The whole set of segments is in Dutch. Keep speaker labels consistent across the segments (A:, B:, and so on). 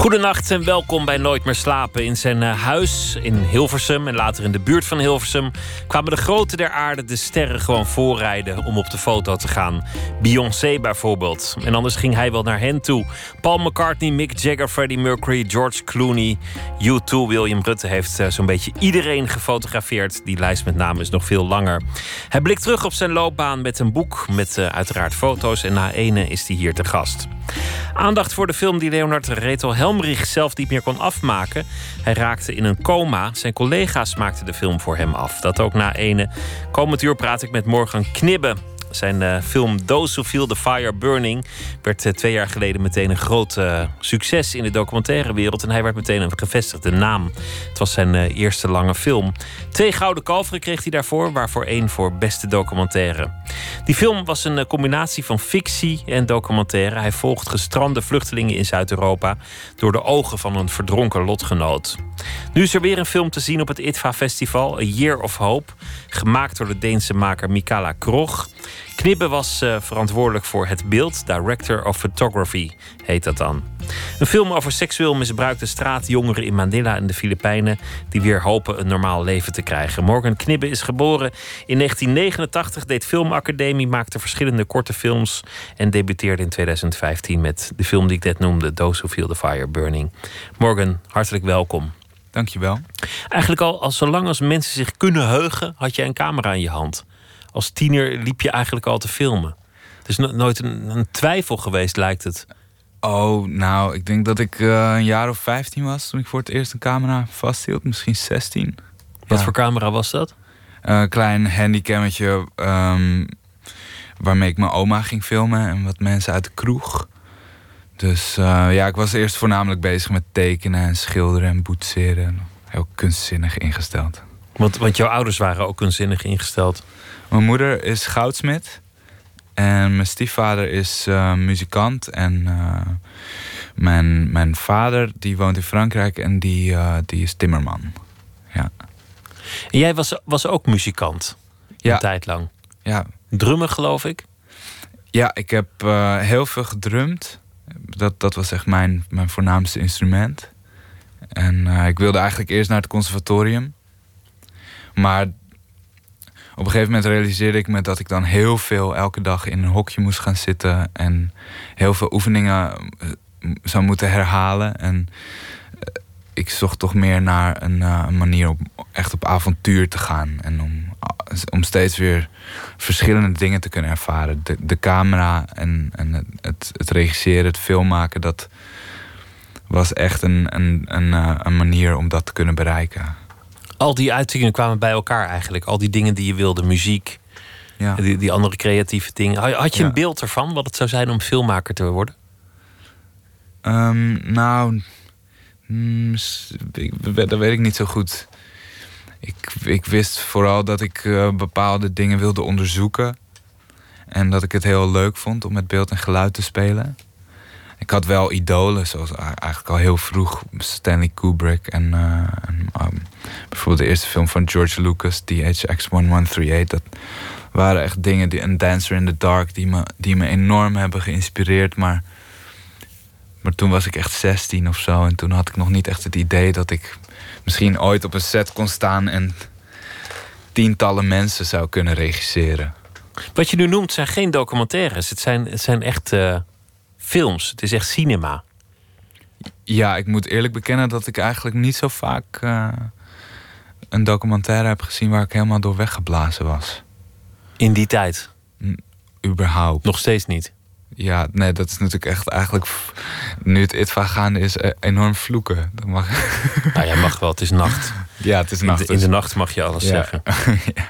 A: Goedenacht en welkom bij Nooit meer slapen. In zijn eh, huis in Hilversum en later in de buurt van Hilversum kwamen de grote der aarde de sterren gewoon voorrijden om op de foto te gaan. Beyoncé bijvoorbeeld. En anders ging hij wel naar hen toe. Paul McCartney, Mick Jagger, Freddie Mercury, George Clooney, U2, William Rutte heeft eh, zo'n beetje iedereen gefotografeerd. Die lijst met namen is nog veel langer. Hij blikt terug op zijn loopbaan met een boek met uh, uiteraard foto's en na ene is hij hier te gast. Aandacht voor de film die Leonard Reto Helmrich zelf niet meer kon afmaken. Hij raakte in een coma. Zijn collega's maakten de film voor hem af. Dat ook na ene. Komend uur praat ik met Morgan Knibbe. Zijn uh, film Those Who Feel the Fire Burning werd uh, twee jaar geleden meteen een groot uh, succes in de documentaire wereld. En hij werd meteen een gevestigde naam. Het was zijn eerste lange film. Twee gouden kalveren kreeg hij daarvoor, waarvoor één voor beste documentaire. Die film was een combinatie van fictie en documentaire. Hij volgt gestrande vluchtelingen in Zuid-Europa door de ogen van een verdronken lotgenoot. Nu is er weer een film te zien op het ITVA Festival, A Year of Hope, gemaakt door de Deense maker Mikala Krog. Knibbe was uh, verantwoordelijk voor het beeld, Director of Photography heet dat dan. Een film over seksueel misbruikte straatjongeren in Manila en de Filipijnen die weer hopen een normaal leven te krijgen. Morgan Knibbe is geboren in 1989, deed filmacademie, maakte verschillende korte films en debuteerde in 2015 met de film die ik net noemde, Those Who Feel the Fire Burning. Morgan, hartelijk welkom.
B: Dankjewel.
A: Eigenlijk al, al zolang als mensen zich kunnen heugen, had jij een camera in je hand als tiener liep je eigenlijk al te filmen. Het is no nooit een, een, twijfel geweest, lijkt het.
B: Oh, nou, ik denk dat ik uh, een jaar of 15 was toen ik voor het eerst een camera vasthield. Misschien 16.
A: Wat ja. voor camera was dat?
B: Een uh, klein handycammetje um, waarmee ik mijn oma ging filmen en wat mensen uit de kroeg. Dus uh, ja, ik was eerst voornamelijk bezig met tekenen en schilderen en boetseren. Heel kunstzinnig ingesteld.
A: Want, want jouw ouders waren ook kunstzinnig ingesteld?
B: Mijn moeder is goudsmid. En mijn stiefvader is uh, muzikant. En uh, mijn, mijn vader die woont in Frankrijk en die, uh, die is timmerman. Ja.
A: En jij was, was ook muzikant?
B: Ja.
A: Een tijd lang?
B: Ja.
A: Drummen geloof ik?
B: Ja, ik heb heel veel gedrumd. Dat, dat was echt mijn, mijn voornaamste instrument. En ik wilde eigenlijk eerst naar het conservatorium. Maar op een gegeven moment realiseerde ik me dat ik dan heel veel elke dag in een hokje moest gaan zitten en heel veel oefeningen eh, zou moeten herhalen. En eh, ik zocht toch meer naar een, uh, een manier om echt op avontuur te gaan en om, om steeds weer verschillende dingen te kunnen ervaren. De, de camera en, en het, het regisseren, het filmmaken, dat was echt een, een, een, een manier om dat te kunnen bereiken
A: al die uitingen kwamen bij elkaar eigenlijk. Al die dingen die je wilde, muziek, ja. die, die andere creatieve dingen. Had je een beeld ervan wat het zou zijn om filmmaker te worden?
B: Um, nou, mm, dat weet ik niet zo goed. Ik, ik wist vooral dat ik uh, bepaalde dingen wilde onderzoeken. En dat ik het heel leuk vond om met beeld en geluid te spelen. Ik had wel idolen, zoals eigenlijk al heel vroeg Stanley Kubrick en, en um, bijvoorbeeld de eerste film van George Lucas, DHX-1138. Dat waren echt dingen, die, een Dancer in the Dark, die me, die me enorm hebben geïnspireerd. Maar, maar toen was ik echt 16 of zo. En toen had ik nog niet echt het idee dat ik misschien ooit op een set kon staan en tientallen mensen zou kunnen regisseren.
A: Wat je nu noemt zijn geen documentaires. Het zijn, het zijn echt uh, films. Het is echt cinema.
B: Ja, ik moet eerlijk bekennen dat ik eigenlijk niet zo vaak uh, een documentaire heb gezien waar ik helemaal door weggeblazen was.
A: In die tijd?
B: N überhaupt.
A: Nog steeds niet?
B: Ja, nee, dat is natuurlijk echt eigenlijk. Nu het ITVA gaande is, e- enorm vloeken. Dat mag...
A: Nou, jij mag wel, het is nacht.
B: Ja, het is nacht.
A: In de, in de nacht mag je alles
B: ja.
A: zeggen.
B: ja.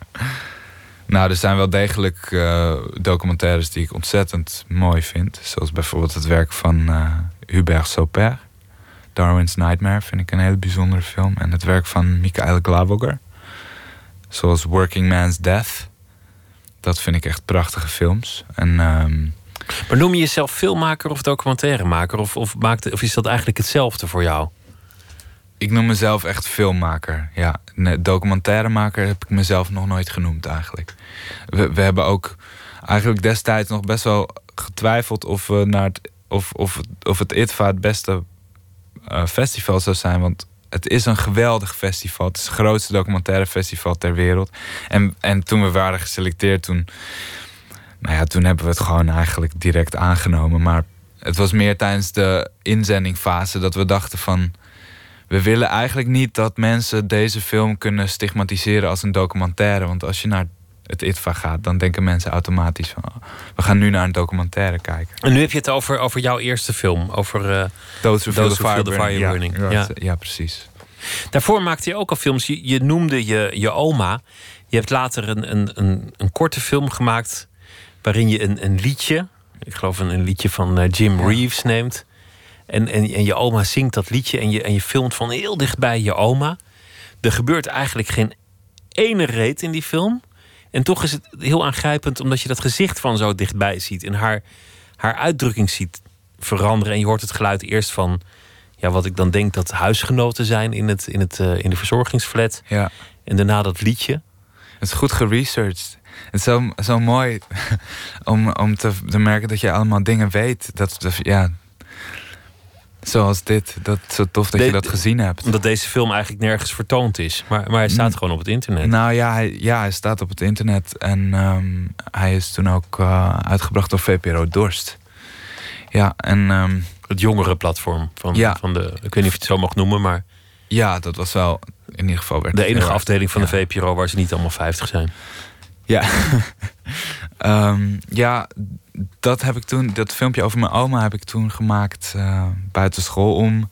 B: Nou, er zijn wel degelijk uh, documentaires die ik ontzettend mooi vind. Zoals bijvoorbeeld het werk van uh, Hubert Sauper. Darwin's Nightmare vind ik een hele bijzondere film. En het werk van Michael Glavoger. Zoals Working Man's Death. Dat vind ik echt prachtige films. En um,
A: Maar noem je jezelf filmmaker of documentairemaker? Of, of, maakt, of is dat eigenlijk hetzelfde voor jou?
B: Ik noem mezelf echt filmmaker. Ja, documentairemaker heb ik mezelf nog nooit genoemd eigenlijk. We, we hebben ook eigenlijk destijds nog best wel getwijfeld of, we naar het, of, of, of het ITVA het beste uh, festival zou zijn. Want het is een geweldig festival. Het is het grootste documentaire festival ter wereld. En, en toen we waren geselecteerd, toen, nou ja, toen hebben we het gewoon eigenlijk direct aangenomen. Maar het was meer tijdens de inzendingfase dat we dachten van we willen eigenlijk niet dat mensen deze film kunnen stigmatiseren als een documentaire. Want als je naar het ITVA gaat, dan denken mensen automatisch van... Oh, we gaan nu naar een documentaire kijken.
A: En nu heb je het over, over jouw eerste film, over uh,
B: Those Who Feel the Fire,
A: ja, Burning.
B: Ja, ja. precies.
A: Daarvoor maakte je ook al films. Je, je, noemde je, je oma. Je hebt later een, een, een, een korte film gemaakt... waarin je een, een liedje, ik geloof een, een liedje van uh, Jim Reeves neemt... En, en, en je oma zingt dat liedje en je, en je filmt van heel dichtbij je oma. Er gebeurt eigenlijk geen ene reet in die film. En toch is het heel aangrijpend omdat je dat gezicht van zo dichtbij ziet. En haar, haar uitdrukking ziet veranderen. En je hoort het geluid eerst van ja, wat ik dan denk dat huisgenoten zijn in, het, in, het, uh, in de verzorgingsflat.
B: Ja.
A: En daarna dat liedje.
B: Het is goed geresearched. Het is zo, zo mooi om, om te, te merken dat je allemaal dingen weet. Dat, dat, ja, Zoals dit. Dat is zo tof dat je dat gezien hebt.
A: Omdat deze film eigenlijk nergens vertoond is. Maar, maar hij staat gewoon op het internet.
B: Nou ja, hij, ja, hij staat op het internet. En um, hij is toen ook uh, uitgebracht door VPRO Dorst. Ja, en... Um,
A: het jongere platform van, ja. van de... Ik weet niet of je het zo mag noemen, maar...
B: Ja, dat was wel... In ieder geval werd
A: De enige afdeling van ja. de VPRO waar ze niet allemaal 50 zijn.
B: Ja. um, ja, dat heb ik toen, dat filmpje over mijn oma heb ik toen gemaakt uh, buiten school om.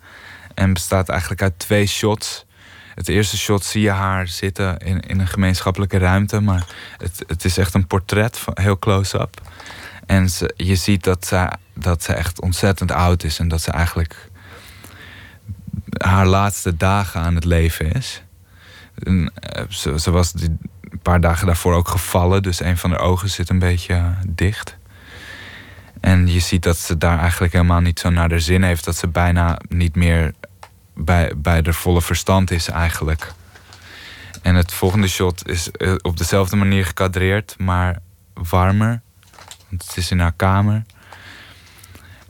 B: En bestaat eigenlijk uit twee shots. Het eerste shot zie je haar zitten in, in een gemeenschappelijke ruimte. Maar het, het is echt een portret, van, heel close-up. En ze, je ziet dat ze, dat ze echt ontzettend oud is. En dat ze eigenlijk haar laatste dagen aan het leven is. En, uh, ze, was die, paar dagen daarvoor ook gevallen. Dus een van haar ogen zit een beetje dicht. En je ziet dat ze daar eigenlijk helemaal niet zo naar de zin heeft. Dat ze bijna niet meer bij, bij de volle verstand is eigenlijk. En het volgende shot is eh, op dezelfde manier gekadreerd, maar warmer. Want het is in haar kamer.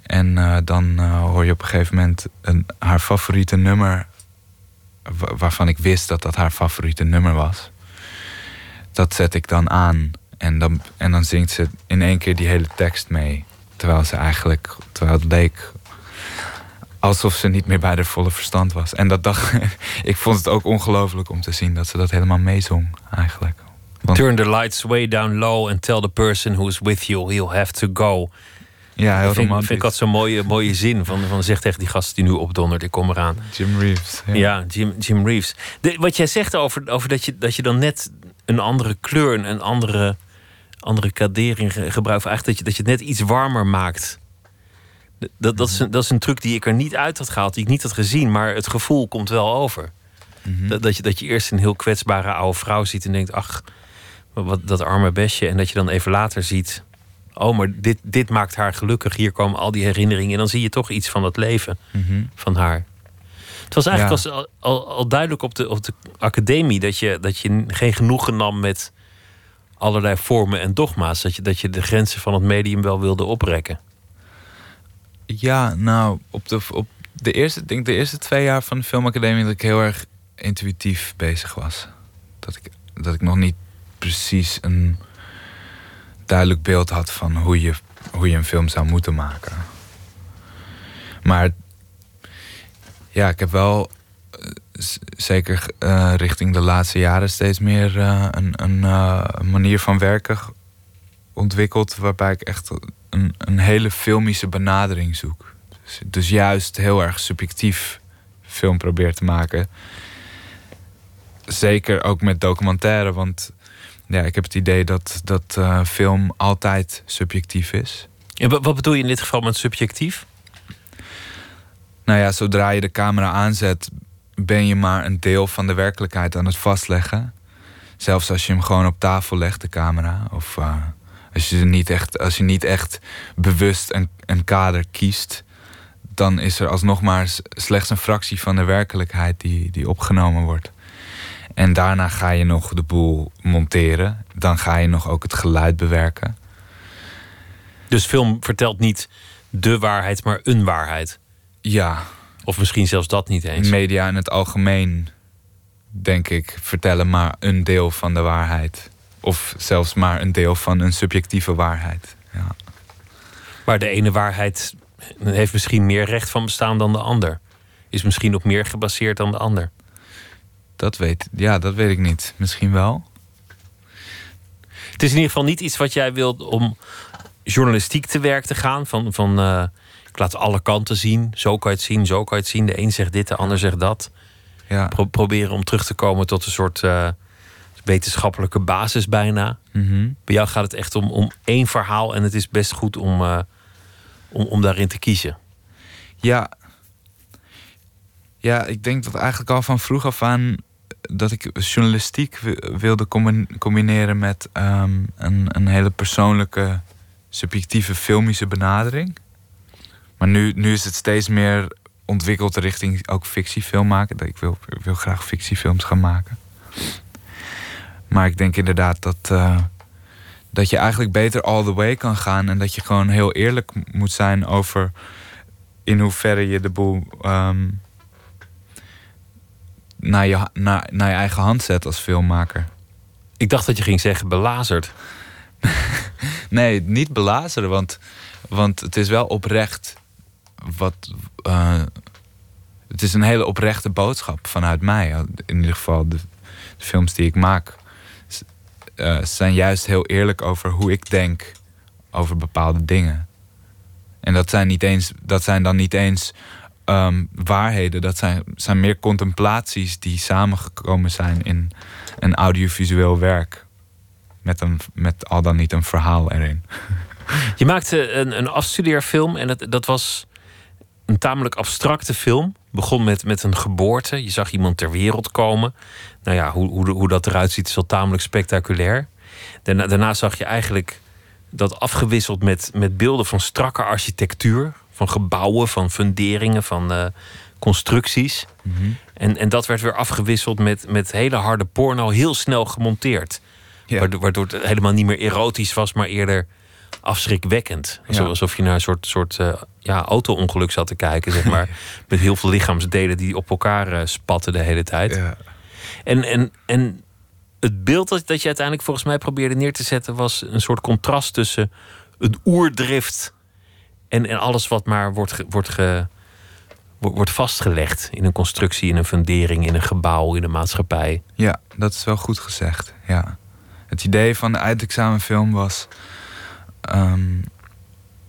B: En uh, dan hoor je op een gegeven moment een, haar favoriete nummer. Waarvan ik wist dat dat haar favoriete nummer was. Dat zet ik dan aan. En dan, en dan zingt ze in één keer die hele tekst mee. Terwijl ze eigenlijk, terwijl het leek alsof ze niet meer bij de volle verstand was. En dat dacht ik vond het ook ongelooflijk om te zien dat ze dat helemaal meezong eigenlijk.
A: Want, Turn the lights way down low and tell the person who's with you he'll have to go.
B: Ja, heel
A: vind, vind ik dat zo'n mooie, mooie zin van, van zeg tegen die gast die nu opdondert, ik kom eraan.
B: Jim Reeves.
A: Ja, ja Jim, Jim Reeves. De, wat jij zegt over, over dat, je, dat je dan net een andere kleur, een andere andere kadering gebruikt. Eigenlijk dat je, dat je het net iets warmer maakt. Dat, dat, is een, dat is een truc die ik er niet uit had gehaald, die ik niet had gezien, maar het gevoel komt wel over. Mhm. dat, dat, je, dat je eerst een heel kwetsbare oude vrouw ziet en denkt: ach, wat dat arme besje. En dat je dan even later ziet: oh, maar dit, dit maakt haar gelukkig. Hier komen al die herinneringen. En dan zie je toch iets van het leven
B: mhm.
A: van haar. Het was eigenlijk al, al, al, duidelijk op de, op de academie dat je, dat je geen genoegen nam met allerlei vormen en dogma's. Dat je, dat je de grenzen van het medium wel wilde oprekken.
B: Ja, nou, op de, op de, eerste, denk de eerste twee jaar van de filmacademie... dat ik heel erg intuïtief bezig was. Dat ik, dat ik nog niet precies een duidelijk beeld had... van hoe je, hoe je een film zou moeten maken. Maar ja, ik heb wel zeker uh, richting de laatste jaren steeds meer uh, een, een manier van werken ontwikkeld. Waarbij ik echt een, een hele filmische benadering zoek. Dus, dus, juist heel erg subjectief film probeer te maken. Zeker ook met documentaire, want ja, ik heb het idee dat, dat film altijd subjectief is.
A: En wat bedoel je in dit geval met subjectief?
B: Nou ja, zodra je de camera aanzet, ben je maar een deel van de werkelijkheid aan het vastleggen. Zelfs als je hem gewoon op tafel legt, de camera, of, uh, Als je, niet echt, als je niet echt bewust een, een kader kiest, dan is er alsnog maar slechts een fractie van de werkelijkheid die, die opgenomen wordt. En daarna ga je nog de boel monteren. Dan ga je nog ook het geluid bewerken.
A: Dus film vertelt niet de waarheid, maar een waarheid.
B: Ja.
A: Of misschien zelfs dat niet eens.
B: Media in het algemeen, denk ik, vertellen maar een deel van de waarheid. Of zelfs maar een deel van een subjectieve waarheid. Ja.
A: Maar de ene waarheid heeft misschien meer recht van bestaan dan de ander. Is misschien op meer gebaseerd dan de ander.
B: Dat weet, ja, dat weet ik niet. Misschien wel.
A: Het is in ieder geval niet iets wat jij wilt om journalistiek te werk te gaan. Van, van uh, ik laat alle kanten zien. Zo kan je het zien, zo kan je het zien. De een zegt dit, de ander zegt dat.
B: Ja.
A: proberen om terug te komen tot een soort uh, wetenschappelijke basis bijna.
B: Mm
A: Bij jou gaat het echt om, om één verhaal. En het is best goed om, uh, om, om daarin te kiezen.
B: Ja. Ja, ik denk dat eigenlijk al van vroeg af aan dat ik journalistiek wilde combineren met um, een, een hele persoonlijke, subjectieve filmische benadering. Maar nu, nu is het steeds meer ontwikkeld richting ook fictiefilm maken. Ik wil, ik wil graag fictiefilms gaan maken. Maar ik denk inderdaad dat, uh, dat je eigenlijk beter all the way kan gaan. En dat je gewoon heel eerlijk moet zijn over in hoeverre je de boel um, naar, je, naar, naar je eigen hand zet als filmmaker.
A: Ik dacht dat je ging zeggen belazerd.
B: nee, niet belazeren, want, want het is wel oprecht. Wat, uh, het is een hele oprechte boodschap vanuit mij. In ieder geval, de, films die ik maak uh, zijn juist heel eerlijk over hoe ik denk over bepaalde dingen. En dat zijn, niet eens, dat zijn dan niet eens um, waarheden. Dat zijn, zijn meer contemplaties die samengekomen zijn in een audiovisueel werk. Met, een, met al dan niet een verhaal erin.
A: Je maakte een, een afstudeerfilm en dat was een tamelijk abstracte film. Begon met, met een geboorte. Je zag iemand ter wereld komen. Nou ja, hoe, hoe, hoe dat eruit ziet is wel tamelijk spectaculair. Daarna, daarna zag je eigenlijk dat afgewisseld met, met beelden van strakke architectuur van gebouwen, van funderingen, van uh, constructies.
B: Mm -hmm.
A: en, en dat werd weer afgewisseld met, met hele harde porno, heel snel gemonteerd.
B: Ja.
A: Waardoor, waardoor het helemaal niet meer erotisch was, maar eerder afschrikwekkend.
B: Ja.
A: Alsof je naar een soort, soort uh, ja, auto-ongeluk zat te kijken, zeg maar. met heel veel lichaamsdelen die op elkaar uh, spatten de hele tijd.
B: Ja.
A: En, en, en het beeld dat, dat je uiteindelijk volgens mij probeerde neer te zetten... was een soort contrast tussen een oerdrift en, en alles wat maar wordt, ge, wordt, ge, wordt vastgelegd in een constructie, in een fundering, in een gebouw, in een maatschappij.
B: Ja, dat is wel goed gezegd. Ja. Het idee van de eindexamenfilm was um,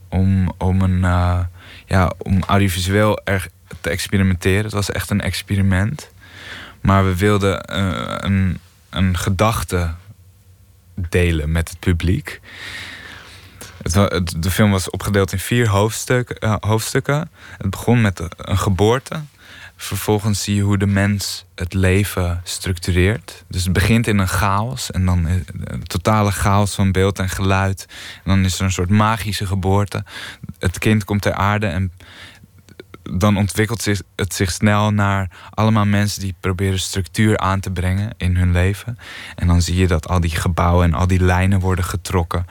B: om, om, een, uh, ja, om audiovisueel erg te experimenteren. Het was echt een experiment. Maar we wilden uh, een, een gedachte delen met het publiek. De film was opgedeeld in vier hoofdstuk, uh, hoofdstukken. Het begon met een geboorte. Vervolgens zie je hoe de mens het leven structureert. Dus het begint in een chaos. En dan een totale chaos van beeld en geluid. En dan is er een soort magische geboorte. Het kind komt ter aarde en dan ontwikkelt het zich snel naar allemaal mensen die proberen structuur aan te brengen in hun leven. En dan zie je dat al die gebouwen en al die lijnen worden getrokken.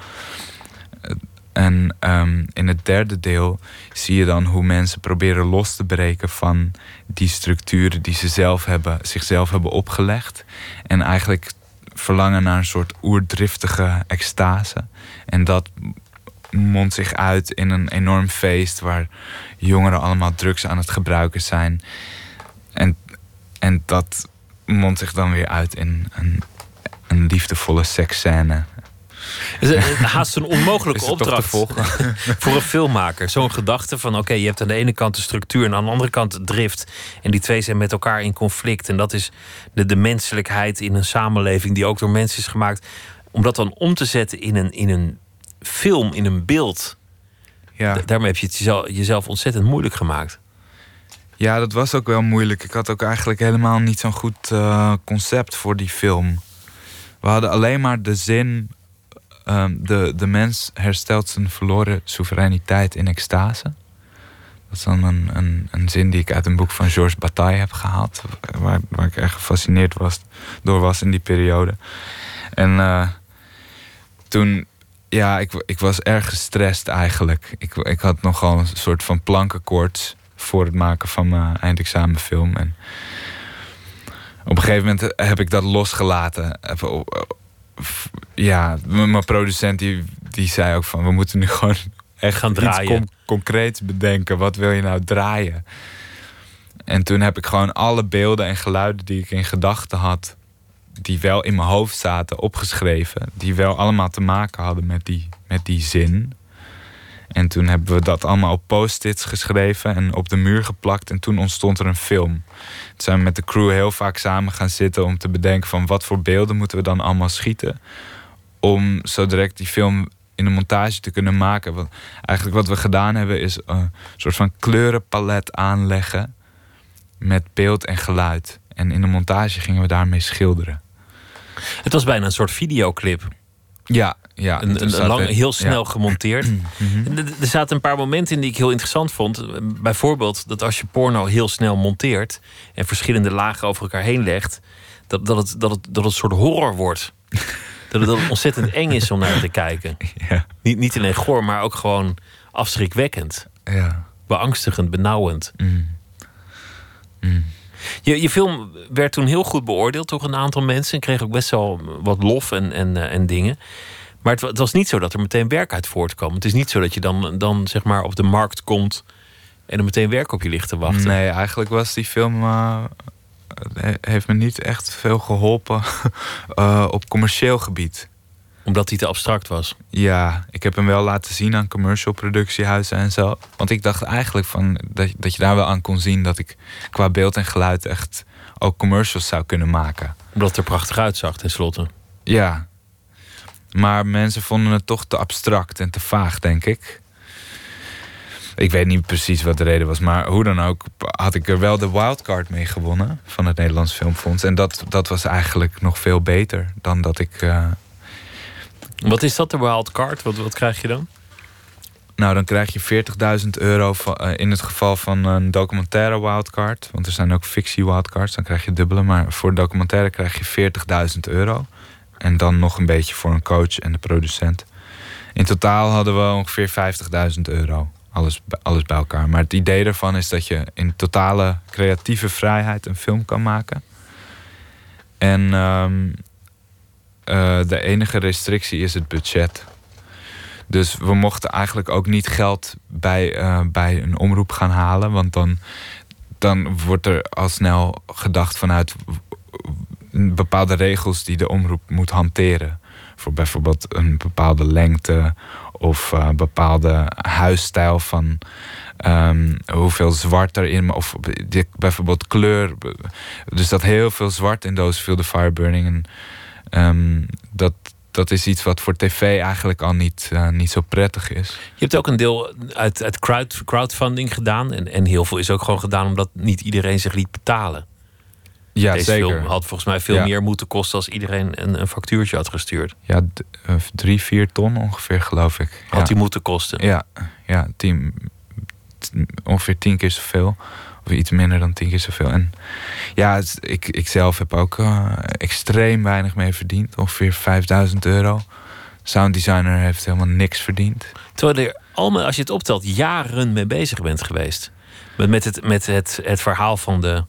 B: En um, in het derde deel zie je dan hoe mensen proberen los te breken van die structuren die ze zelf hebben, zichzelf hebben opgelegd. En eigenlijk verlangen naar een soort oerdriftige extase. En dat mondt zich uit in een enorm feest waar jongeren allemaal drugs aan het gebruiken zijn. En, en dat mondt zich dan weer uit in een, een liefdevolle seksscène.
A: Het is haast een onmogelijke opdracht voor een filmmaker. Zo'n gedachte van: oké, okay, je hebt aan de ene kant de structuur en aan de andere kant drift. En die twee zijn met elkaar in conflict. En dat is de, de menselijkheid in een samenleving die ook door mensen is gemaakt. Om dat dan om te zetten in een, in een film, in een beeld.
B: Ja.
A: Daarmee heb je het jezelf, jezelf ontzettend moeilijk gemaakt.
B: Ja, dat was ook wel moeilijk. Ik had ook eigenlijk helemaal niet zo'n goed uh, concept voor die film. We hadden alleen maar de zin ehm, de, de mens herstelt zijn verloren soevereiniteit in extase. Dat is dan een, een, een zin die ik uit een boek van Georges Bataille heb gehaald. Waar, waar ik erg gefascineerd was, door was in die periode. En eh, toen, ja, ik, ik was erg gestrest eigenlijk. Ik, ik had nogal een soort van plankenkoorts voor het maken van mijn eindexamenfilm. En op een gegeven moment heb ik dat losgelaten. Ja, mijn producent die, die zei ook van... we moeten nu gewoon echt
A: Gaan draaien.
B: iets concreets bedenken. Wat wil je nou draaien? En toen heb ik gewoon alle beelden en geluiden die ik in gedachten had... die wel in mijn hoofd zaten, opgeschreven. Die wel allemaal te maken hadden met die, met die zin. En toen hebben we dat allemaal op post-its geschreven en op de muur geplakt. En toen ontstond er een film. Toen zijn we met de crew heel vaak samen gaan zitten om te bedenken van wat voor beelden moeten we dan allemaal schieten. Om zo direct die film in de montage te kunnen maken. Want eigenlijk wat we gedaan hebben is een soort van kleurenpalet aanleggen met beeld en geluid. En in de montage gingen we daarmee schilderen.
A: Het was bijna een soort videoclip.
B: Ja, ja.
A: Een, een, lang, heel snel
B: ja.
A: gemonteerd. En Er er zaten een paar momenten in die ik heel interessant vond. Bijvoorbeeld dat als je porno heel snel monteert en verschillende lagen over elkaar heen legt, dat, dat, het, dat, het, dat het een soort horror wordt. Dat het, dat het ontzettend eng is om naar te kijken.
B: Ja,
A: Niet, niet alleen goor, maar ook gewoon afschrikwekkend,
B: ja.
A: beangstigend, benauwend.
B: Mm.
A: Je, je film werd toen heel goed beoordeeld door een aantal mensen en kreeg ook best wel wat lof en, en, eh, en dingen. Maar het, wa- het was niet zo dat er meteen werk uit voortkwam. Het is niet zo dat je dan, dan zeg maar op de markt komt en er meteen werk op je ligt te wachten.
B: Nee, eigenlijk was die film. eh, he- heeft me niet echt veel geholpen eh, op commercieel gebied.
A: Omdat hij te abstract was.
B: Ja, ik heb hem wel laten zien aan commercial productiehuizen en zo. Want ik dacht eigenlijk van dat, dat je daar wel aan kon zien dat ik qua beeld en geluid echt ook commercials zou kunnen maken.
A: Omdat het er prachtig uitzag tenslotte.
B: Ja. Maar mensen vonden het toch te abstract en te vaag, denk ik. Ik weet niet precies wat de reden was, maar hoe dan ook had ik er wel de wildcard mee gewonnen van het Nederlands Filmfonds. En dat, dat was eigenlijk nog veel beter dan dat ik. eh,
A: Wat is dat, de wildcard? Wat, wat krijg je dan?
B: nou, dan krijg je 40.000 euro van, eh, in het geval van een documentaire wildcard. Want er zijn ook fictie wildcards, dan krijg je dubbele. Maar voor documentaire krijg je 40.000 euro. En dan nog een beetje voor een coach en de producent. In totaal hadden we ongeveer 50.000 euro. Alles, alles bij elkaar. Maar het idee daarvan is dat je in totale creatieve vrijheid een film kan maken. En ehm, eh, de enige restrictie is het budget. Dus we mochten eigenlijk ook niet geld bij, eh, bij een omroep gaan halen. Want dan, dan wordt er al snel gedacht vanuit bepaalde regels die de omroep moet hanteren. Voor bijvoorbeeld een bepaalde lengte of eh, bepaalde huisstijl van ehm, hoeveel zwart erin, of bijvoorbeeld kleur. Dus dat heel veel zwart in those Feel the Fire Burning. En, ehm, dat, dat is iets wat voor tv eigenlijk al niet, eh, niet zo prettig is.
A: Je hebt ook een deel uit, uit crowd, crowdfunding gedaan. En, en heel veel is ook gewoon gedaan omdat niet iedereen zich liet betalen.
B: Ja,
A: Deze
B: zeker.
A: film had volgens mij veel
B: Ja.
A: meer moeten kosten als iedereen een, een factuurtje had gestuurd.
B: Ja, eh, drie, vier ton ongeveer, geloof ik.
A: Had
B: ja.
A: die moeten kosten.
B: Ja, ja tien, ongeveer tien keer zoveel. Of iets minder dan tien keer zoveel. En ja, ik, ik zelf heb ook eh, extreem weinig mee verdiend. Ongeveer 5000 euro. Sounddesigner heeft helemaal niks verdiend.
A: Terwijl je er allemaal, als je het optelt, jaren mee bezig bent geweest. Met, met, het, met het, het verhaal van de,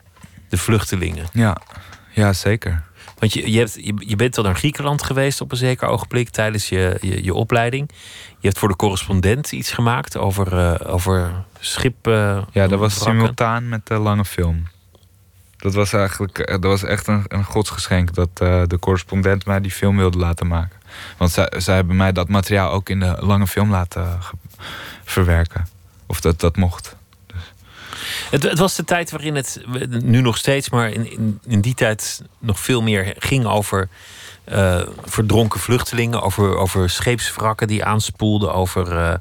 A: de vluchtelingen.
B: Ja, ja zeker.
A: Want je, je, hebt, je, je bent al naar Griekenland geweest op een zeker ogenblik tijdens je, je, je opleiding. Je hebt voor de correspondent iets gemaakt over, eh, over schip. eh,
B: Ja, dat was simultaan met de lange film. Dat was eigenlijk eh, dat was echt een, een godsgeschenk dat de correspondent mij die film wilde laten maken. Want zij, zij hebben mij dat materiaal ook in de lange film laten verwerken. Of dat dat mocht.
A: Het, het was de tijd waarin het, nu nog steeds, maar in, in, in die tijd nog veel meer ging over eh, verdronken vluchtelingen, over, over scheepswrakken die aanspoelden, over eh,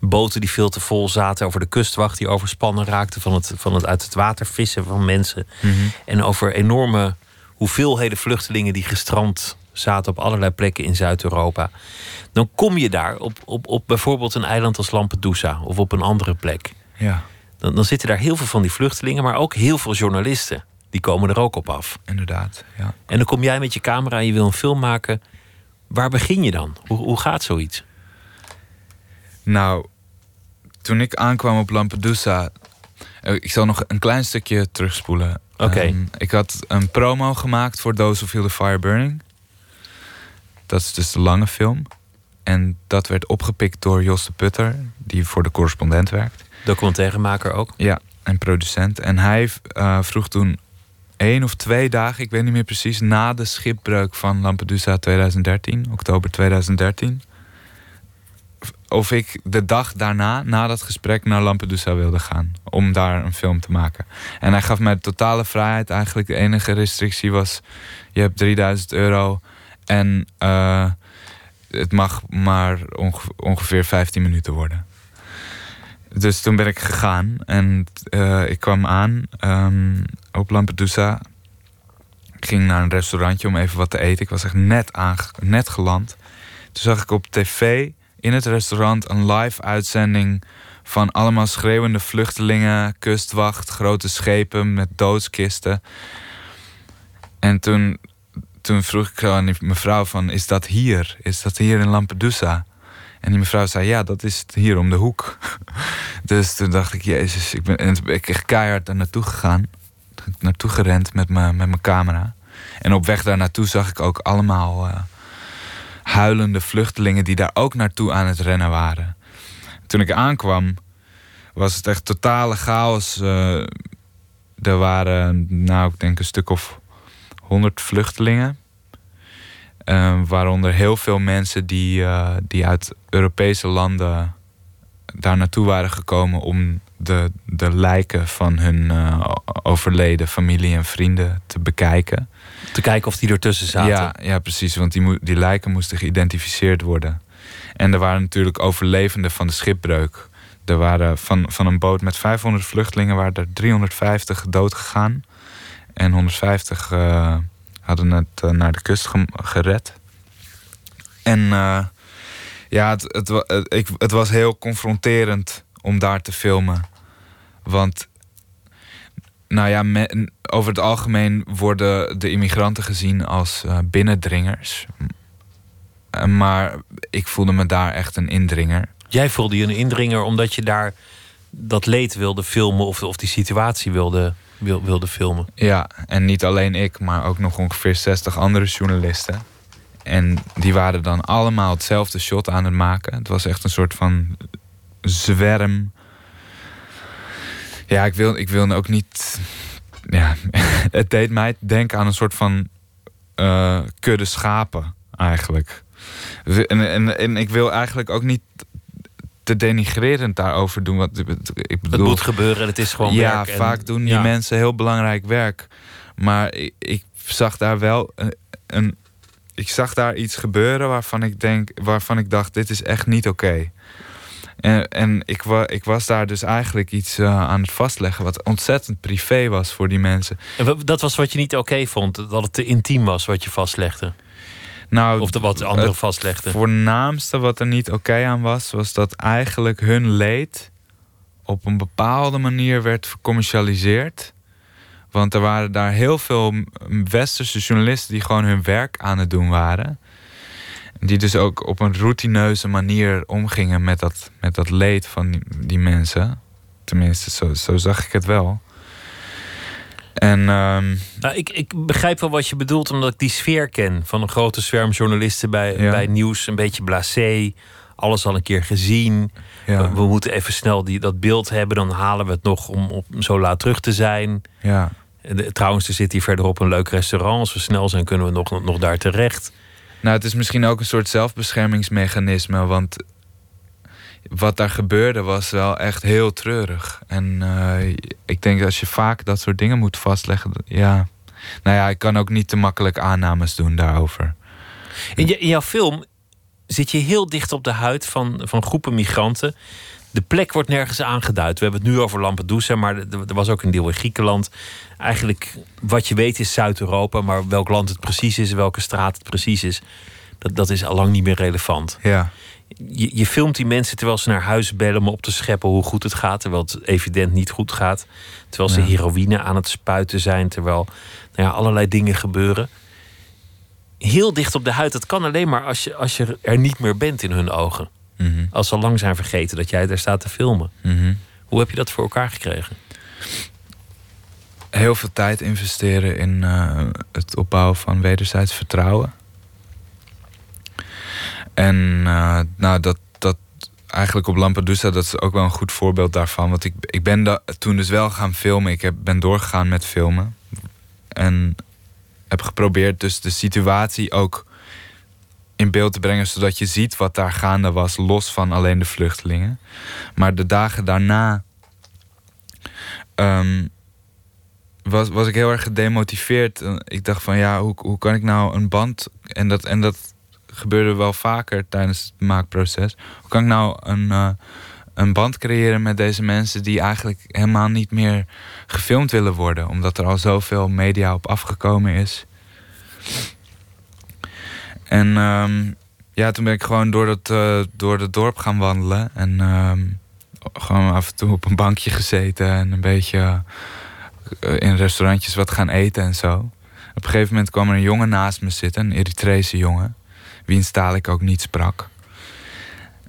A: boten die veel te vol zaten, over de kustwacht die overspannen raakte van het, van het uit het water vissen van mensen. En over enorme hoeveelheden vluchtelingen die gestrand zaten op allerlei plekken in Zuid-Europa. Dan kom je daar op, op, op bijvoorbeeld een eiland als Lampedusa of op een andere plek.
B: Ja,
A: Dan, dan zitten daar heel veel van die vluchtelingen, maar ook heel veel journalisten. Die komen er ook op af.
B: inderdaad. Ja.
A: En dan kom jij met je camera en je wil een film maken. Waar begin je dan? Hoe, hoe gaat zoiets?
B: Nou, toen ik aankwam op Lampedusa... eh, Ik zal nog een klein stukje terugspoelen.
A: Oké.
B: Ehm, ik had een promo gemaakt voor Those Who Feel the Fire Burning. Dat is dus de lange film. En dat werd opgepikt door Jos de Putter, die voor de correspondent werkt.
A: Documentairemaker ook.
B: Ja, en producent. En hij eh, vroeg toen één of twee dagen, ik weet niet meer precies, na de schipbreuk van Lampedusa 2013, oktober 2013, of ik de dag daarna, na dat gesprek, naar Lampedusa wilde gaan. Om daar een film te maken. En hij gaf mij totale vrijheid. Eigenlijk de enige restrictie was: je hebt 3000 euro en eh, het mag maar onge- ongeveer 15 minuten worden. Dus toen ben ik gegaan en eh, ik kwam aan ehm, op Lampedusa. Ik ging naar een restaurantje om even wat te eten. Ik was echt net, net geland. Toen zag ik op tv in het restaurant een live uitzending van allemaal schreeuwende vluchtelingen, kustwacht, grote schepen met doodskisten. En toen, toen vroeg ik aan die mevrouw van, is dat hier? Is dat hier in Lampedusa? En die mevrouw zei, ja, dat is hier om de hoek. dus toen dacht ik, jezus, ik ben ik echt keihard daar naartoe gegaan. Naartoe gerend met mijn met mijn camera. En op weg daar naartoe zag ik ook allemaal eh, huilende vluchtelingen die daar ook naartoe aan het rennen waren. Toen ik aankwam, was het echt totale chaos. eh, er waren, nou, ik denk een stuk of honderd vluchtelingen. Eh, waaronder heel veel mensen die, eh, die uit Europese landen daar naartoe waren gekomen om de, de lijken van hun eh, overleden familie en vrienden te bekijken.
A: Te kijken of die ertussen zaten.
B: Ja, ja, precies. Want die, die lijken moesten geïdentificeerd worden. En er waren natuurlijk overlevenden van de schipbreuk. Er waren van, van een boot met 500 vluchtelingen waren er 350 dood gegaan. En 150 eh, hadden het eh, naar de kust gered. En eh, ja, het, het, ik, het was heel confronterend om daar te filmen. Want nou ja, over het algemeen worden de immigranten gezien als eh, binnendringers. Maar ik voelde me daar echt een indringer.
A: Jij voelde je een indringer omdat je daar dat leed wilde filmen of, of die situatie wilde, wil- wilde filmen.
B: Ja, en niet alleen ik, maar ook nog ongeveer 60 andere journalisten. En die waren dan allemaal hetzelfde shot aan het maken. Het was echt een soort van zwerm. Ja, ik wil, ik wil ook niet. Ja, het deed mij denken aan een soort van eh, kudde schapen, eigenlijk. En, en, en ik wil eigenlijk ook niet te denigrerend daarover doen. Wat, ik
A: Het
B: bedoel,
A: moet gebeuren, het is gewoon
B: ja,
A: werk. en-
B: vaak doen die
A: ja.
B: mensen heel belangrijk werk. Maar ik, ik zag daar wel een, een- Ik zag daar iets gebeuren waarvan ik denk, waarvan ik dacht, dit is echt niet oké. En, en ik, wa, ik was daar dus eigenlijk iets eh, aan het vastleggen wat ontzettend privé was voor die mensen.
A: En dat was wat je niet oké vond, dat het te intiem was wat je vastlegde.
B: Nou,
A: Of de wat anderen
B: het
A: vastlegden.
B: voornaamste wat er niet oké aan was, was dat eigenlijk hun leed op een bepaalde manier werd gecommercialiseerd. Want er waren daar heel veel westerse journalisten die gewoon hun werk aan het doen waren. Die dus ook op een routineuze manier omgingen met dat, met dat leed van die, die mensen. Tenminste, zo, zo zag ik het wel. En ehm,
A: Nou, ik, ik begrijp wel wat je bedoelt, omdat ik die sfeer ken van een grote zwerm journalisten bij,
B: Ja.
A: bij nieuws. Een beetje blasé, alles al een keer gezien.
B: ja,
A: We, moeten even snel die, dat beeld hebben, dan halen we het nog om, om zo laat terug te zijn.
B: ja,
A: de- trouwens, er zit hier verderop een leuk restaurant. Als we snel zijn, kunnen we nog, nog daar terecht.
B: Nou, het is misschien ook een soort zelfbeschermingsmechanisme. Want wat daar gebeurde was wel echt heel treurig. En eh, ik denk als je vaak dat soort dingen moet vastleggen. Ja. Nou ja, ik kan ook niet te makkelijk aannames doen daarover.
A: In, je, in jouw film zit je heel dicht op de huid van, van groepen migranten. De plek wordt nergens aangeduid. We hebben het nu over Lampedusa, maar er was ook een deel in Griekenland. Eigenlijk, wat je weet is Zuid-Europa, maar welk land het precies is, welke straat het precies is, dat, dat is allang niet meer relevant.
B: Ja.
A: Je, je filmt die mensen terwijl ze naar huis bellen om op te scheppen hoe goed het gaat, terwijl het evident niet goed gaat. Terwijl ze
B: Ja.
A: heroïne aan het spuiten zijn, terwijl nou ja, allerlei dingen gebeuren. Heel dicht op de huid, dat kan alleen maar als je, als je er niet meer bent in hun ogen.
B: Mhm.
A: Als ze al lang zijn vergeten dat jij daar staat te filmen.
B: Mhm.
A: Hoe heb je dat voor elkaar gekregen?
B: Heel veel tijd investeren in eh, het opbouwen van wederzijds vertrouwen. En eh, nou, dat, dat eigenlijk op Lampedusa, dat is ook wel een goed voorbeeld daarvan. Want ik, ik ben toen dus wel gaan filmen. Ik heb, ben doorgegaan met filmen. En heb geprobeerd dus de situatie ook in beeld te brengen, zodat je ziet wat daar gaande was, los van alleen de vluchtelingen. Maar de dagen daarna ehm, was, was ik heel erg gedemotiveerd. Ik dacht van ja, hoe, hoe kan ik nou een band. En dat, en dat gebeurde wel vaker tijdens het maakproces. Hoe kan ik nou een, eh, een band creëren met deze mensen die eigenlijk helemaal niet meer gefilmd willen worden, omdat er al zoveel media op afgekomen is. En ehm, ja, toen ben ik gewoon door het, eh, door het dorp gaan wandelen. En ehm, gewoon af en toe op een bankje gezeten en een beetje eh, in restaurantjes wat gaan eten en zo. Op een gegeven moment kwam er een jongen naast me zitten, een Eritrese jongen, wiens taal ik ook niet sprak.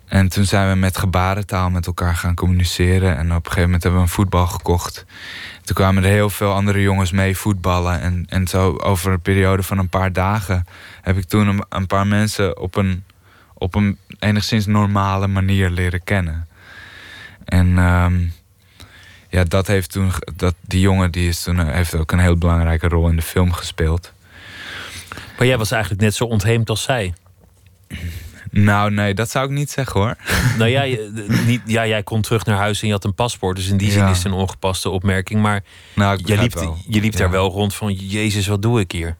B: En toen zijn we met gebarentaal met elkaar gaan communiceren. En op een gegeven moment hebben we een voetbal gekocht. Toen kwamen er heel veel andere jongens mee voetballen. En, en zo over een periode van een paar dagen heb ik toen een, een paar mensen op een, op een enigszins normale manier leren kennen. En ehm, ja, dat heeft toen, dat, die jongen die is toen, eh, heeft ook een heel belangrijke rol in de film gespeeld.
A: Maar jij was eigenlijk net zo ontheemd als zij.
B: Nou, nee, dat zou ik niet zeggen hoor.
A: nou ja, niet, ja, jij kon terug naar huis en je had een paspoort. Dus in die zin
B: Ja.
A: is het een ongepaste opmerking. Maar
B: Nou,
A: je liep,
B: wel.
A: je liep daar wel rond van... Jezus, wat doe ik hier?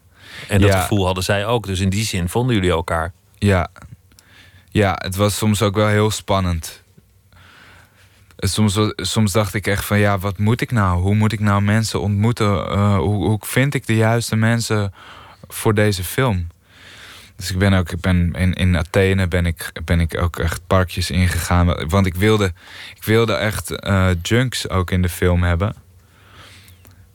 A: En dat
B: Ja.
A: gevoel hadden zij ook. Dus in die zin vonden jullie elkaar.
B: Ja. ja, het was soms ook wel heel spannend. Soms, soms dacht ik echt van ja, wat moet ik nou? Hoe moet ik nou mensen ontmoeten? Eh, hoe, hoe vind ik de juiste mensen voor deze film? Dus ik ben ook ik ben in, in Athene ben ik, ben ik ook echt parkjes ingegaan. Want ik wilde, ik wilde echt eh, junks ook in de film hebben.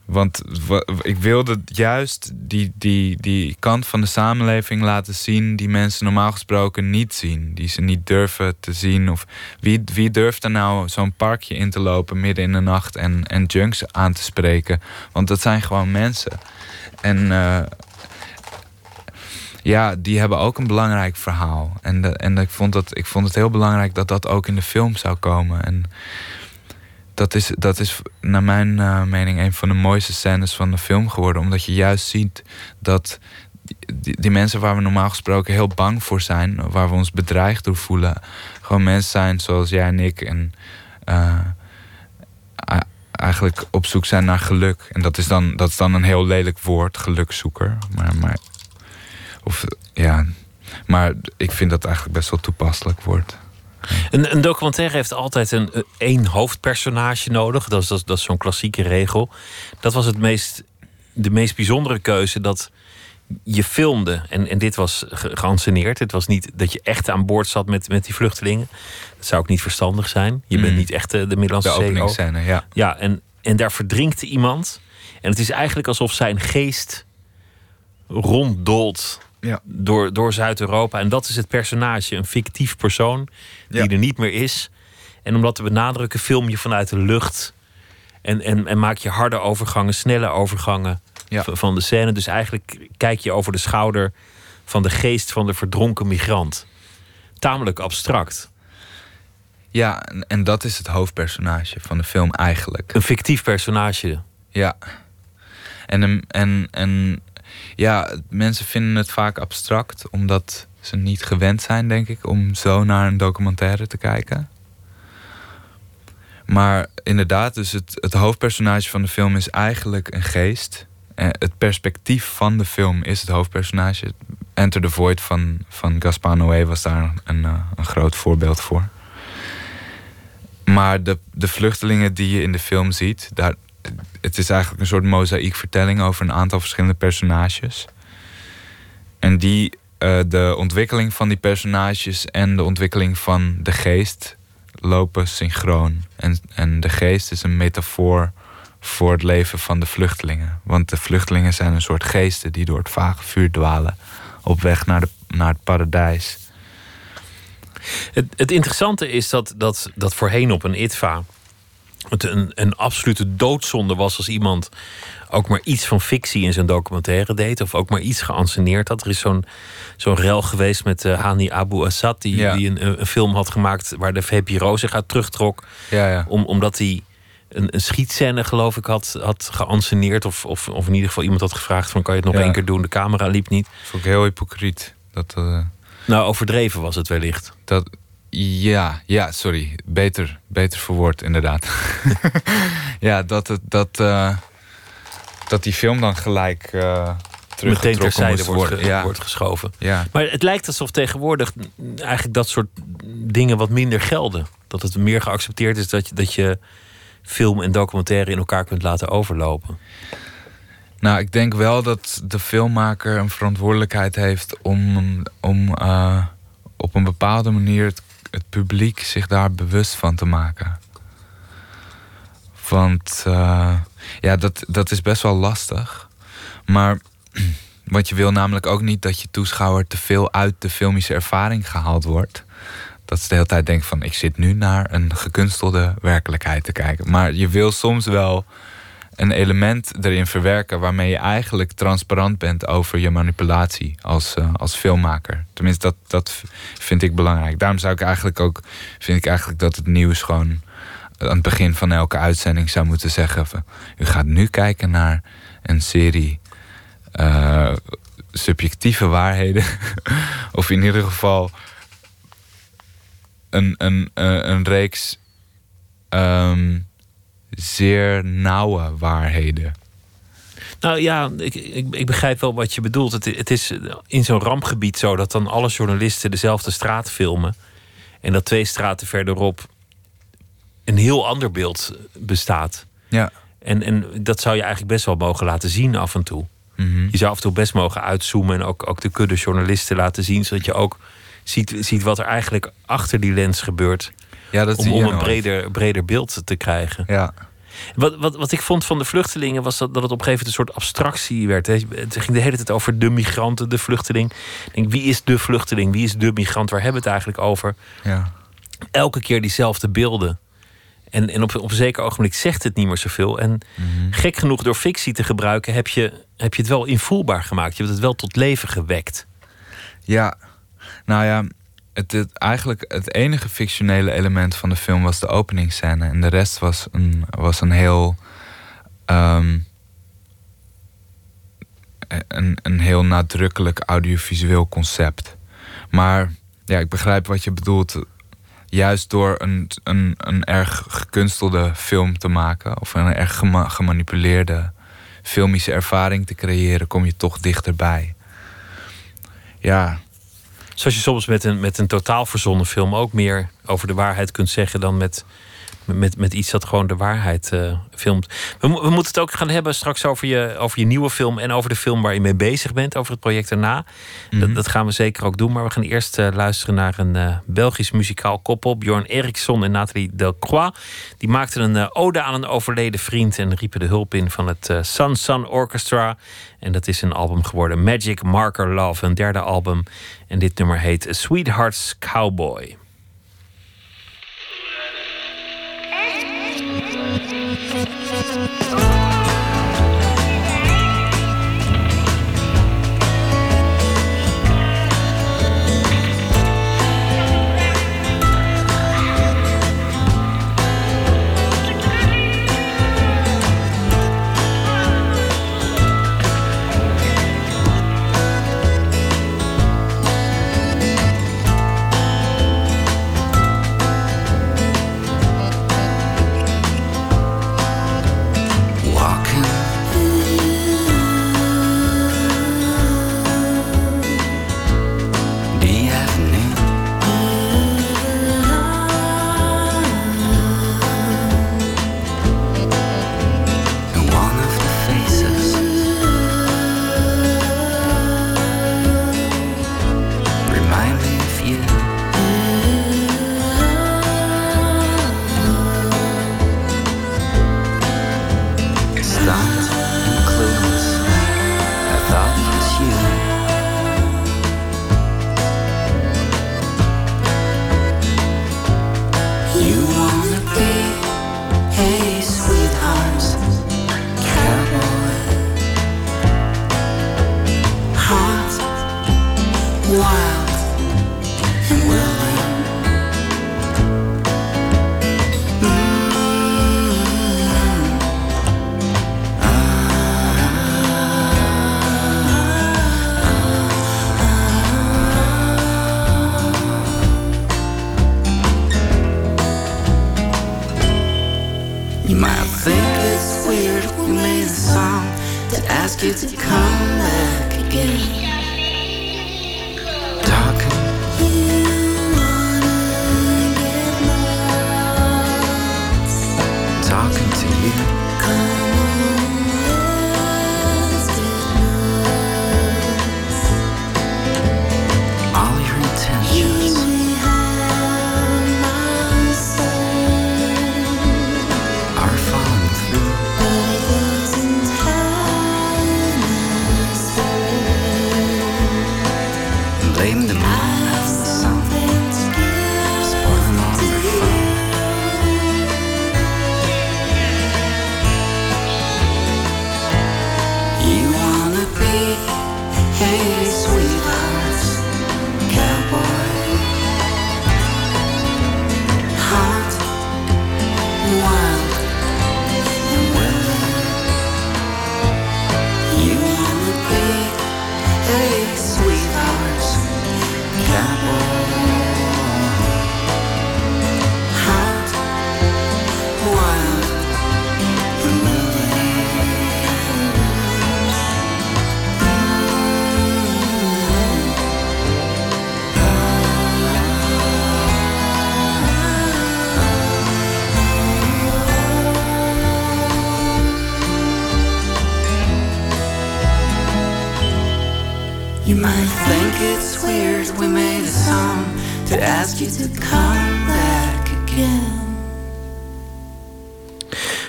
B: Want wa- ik wilde juist die, die, die kant van de samenleving laten zien die mensen normaal gesproken niet zien. Die ze niet durven te zien. Of wie, wie durft er nou zo'n parkje in te lopen midden in de nacht en, en junks aan te spreken? Want dat zijn gewoon mensen. En eh, ja, die hebben ook een belangrijk verhaal. En, de, en ik, vond dat, ik vond het heel belangrijk dat dat ook in de film zou komen. En dat is, dat is naar mijn eh, mening een van de mooiste scènes van de film geworden. Omdat je juist ziet dat die, mensen waar we normaal gesproken heel bang voor zijn, waar we ons bedreigd door voelen, gewoon mensen zijn zoals jij en ik. En eh, eigenlijk op zoek zijn naar geluk. En dat is dan, dat is dan een heel lelijk woord, gelukzoeker. Maar, maar, of, ja, maar ik vind dat eigenlijk best wel toepasselijk woord.
A: Een, een documentaire heeft altijd een eh, één hoofdpersonage nodig. Dat is, dat, dat is zo'n klassieke regel. Dat was het meest, de meest bijzondere keuze dat je filmde. En, en dit was ge- geanceneerd. Het was niet dat je echt aan boord zat met, met die vluchtelingen. Dat zou ook niet verstandig zijn. Je bent
B: Mm.
A: niet echt eh, de Middellandse
B: De ja.
A: Ja, en, en daar verdrinkt iemand. En het is eigenlijk alsof zijn geest ronddolt
B: Ja.
A: door, door Zuid-Europa. En dat is het personage, een fictief persoon die
B: Ja.
A: er niet meer is. En om dat te benadrukken, film je vanuit de lucht. En, en, en maak je harde overgangen, snelle overgangen
B: Ja.
A: van de scène. Dus eigenlijk kijk je over de schouder van de geest van de verdronken migrant. Tamelijk abstract.
B: Ja, en, en dat is het hoofdpersonage van de film eigenlijk.
A: Een fictief personage.
B: Ja. En, en, en ja, mensen vinden het vaak abstract, omdat ze niet gewend zijn, denk ik, om zo naar een documentaire te kijken. Maar inderdaad, dus het, het hoofdpersonage van de film is eigenlijk een geest. Eh, het perspectief van de film is het hoofdpersonage. Enter the Void van, van Gaspar Noé was daar een, eh, een groot voorbeeld voor. maar de, de vluchtelingen die je in de film ziet, daar, het is eigenlijk een soort mozaïekvertelling over een aantal verschillende personages. En die, uh, de ontwikkeling van die personages en de ontwikkeling van de geest lopen synchroon. En, en de geest is een metafoor voor het leven van de vluchtelingen. Want de vluchtelingen zijn een soort geesten die door het vage vuur dwalen op weg naar, de, naar het paradijs.
A: Het, het interessante is dat, dat, dat voorheen op een ITVA het een, een absolute doodzonde was als iemand ook maar iets van fictie in zijn documentaire deed. Of ook maar iets geanceneerd had. Er is zo'n zo'n rel geweest met uh, Hani Abu Assad. Die, die een, een, film had gemaakt waar de VPRO zich uit terugtrok.
B: Ja, ja.
A: Om, omdat hij een, een schietscène, geloof ik, had, had geanceneerd. Of, of, of in ieder geval iemand had gevraagd: van, kan je het nog één keer doen? De camera liep niet.
B: Dat vond ik heel hypocriet. Dat, uh...
A: Nou, overdreven was het wellicht.
B: Dat, ja, ja, sorry. Beter, beter verwoord, inderdaad. ja, dat, het, dat, uh, dat die film dan gelijk uh,
A: Meteen terzijde wordt, worden. ja. wordt geschoven.
B: Ja.
A: Maar het lijkt alsof tegenwoordig eigenlijk dat soort dingen wat minder gelden. Dat het meer geaccepteerd is dat je, dat je film en documentaire in elkaar kunt laten overlopen.
B: Nou, ik denk wel dat de filmmaker een verantwoordelijkheid heeft om, om uh, op een bepaalde manier het het publiek zich daar bewust van te maken. Want uh, ja, dat, dat is best wel lastig. Maar want je wil namelijk ook niet dat je toeschouwer te veel uit de filmische ervaring gehaald wordt. Dat ze de hele tijd denken van ik zit nu naar een gekunstelde werkelijkheid te kijken. Maar je wil soms wel een element erin verwerken waarmee je eigenlijk transparant bent over je manipulatie als, uh, als filmmaker. Tenminste, dat, dat vind ik belangrijk. Daarom zou ik eigenlijk ook, vind ik eigenlijk dat het nieuws gewoon aan het begin van elke uitzending zou moeten zeggen: van, U gaat nu kijken naar een serie uh, subjectieve waarheden. of in ieder geval een, een, een, een reeks. Um, zeer nauwe waarheden.
A: Nou ja, ik, ik, ik, begrijp wel wat je bedoelt. Het, het is in zo'n rampgebied zo dat dan alle journalisten dezelfde straat filmen. En dat twee straten verderop een heel ander beeld bestaat.
B: Ja.
A: En, en dat zou je eigenlijk best wel mogen laten zien af en toe.
B: Mhm.
A: Je zou af en toe best mogen uitzoomen en ook, ook de kudde journalisten laten zien, zodat je ook ziet, ziet wat er eigenlijk achter die lens gebeurt.
B: Ja, dat
A: om, om een breder, breder beeld te krijgen.
B: Ja.
A: Wat, wat, wat ik vond van de vluchtelingen was dat, dat het op een gegeven moment een soort abstractie werd. Het ging de hele tijd over de migranten, de vluchteling. Ik denk, wie is de vluchteling? Wie is de migrant? Waar hebben we het eigenlijk over?
B: Ja.
A: Elke keer diezelfde beelden. En, en op, op een zeker ogenblik zegt het niet meer zoveel. En
B: Mhm.
A: gek genoeg, door fictie te gebruiken, heb je, heb je het wel invoelbaar gemaakt. Je hebt het wel tot leven gewekt.
B: Ja, nou ja, het, het, eigenlijk het enige fictionele element van de film was de openingsscène. En de rest was een, was een heel. ehm, een, een heel nadrukkelijk audiovisueel concept. Maar ja, ik begrijp wat je bedoelt. Juist door een, een, een erg gekunstelde film te maken, of een erg gema- gemanipuleerde filmische ervaring te creëren, kom je toch dichterbij. Ja,
A: Zoals je soms met een, met een totaal verzonnen film ook meer over de waarheid kunt zeggen dan met, met, met iets dat gewoon de waarheid eh, filmt. We, we moeten het ook gaan hebben straks over je, over je nieuwe film en over de film waar je mee bezig bent, over het project daarna.
B: Mhm.
A: Dat, dat gaan we zeker ook doen. Maar we gaan eerst eh, luisteren naar een eh, Belgisch muzikaal koppel, Bjorn Eriksson en Nathalie Delcroix. Die maakten een ode aan een overleden vriend en riepen de hulp in van het Sun Sun Orchestra. En dat is een album geworden, Magic Marker Love, een derde album. En dit nummer heet Sweetheart's Cowboy.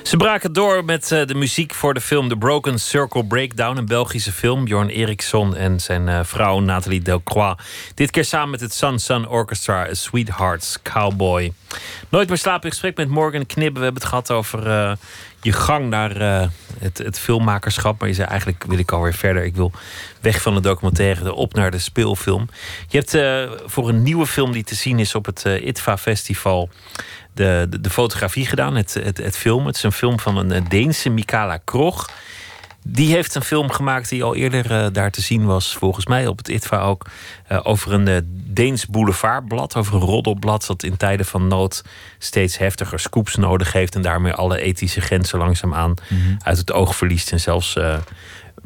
A: Ze braken door met eh, de muziek voor de film The Broken Circle Breakdown, een Belgische film. Bjorn Eriksson en zijn eh, vrouw Nathalie Delcroix. Dit keer samen met het Sun Sun Orchestra, Sweethearts Cowboy. Nooit meer slapen in gesprek met Morgan Knibbe. We hebben het gehad over eh, je gang naar eh, het, het filmmakerschap. Maar je zei eigenlijk wil ik alweer verder. Ik wil weg van de documentaire op naar de speelfilm. Je hebt eh, voor een nieuwe film die te zien is op het eh, ITVA Festival de, de, fotografie gedaan, het, het, het film. Het is een film van een Deense, Mikala Krog. Die heeft een film gemaakt die al eerder eh, daar te zien was, volgens mij op het ITVA ook. eh, over een eh, Deens boulevardblad, over een roddelblad dat in tijden van nood steeds heftiger scoops nodig heeft. En daarmee alle ethische grenzen langzaamaan uit het oog verliest. En zelfs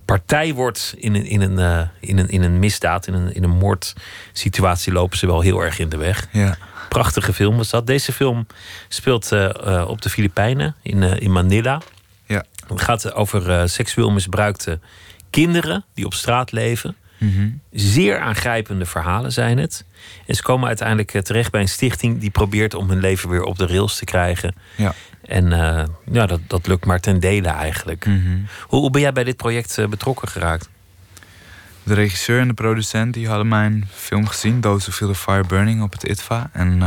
A: partij wordt in een, in, een, in, een, in een misdaad, in een, in een moordsituatie lopen ze wel heel erg in de weg.
B: Ja.
A: Prachtige film was dat. Deze film speelt op de Filipijnen, in, in Manila. Het gaat over eh, seksueel misbruikte kinderen die op straat leven.
B: Mhm.
A: Zeer aangrijpende verhalen zijn het. En ze komen uiteindelijk eh, terecht bij een stichting die probeert om hun leven weer op de rails te krijgen.
B: Ja.
A: En eh, ja, dat, dat lukt maar ten dele eigenlijk.
B: Mhm.
A: Hoe, hoe ben jij bij dit project betrokken geraakt?
B: De regisseur en de producent die hadden mijn film gezien, Those Who Feel the Fire Burning, op het ITVA. En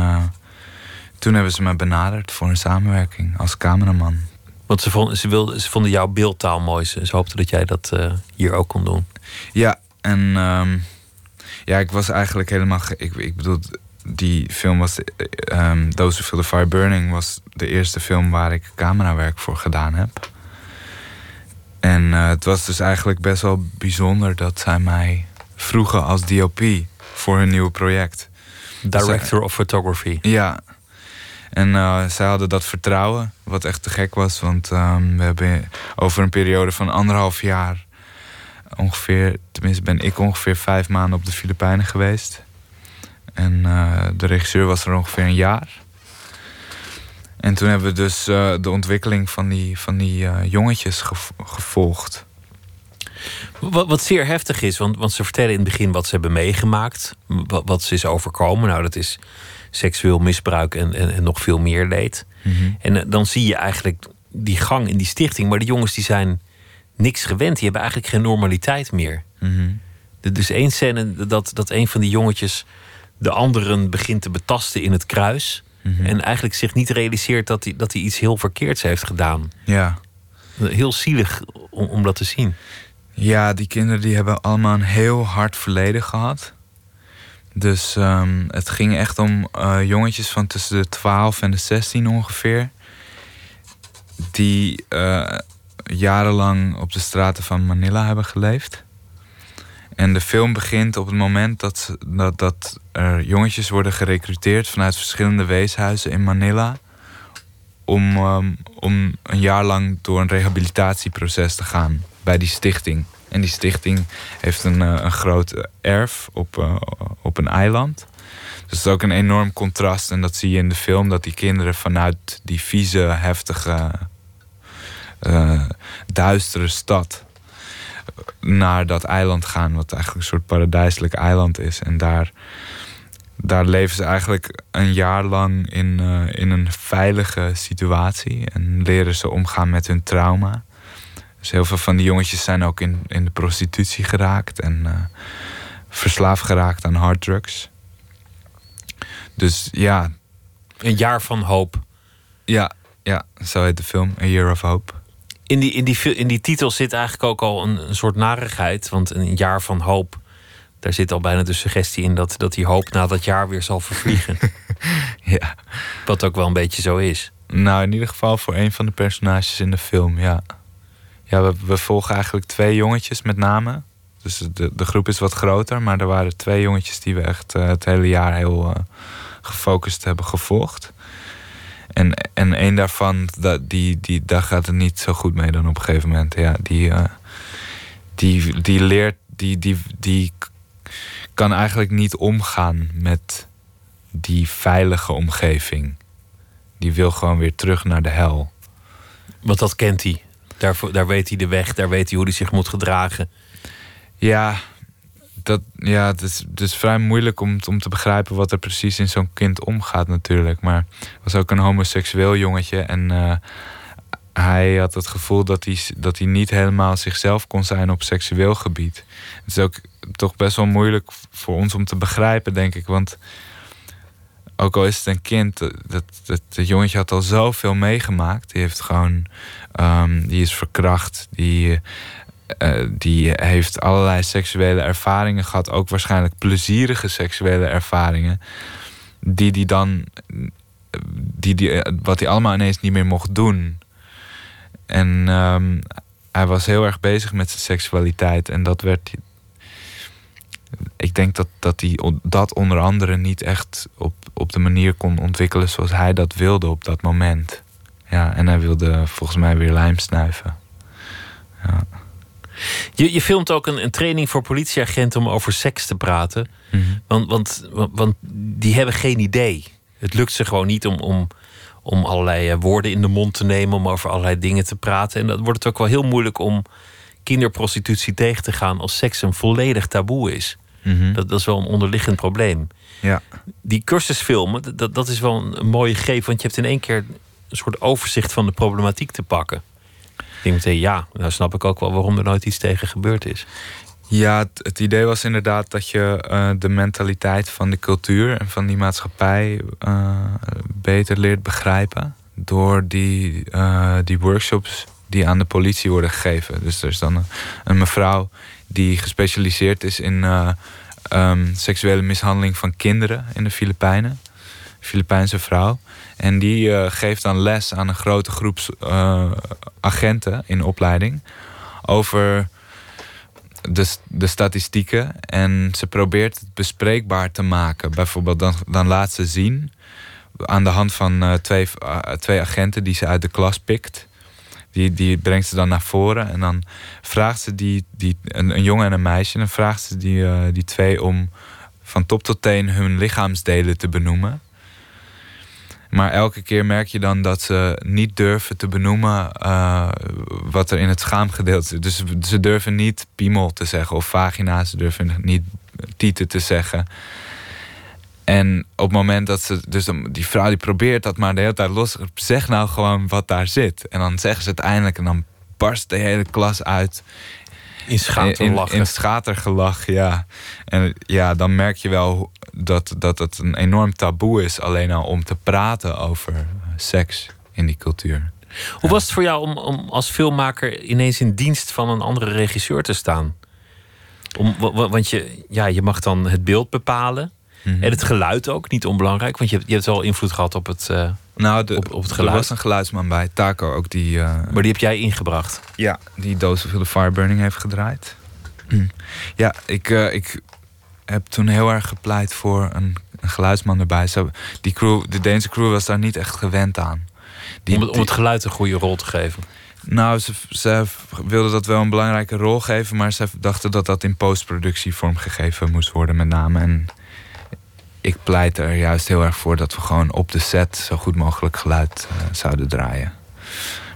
B: toen hebben ze me benaderd voor een samenwerking als cameraman.
A: Want ze vonden, ze, wilden, ze vonden jouw beeldtaal mooi. Ze, ze hoopten dat jij dat eh, hier ook kon doen.
B: Ja, en ehm, ja, ik was eigenlijk helemaal. Ik, ik bedoel, die film was. ehm Those Who Feel the Fire Burning was de eerste film waar ik camerawerk voor gedaan heb. En eh, het was dus eigenlijk best wel bijzonder dat zij mij vroegen als DOP voor hun nieuwe project.
A: Director of Photography.
B: Ja. En eh, zij hadden dat vertrouwen, wat echt te gek was. Want ehm, we hebben over een periode van anderhalf jaar ongeveer, tenminste ben ik ongeveer vijf maanden op de Filipijnen geweest. En eh, de regisseur was er ongeveer een jaar. En toen hebben we dus eh, de ontwikkeling van die, van die eh, jongetjes gev- gevolgd.
A: Wat, wat zeer heftig is, want, want ze vertellen in het begin wat ze hebben meegemaakt. Wat ze is overkomen. Nou, dat is seksueel misbruik en, en, en nog veel meer leed. En eh, dan zie je eigenlijk die gang in die stichting. Maar de jongens die zijn niks gewend. Die hebben eigenlijk geen normaliteit meer.
B: Mhm.
A: Is één scène dat, dat een van die jongetjes de anderen begint te betasten in het kruis.
B: Mhm.
A: En eigenlijk zich niet realiseert dat hij, dat hij iets heel verkeerds heeft gedaan.
B: Ja.
A: Heel zielig om, om dat te zien.
B: Ja, die kinderen die hebben allemaal een heel hard verleden gehad. Dus ehm, het ging echt om eh, jongetjes van tussen de 12 en de 16 ongeveer. Die eh, jarenlang op de straten van Manila hebben geleefd. En de film begint op het moment dat, dat, dat er jongetjes worden gerecruiteerd vanuit verschillende weeshuizen in Manila. om, ehm, om een jaar lang door een rehabilitatieproces te gaan bij die stichting. En die stichting heeft een, eh, een groot erf op, eh, op een eiland. Dus het is ook een enorm contrast. En dat zie je in de film, dat die kinderen vanuit die vieze, heftige, eh, duistere stad naar dat eiland gaan, wat eigenlijk een soort paradijselijk eiland is. En daar, daar leven ze eigenlijk een jaar lang in, in een veilige situatie en leren ze omgaan met hun trauma. Dus heel veel van die jongetjes zijn ook in, in de prostitutie geraakt en uh, verslaafd geraakt aan harddrugs. Dus ja.
A: Een jaar van hoop.
B: Ja, ja, zo heet de film, A Year of Hope.
A: In die, in, die, in die titel zit eigenlijk ook al een, een soort narigheid. Want een jaar van hoop, daar zit al bijna de suggestie in dat, dat die hoop na dat jaar weer zal vervliegen.
B: ja.
A: Wat ook wel een beetje zo is.
B: Nou, in ieder geval voor een van de personages in de film, ja. Ja, we, volgen eigenlijk twee jongetjes met name. Dus de, de groep is wat groter, maar er waren twee jongetjes die we echt uh, het hele jaar heel uh, gefocust hebben gevolgd. En, en een daarvan, dat, die, die, daar gaat het niet zo goed mee dan op een gegeven moment. Ja, die, uh, die, die leert, die, die, die kan eigenlijk niet omgaan met die veilige omgeving. Die wil gewoon weer terug naar de hel.
A: Want dat kent hij. Daar, daar weet hij de weg, daar weet hij hoe hij zich moet gedragen.
B: Ja, dat, ja het, is, het is vrij moeilijk om, om te begrijpen wat er precies in zo'n kind omgaat natuurlijk. Maar was ook een homoseksueel jongetje en uh, hij had het gevoel dat hij, dat hij niet helemaal zichzelf kon zijn op seksueel gebied. Het is ook toch best wel moeilijk voor ons om te begrijpen, denk ik. Want ook al is het een kind, dat, dat, dat jongetje had al zoveel meegemaakt. Die heeft gewoon, um, die is verkracht, die uh, die heeft allerlei seksuele ervaringen gehad, ook waarschijnlijk plezierige seksuele ervaringen, die die dan, die die, wat hij allemaal ineens niet meer mocht doen. En um, hij was heel erg bezig met zijn seksualiteit en dat werd. Ik denk dat, dat hij dat onder andere niet echt op, op de manier kon ontwikkelen zoals hij dat wilde op dat moment. Ja, en hij wilde volgens mij weer lijm snuiven. Ja.
A: Je, je filmt ook een, een, training voor politieagenten om over seks te praten.
B: Mhm.
A: want, want, want die hebben geen idee. Het lukt ze gewoon niet om, om, om allerlei eh, woorden in de mond te nemen, om over allerlei dingen te praten. En dat wordt het ook wel heel moeilijk om kinderprostitutie tegen te gaan als seks een volledig taboe is.
B: Mhm.
A: Dat, dat is wel een onderliggend probleem.
B: Ja.
A: Die cursusfilmen, dat, dat is wel een, een mooie greep, want je hebt in één keer een soort overzicht van de problematiek te pakken. Ik denk meteen, ja, nou snap ik ook wel waarom er nooit iets tegen gebeurd is.
B: Ja, het, het idee was inderdaad dat je uh, de mentaliteit van de cultuur en van die maatschappij uh, beter leert begrijpen. Door die, uh, die workshops die aan de politie worden gegeven. Dus er is dan een, een mevrouw die gespecialiseerd is in um, seksuele mishandeling van kinderen in de Filipijnen. Filipijnse vrouw. En die uh, geeft dan les aan een grote groep uh, agenten in opleiding over de, de statistieken. En ze probeert het bespreekbaar te maken. Bijvoorbeeld, dan, dan laat ze zien aan de hand van twee, twee agenten die ze uit de klas pikt. Die, die brengt ze dan naar voren en dan vraagt ze die, die, een, jongen en een meisje, en dan vraagt ze die, die twee om van top tot teen hun lichaamsdelen te benoemen. Maar elke keer merk je dan dat ze niet durven te benoemen uh, wat er in het schaamgedeelte zit. Dus ze durven niet piemel te zeggen of vagina. Ze durven niet tieten te zeggen. En op het moment dat ze. Dus die vrouw die probeert dat maar de hele tijd los. Zeg nou gewoon wat daar zit. En dan zeggen ze het eindelijk en dan barst de hele klas uit.
A: In schatergelach.
B: In, in schatergelach, ja. En ja, dan merk je wel dat, dat het een enorm taboe is... alleen al om te praten over seks in die cultuur.
A: Hoe was het voor jou om, om als filmmaker... ineens in dienst van een andere regisseur te staan? Om, want je, ja, je mag dan het beeld bepalen...
B: Mhm.
A: En het geluid ook, niet onbelangrijk. Want je hebt, je hebt wel invloed gehad op het, uh,
B: nou, de,
A: op, op, het geluid.
B: Er was een geluidsman bij, Taco ook. Die, uh,
A: maar die heb jij ingebracht?
B: Ja, die Dose of the Fireburning heeft gedraaid. Mm. Ja, ik, uh, ik heb toen heel erg gepleit voor een, een geluidsman erbij. Zo, die crew, de Deense crew was daar niet echt gewend aan. Die,
A: om, het, om het geluid een goede rol te geven.
B: nou, ze, ze wilden dat wel een belangrijke rol geven, maar ze dachten dat dat in postproductie vormgegeven moest worden, met name. En ik pleit er juist heel erg voor dat we gewoon op de set zo goed mogelijk geluid eh, zouden draaien.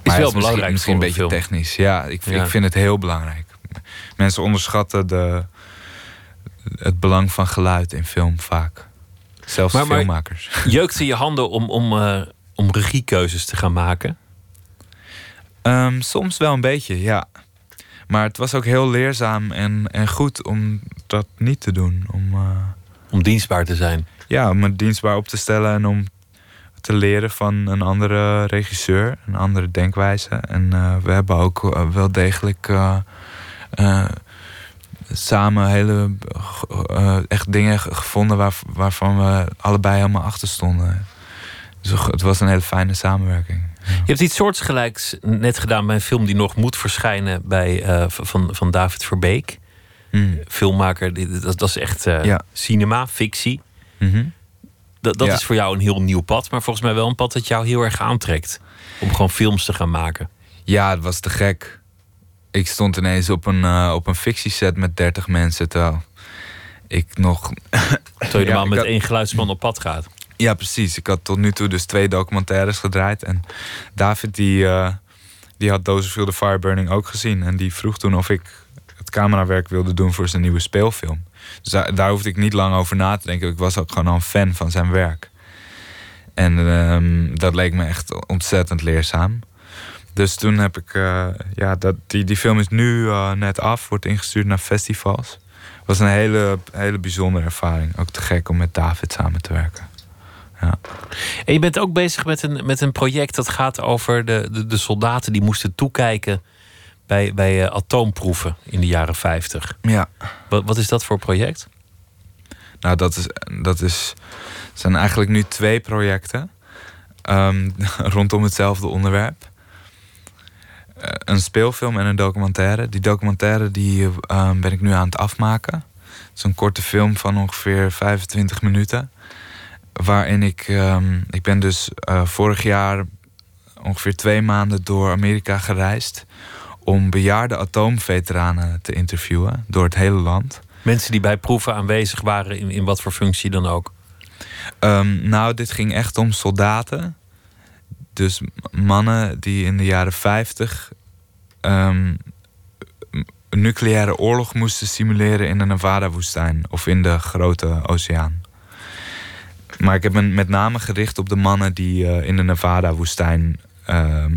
A: Is
B: Maar
A: wel
B: het
A: belangrijk
B: Misschien, misschien
A: een
B: beetje
A: film.
B: technisch. Ja, ik,
A: Ja.
B: ik vind het heel belangrijk. Mensen onderschatten de, het belang van geluid in film vaak. Zelfs
A: Maar- maar-
B: filmmakers.
A: Jeukte je handen om, om, eh, om regiekeuzes te gaan maken?
B: Ehm, soms wel een beetje, ja. Maar het was ook heel leerzaam en, en goed om dat niet te doen. Om, eh,
A: Om dienstbaar te zijn.
B: ja, om het dienstbaar op te stellen en om te leren van een andere regisseur, een andere denkwijze. En eh, we hebben ook eh, wel degelijk eh, samen hele echt dingen ge- gevonden waar, waarvan we allebei helemaal achter stonden. Dus het was een hele fijne samenwerking.
A: Je hebt iets soortgelijks net gedaan bij een film die nog moet verschijnen bij, van, van David Verbeek.
B: Mm.
A: Filmmaker, dat, dat is echt eh,
B: Ja.
A: cinema, fictie.
B: Mhm.
A: Dat, dat
B: Ja.
A: is voor jou een heel nieuw pad, maar volgens mij wel een pad dat jou heel erg aantrekt. Om gewoon films te gaan maken.
B: Ja, het was te gek. Ik stond ineens op een, eh, op een fictieset met 30 mensen. Terwijl ik nog.
A: Terwijl je
B: Ja,
A: normaal
B: ik
A: met
B: had-
A: één geluidsman op pad gaat.
B: Ja, precies. Ik had tot nu toe dus twee documentaires gedraaid. En David, die, eh, die had Dozenfield the Fireburning ook gezien. En die vroeg toen of ik camerawerk wilde doen voor zijn nieuwe speelfilm. Dus daar, daar hoefde ik niet lang over na te denken. Ik was ook gewoon al een fan van zijn werk. En ehm, dat leek me echt ontzettend leerzaam. Dus toen heb ik, eh, ja, dat, die, die film is nu eh, net af, wordt ingestuurd naar festivals. Het was een hele, hele bijzondere ervaring. Ook te gek om met David samen te werken. Ja.
A: En je bent ook bezig met een, met een project dat gaat over de, de, de soldaten die moesten toekijken bij, bij eh, atoomproeven in de jaren 50.
B: ja.
A: Wat, wat is dat voor project?
B: Nou, dat, is, dat is, zijn eigenlijk nu twee projecten ehm, rondom hetzelfde onderwerp. Eh, een speelfilm en een documentaire. Die documentaire die, ehm, ben ik nu aan het afmaken. Het is een korte film van ongeveer 25 minuten. Waarin ik, ehm, ik ben dus eh, vorig jaar ongeveer twee maanden door Amerika gereisd. Om bejaarde atoomveteranen te interviewen door het hele land.
A: Mensen die bij proeven aanwezig waren, in, in wat voor functie dan ook.
B: Ehm, nou, dit ging echt om soldaten. Dus mannen die in de jaren 50 ehm, een nucleaire oorlog moesten simuleren in de Nevada-woestijn of in de grote oceaan. Maar ik heb me met name gericht op de mannen die eh, in de Nevada-woestijn ehm,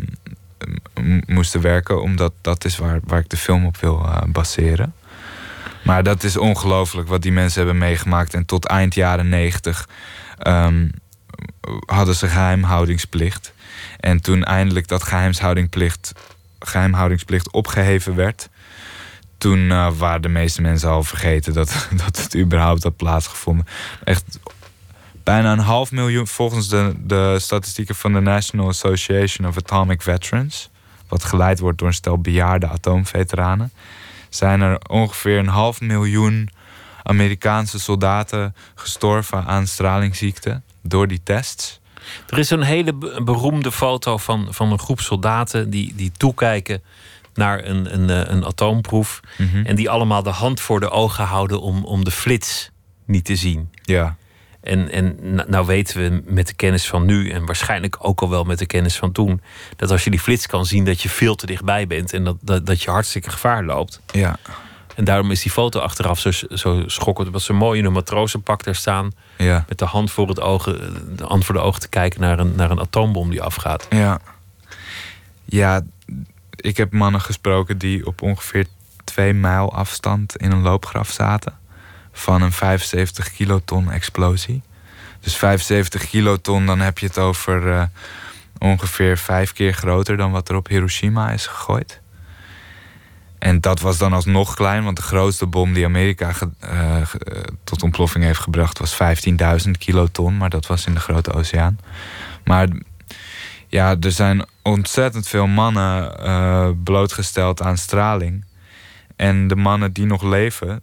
B: moesten werken, omdat dat is waar, waar ik de film op wil eh, baseren. Maar dat is ongelooflijk wat die mensen hebben meegemaakt. En tot eind jaren negentig ehm, hadden ze geheimhoudingsplicht. En toen eindelijk dat geheimhoudingsplicht, geheimhoudingsplicht opgeheven werd... toen eh, waren de meeste mensen al vergeten dat, dat het überhaupt had plaatsgevonden. Echt bijna een half miljoen, volgens de, de statistieken van de National Association of Atomic Veterans... wat geleid wordt door een stel bejaarde atoomveteranen zijn er ongeveer een half miljoen Amerikaanse soldaten gestorven aan stralingsziekte door die tests.
A: Er is een hele be- beroemde foto van, van een groep soldaten die, die toekijken naar een, een, eh, een atoomproef.
B: Mhm.
A: En die allemaal de hand voor de ogen houden om, om de flits niet te zien.
B: Ja,
A: En, en nou weten we met de kennis van nu, en waarschijnlijk ook al wel met de kennis van toen, dat als je die flits kan zien, dat je veel te dichtbij bent en dat, dat, dat je hartstikke gevaar loopt.
B: ja,
A: En daarom is die foto achteraf zo, zo schokkend. Wat ze mooi in een matrozenpak daar staan,
B: ja,
A: met de hand voor het ogen, de hand voor de ogen te kijken naar een, naar een atoombom die afgaat.
B: ja. Ja, ik heb mannen gesproken die op ongeveer twee mijl afstand in een loopgraf zaten. Van een 75 kiloton explosie. Dus 75 kiloton, dan heb je het over eh, ongeveer vijf keer groter dan wat er op Hiroshima is gegooid. En dat was dan alsnog klein, want de grootste bom die Amerika eh, eh, tot ontploffing heeft gebracht was 15.000 kiloton, maar dat was in de Grote Oceaan. Maar ja, er zijn ontzettend veel mannen blootgesteld aan straling. En de mannen die nog leven,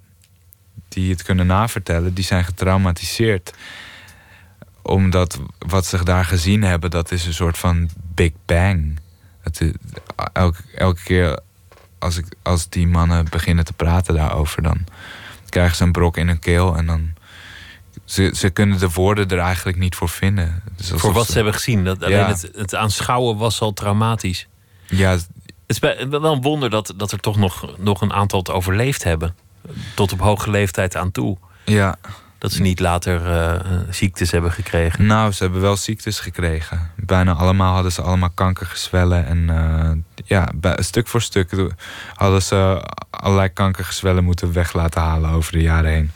B: die het kunnen navertellen, die zijn getraumatiseerd. omdat wat ze daar gezien hebben, dat is een soort van Big Bang. Het elke, elke keer als, ik, als die mannen beginnen te praten daarover, dan krijgen ze een brok in hun keel en dan. Ze, ze kunnen de woorden er eigenlijk niet voor vinden. Dus
A: Voor wat ze hebben gezien. Dat, alleen
B: Ja.
A: het, het aanschouwen was al traumatisch.
B: Ja,
A: Het is wel een wonder dat, dat er toch nog, nog een aantal het overleefd hebben. Tot op hoge leeftijd aan toe.
B: ja.
A: Dat ze niet later eh, ziektes hebben gekregen.
B: Nou, ze hebben wel ziektes gekregen. Bijna allemaal hadden ze allemaal kankergezwellen. En eh, ja, bij- stuk voor stuk hadden ze allerlei kankergezwellen moeten weg laten halen over de jaren heen.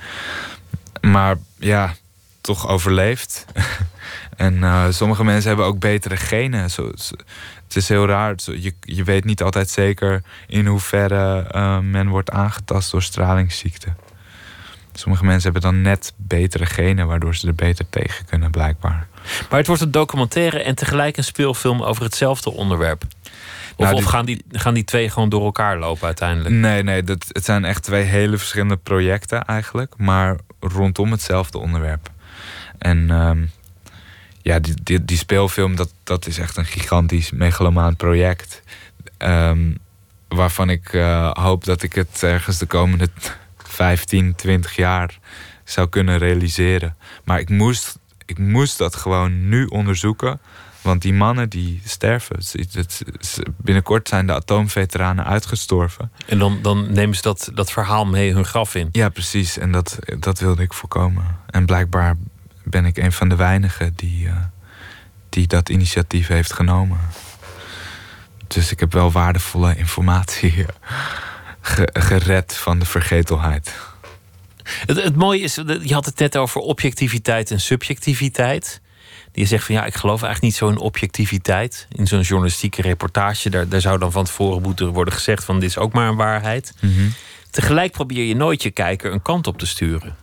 B: Maar ja, toch overleefd. en eh, sommige mensen hebben ook betere genen. Zo, zo- het is heel raar. Je, je weet niet altijd zeker in hoeverre eh, men wordt aangetast door stralingsziekte. Sommige mensen hebben dan net betere genen, waardoor ze er beter tegen kunnen, blijkbaar.
A: Maar het wordt een documentaire en tegelijk een speelfilm over hetzelfde onderwerp. Of,
B: Nou,
A: of gaan, die, gaan die twee gewoon door elkaar lopen uiteindelijk?
B: Nee, nee, dat, het zijn echt twee hele verschillende projecten eigenlijk, maar rondom hetzelfde onderwerp. En ehm, ja, die, die, die speelfilm, dat, dat is echt een gigantisch megalomaan project. Ehm, waarvan ik eh, hoop dat ik het ergens de komende 15, 20 jaar zou kunnen realiseren. Maar ik moest, ik moest dat gewoon nu onderzoeken. Want die mannen die sterven. Binnenkort zijn de atoomveteranen uitgestorven.
A: En dan, dan nemen ze dat, dat verhaal mee hun graf in.
B: Ja, precies. En dat, dat wilde ik voorkomen. En blijkbaar ben ik een van de weinigen die, eh, die dat initiatief heeft genomen. Dus ik heb wel waardevolle informatie ge- gered van de vergetelheid.
A: Het, het mooie is, dat- je had het net over objectiviteit en subjectiviteit. Die zegt van ja, ik geloof eigenlijk niet zo in objectiviteit. In zo'n journalistieke reportage, daar, daar zou dan van tevoren moeten worden gezegd van dit is ook maar een waarheid. Tegelijk probeer je nooit je kijker een kant op te sturen.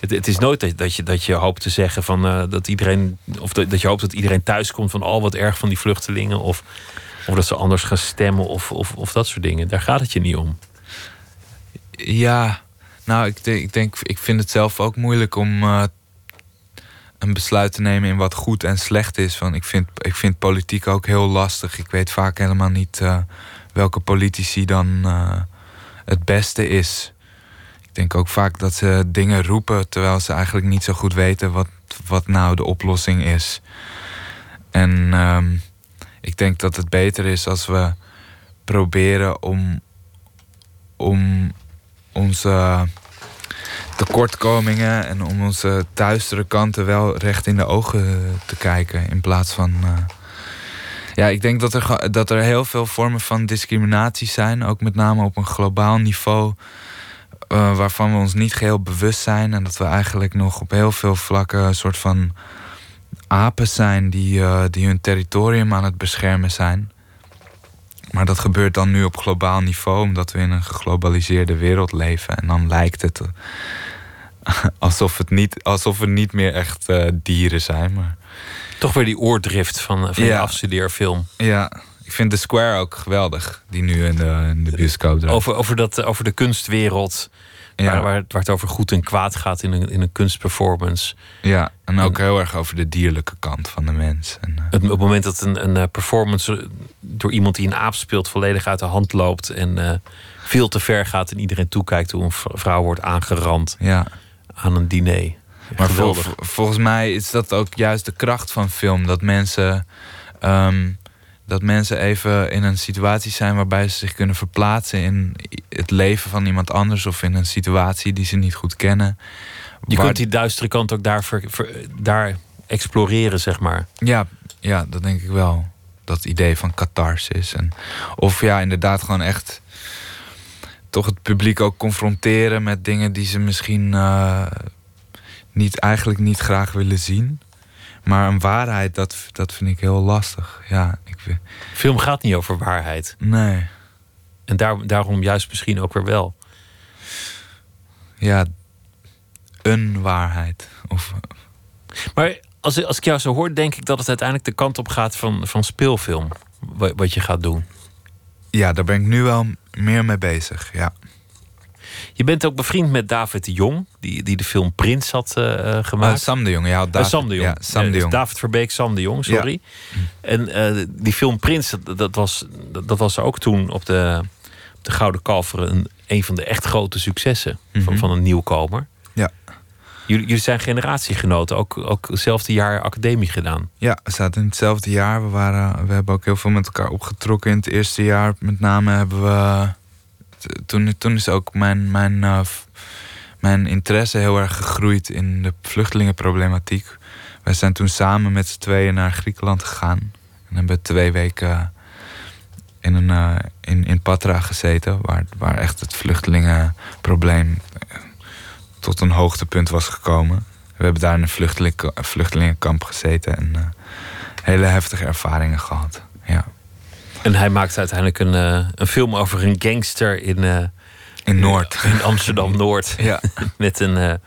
A: Het, het is nooit dat, je, dat je hoopt te zeggen van eh, dat iedereen, of dat, je hoopt dat iedereen thuiskomt van al wat erg van die vluchtelingen. Of, of dat ze anders gaan stemmen of, of, of dat soort dingen. Daar gaat het je niet om.
B: Ja, nou, ik ik, denk, ik vind het zelf ook moeilijk om eh, een besluit te nemen in wat goed en slecht is. Want ik vind, ik vind politiek ook heel lastig. Ik weet vaak helemaal niet eh, welke politici dan het beste is. Denk ook vaak dat ze dingen roepen terwijl ze eigenlijk niet zo goed weten wat, wat nou de oplossing is. En ehm, ik denk dat het beter is als we proberen om, om onze tekortkomingen en om onze duistere kanten wel recht in de ogen te kijken. In plaats van. eh, ja, ik denk dat er, dat er heel veel vormen van discriminatie zijn, ook met name op een globaal niveau. Eh, waarvan we ons niet geheel bewust zijn. En dat we eigenlijk nog op heel veel vlakken een soort van apen zijn die, eh, die hun territorium aan het beschermen zijn. Maar dat gebeurt dan nu op globaal niveau, omdat we in een geglobaliseerde wereld leven. En dan lijkt het eh, alsof, het niet, alsof we niet meer echt dieren zijn. Maar
A: Toch weer die oordrift van, van
B: Ja.
A: afstudeerfilm.
B: ja, ik vind The Square ook geweldig, die nu in de, in de bioscoop draait.
A: Over, over, dat, over de kunstwereld.
B: Ja.
A: Waar, waar, het- over goed en kwaad gaat in een, in een kunstperformance.
B: Ja, en ook heel erg over de dierlijke kant van de mens. En, eh,
A: Het, op het moment dat een, een eh, performance door iemand die een aap speelt volledig uit de hand loopt. En eh, veel te ver gaat en iedereen toekijkt hoe een vrouw wordt aangerand
B: ja.
A: aan een diner.
B: Maar vol- volgens mij is dat ook juist de kracht van film. Dat mensen, ehm, dat mensen even in een situatie zijn waarbij ze zich kunnen verplaatsen in het leven van iemand anders of in een situatie die ze niet goed kennen.
A: Je
B: Waar-
A: kunt die duistere kant ook daar, ver- ver- daar exploreren, zeg maar.
B: Ja, ja, dat denk ik wel. Dat idee van catharsis. En, of ja, inderdaad gewoon echt toch het publiek ook confronteren met dingen die ze misschien eh, niet, eigenlijk niet graag willen zien. Maar een waarheid, dat, dat vind ik heel lastig. Ja, ik
A: Film gaat niet over waarheid.
B: nee.
A: En daar, daarom juist misschien ook weer wel.
B: Ja, een waarheid. Of,
A: Maar als, als ik jou zo hoor, denk ik dat het uiteindelijk de kant op gaat van, van speelfilm. Wat, wat je gaat doen.
B: ja, daar ben ik nu wel meer mee bezig. Ja.
A: Je bent ook bevriend met David de Jong, die, die de film Prins had uh, gemaakt.
B: Uh, Sam de Jong, ja.
A: David, uh, Sam de Jong.
B: Ja, Sam de Jong.
A: David Verbeek, Sam de Jong, sorry. Ja. En die film Prins, dat, dat, was, dat, was ook toen op de, op de Gouden Kalver een, een van de echt grote successen mm -hmm. van, van een nieuwkomer.
B: Ja.
A: Jullie, jullie zijn generatiegenoten, ook, ook hetzelfde jaar academie gedaan.
B: Ja, we zaten in hetzelfde jaar. We, waren, we hebben ook heel veel met elkaar opgetrokken in het eerste jaar. Met name hebben we. Toen, toen is ook mijn, mijn, uh, mijn interesse heel erg gegroeid in de vluchtelingenproblematiek. Wij zijn toen samen met z'n tweeën naar Griekenland gegaan. En hebben twee weken in, een, uh, in, in Patra gezeten, waar, waar echt het vluchtelingenprobleem tot een hoogtepunt was gekomen. We hebben daar in een vluchteling, vluchtelingenkamp gezeten en hele heftige ervaringen gehad. Ja.
A: En hij maakte uiteindelijk een, uh, een film over een gangster in, uh,
B: in Noord.
A: In Amsterdam Noord.
B: ja.
A: Met een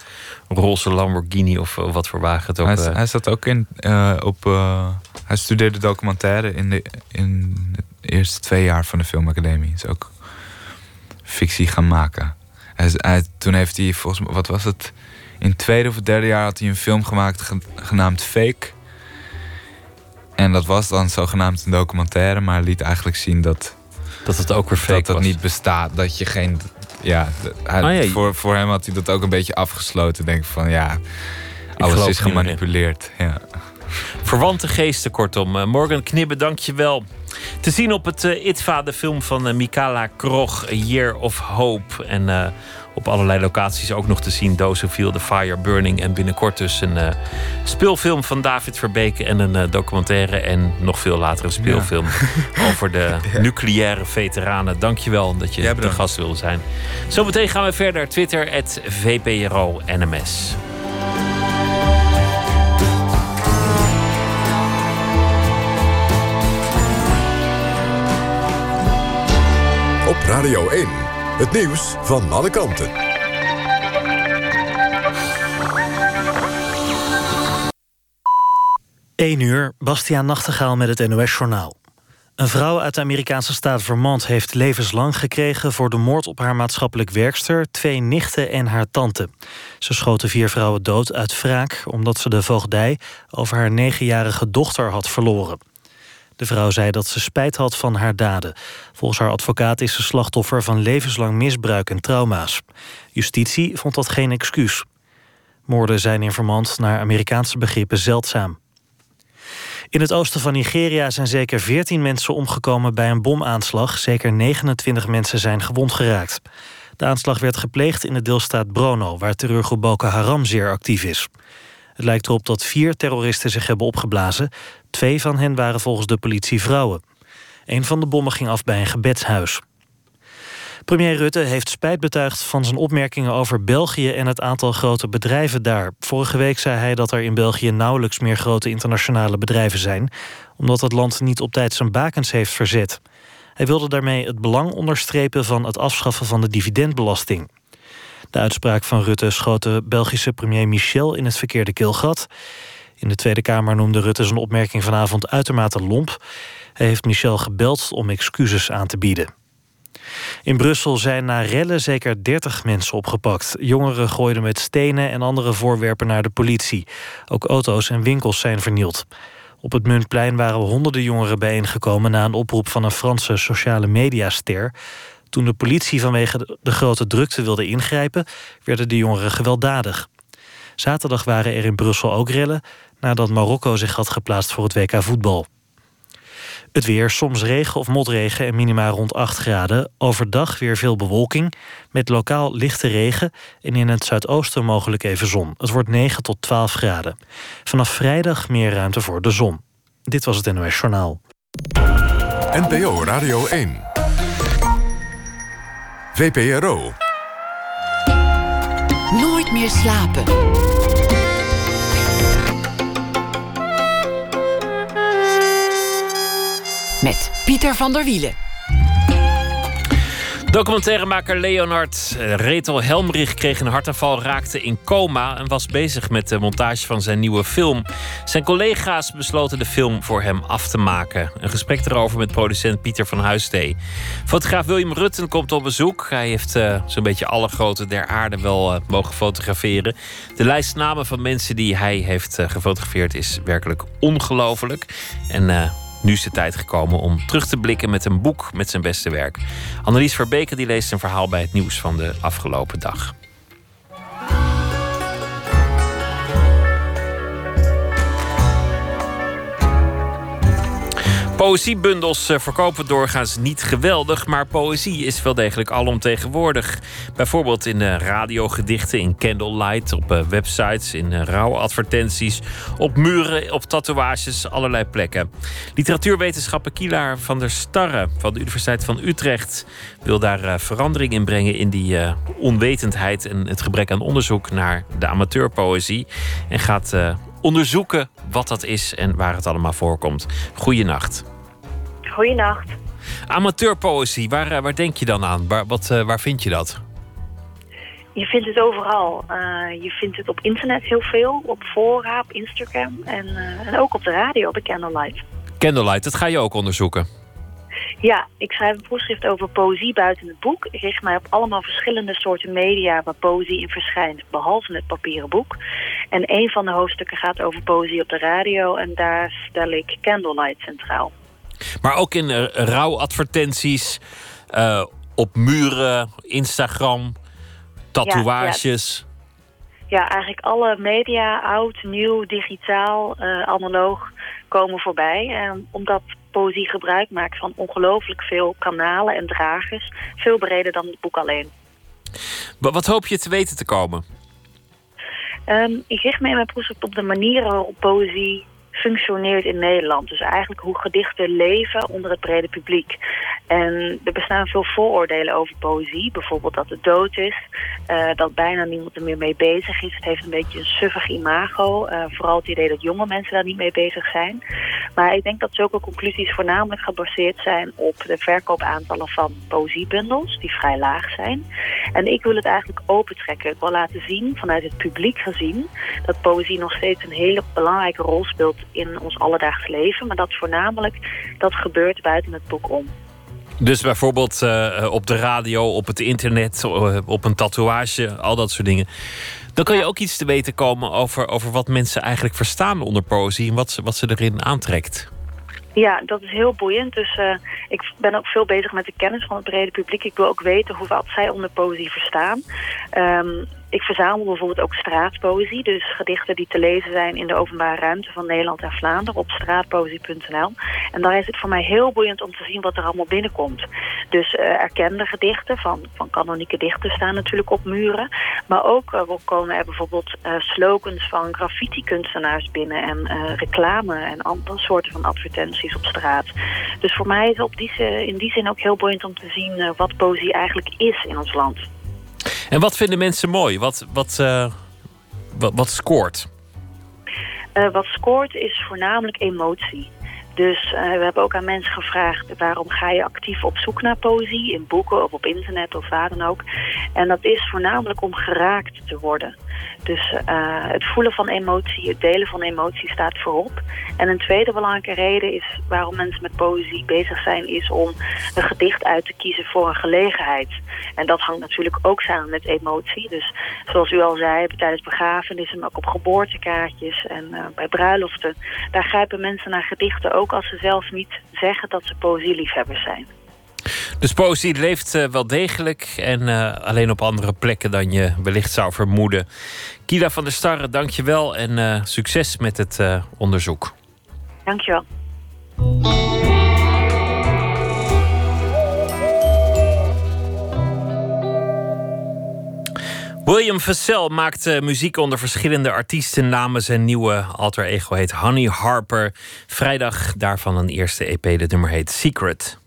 A: roze Lamborghini of wat voor wagen het ook.
B: Hij, hij zat ook in op. hij studeerde documentaire in de in de eerste twee jaar van de filmacademie. Is ook fictie gaan maken. Hij, hij, toen heeft hij volgens mij, wat was het? In het tweede of het derde jaar had hij een film gemaakt ge, genaamd Fake. En dat was dan zogenaamd een documentaire, maar liet eigenlijk zien dat.
A: Dat het ook weer fake
B: dat dat
A: was.
B: niet bestaat. Dat je geen. Ja, hij,
A: Ah, ja,
B: voor, voor hem had hij dat ook een beetje afgesloten. Denk van ja, alles is
A: er
B: gemanipuleerd. Ja.
A: Verwante geesten, kortom. Uh, Morgan Knibbe, dank je wel. Te zien op het uh, ITVA, de film van uh, Mikala Krog, A Year of Hope. En uh, op allerlei locaties ook nog te zien. Dozeville, The Fire Burning. En binnenkort dus een uh, speelfilm van David Verbeke. En een uh, documentaire. En nog veel later een speelfilm over de
B: Ja.
A: nucleaire veteranen. Dankjewel dat je
B: Ja,
A: de gast wilde zijn. Zometeen gaan we verder. Twitter, het VPRO NMS.
C: Op Radio 1. Het nieuws van alle kanten.
D: Eén uur, Bastiaan Nachtegaal met het NOS-journaal. Een vrouw uit de Amerikaanse staat Vermont heeft levenslang gekregen... voor de moord op haar maatschappelijk werkster, twee nichten en haar tante. Ze schoten vier vrouwen dood uit wraak... omdat ze de voogdij over haar negenjarige dochter had verloren. De vrouw zei dat ze spijt had van haar daden. Volgens haar advocaat is ze slachtoffer van levenslang misbruik en trauma's. Justitie vond dat geen excuus. Moorden zijn in Vermont naar Amerikaanse begrippen zeldzaam. In het oosten van Nigeria zijn zeker 14 mensen omgekomen bij een bomaanslag. Zeker 29 mensen zijn gewond geraakt. De aanslag werd gepleegd in de deelstaat Brono, waar terreurgroep Boko Haram zeer actief is. Het lijkt erop dat vier terroristen zich hebben opgeblazen. Twee van hen waren volgens de politie vrouwen. Een van de bommen ging af bij een gebedshuis. Premier Rutte heeft spijt betuigd van zijn opmerkingen over België en het aantal grote bedrijven daar. Vorige week zei hij dat er in België nauwelijks meer grote internationale bedrijven zijn, omdat het land niet op tijd zijn bakens heeft verzet. Hij wilde daarmee het belang onderstrepen van het afschaffen van de dividendbelasting. De uitspraak van Rutte schoot de Belgische premier Michel in het verkeerde keelgat. In de Tweede Kamer noemde Rutte zijn opmerking vanavond uitermate lomp. Hij heeft Michel gebeld om excuses aan te bieden. In Brussel zijn na rellen zeker 30 mensen opgepakt. Jongeren gooiden met stenen en andere voorwerpen naar de politie. Ook auto's en winkels zijn vernield. Op het Muntplein waren honderden jongeren bijeengekomen... na een oproep van een Franse sociale mediaster. Toen de politie vanwege de- grote drukte wilde ingrijpen... werden de jongeren gewelddadig. Zaterdag waren er in Brussel ook rellen... nadat Marokko zich had geplaatst voor het WK voetbal. Het weer, soms regen of motregen en minima rond 8 graden. Overdag weer veel bewolking, met lokaal lichte regen... en in het zuidoosten mogelijk even zon. Het wordt 9 tot 12 graden. Vanaf vrijdag meer ruimte voor de zon. Dit was het NOS Journaal.
C: NPO Radio 1. VPRO.
E: Nooit meer slapen. Met Pieter van der Wielen.
A: Documentairemaker Leonard eh, Retel Helmrich kreeg een hartaanval, raakte in coma en was bezig met de montage van zijn nieuwe film. Zijn collega's besloten de film voor hem af te maken. Een gesprek erover met producent Pieter van Huistee. Fotograaf William Rutten komt op bezoek. Hij heeft uh, zo'n beetje alle grote der aarde wel uh, mogen fotograferen. De lijst namen van mensen die hij heeft gefotografeerd is werkelijk ongelooflijk. En nu is de tijd gekomen om terug te blikken met een boek met zijn beste werk. Annelies Verbeke die leest een verhaal bij het nieuws van de afgelopen dag. Poëziebundels eh, verkopen doorgaans niet geweldig, maar poëzie is wel degelijk alomtegenwoordig. Bijvoorbeeld in uh, radiogedichten, in candlelight, op uh, websites, in rouwadvertenties, op muren, op tatoeages, allerlei plekken. Literatuurwetenschapper Kielaar van der Starre van de Universiteit van Utrecht wil daar verandering in brengen in die onwetendheid en het gebrek aan onderzoek naar de amateurpoëzie. En gaat onderzoeken wat dat is en waar het allemaal voorkomt. Goeienacht.
F: Goeienacht.
A: Amateurpoëzie, waar, eh, waar denk je dan aan? Waar, wat, uh, waar vind je dat?
F: Je vindt het overal. Uh, je vindt het op internet heel veel, op fora, op Instagram en, uh, en ook op de radio, bij Candlelight.
A: Candlelight, dat ga je ook onderzoeken?
F: Ja, ik schrijf een proefschrift over poëzie buiten het boek. Ik richt mij op allemaal verschillende soorten media waar poëzie in verschijnt, behalve het papieren boek. En een van de hoofdstukken gaat over poëzie op de radio en daar stel ik Candlelight centraal.
A: Maar ook in uh, rouwadvertenties, uh, op muren, Instagram, tatoeages.
F: Ja, ja. ja, eigenlijk alle media, oud, nieuw, digitaal, uh, analoog, komen voorbij. En omdat poëzie gebruik maakt van ongelooflijk veel kanalen en dragers. Veel breder dan het boek alleen.
A: Wat hoop je te weten te komen?
F: Um, ik richt me in mijn proefschrift op de manieren waarop poëzie functioneert in Nederland. Dus eigenlijk hoe gedichten leven onder het brede publiek. En er bestaan veel vooroordelen over poëzie. Bijvoorbeeld dat het dood is. Uh, dat bijna niemand er meer mee bezig is. Het heeft een beetje een suffig imago. Uh, vooral het idee dat jonge mensen daar niet mee bezig zijn. Maar ik denk dat zulke conclusies voornamelijk gebaseerd zijn op de verkoopaantallen van poëziebundels. Die vrij laag zijn. En ik wil het eigenlijk opentrekken. Ik wil laten zien, vanuit het publiek gezien... dat poëzie nog steeds een hele belangrijke rol speelt in ons alledaags leven. Maar dat voornamelijk dat gebeurt buiten het boek om.
A: Dus bijvoorbeeld uh, op de radio, op het internet, uh, op een tatoeage, al dat soort dingen. Dan kan je ook iets te weten komen over, over wat mensen eigenlijk verstaan onder poëzie en wat ze, wat ze erin aantrekt.
F: Ja, dat is heel boeiend. Dus uh, ik ben ook veel bezig met de kennis van het brede publiek. Ik wil ook weten hoe zij onder poëzie verstaan. Um, ik verzamel bijvoorbeeld ook straatpoëzie. Dus gedichten die te lezen zijn in de openbare ruimte van Nederland en Vlaanderen op straatpoëzie.nl. En daar is het voor mij heel boeiend om te zien wat er allemaal binnenkomt. Dus uh, erkende gedichten van, van kanonieke dichters staan natuurlijk op muren. Maar ook uh, komen er bijvoorbeeld uh, slogans van graffiti-kunstenaars binnen en reclame en andere soorten van advertenties op straat. Dus voor mij is het op die, in die zin ook heel boeiend om te zien wat poëzie eigenlijk is in ons land.
A: En wat vinden mensen mooi? Wat, wat, uh, wat, scoort?
F: Uh, wat scoort is voornamelijk emotie. Dus uh, we hebben ook aan mensen gevraagd... waarom ga je actief op zoek naar poëzie... in boeken of op internet of waar dan ook. En dat is voornamelijk om geraakt te worden. Dus uh, het voelen van emotie, het delen van emotie staat voorop. En een tweede belangrijke reden is waarom mensen met poëzie bezig zijn... is om een gedicht uit te kiezen voor een gelegenheid. En dat hangt natuurlijk ook samen met emotie. Dus zoals u al zei, tijdens begrafenissen... maar ook op geboortekaartjes en uh, bij bruiloften... daar grijpen mensen naar gedichten ook als ze zelf niet zeggen dat ze poëzieliefhebbers zijn.
A: Dus poëzie leeft uh, wel degelijk en uh, alleen op andere plekken dan je wellicht zou vermoeden. Kila van der Starre, dank je wel en uh, succes met het onderzoek.
F: Dank je wel.
A: William Vassell maakt muziek onder verschillende artiesten. Namen zijn nieuwe alter ego heet Honey Harper. Vrijdag daarvan een eerste EP. De nummer heet Secret.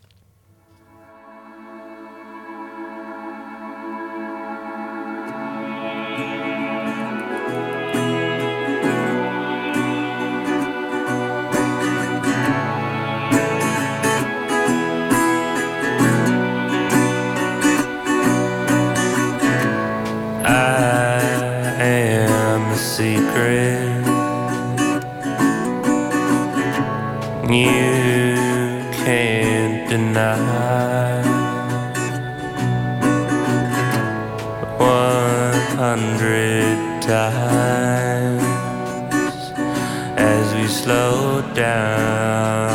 G: you can't deny. One hundred times as we slow down.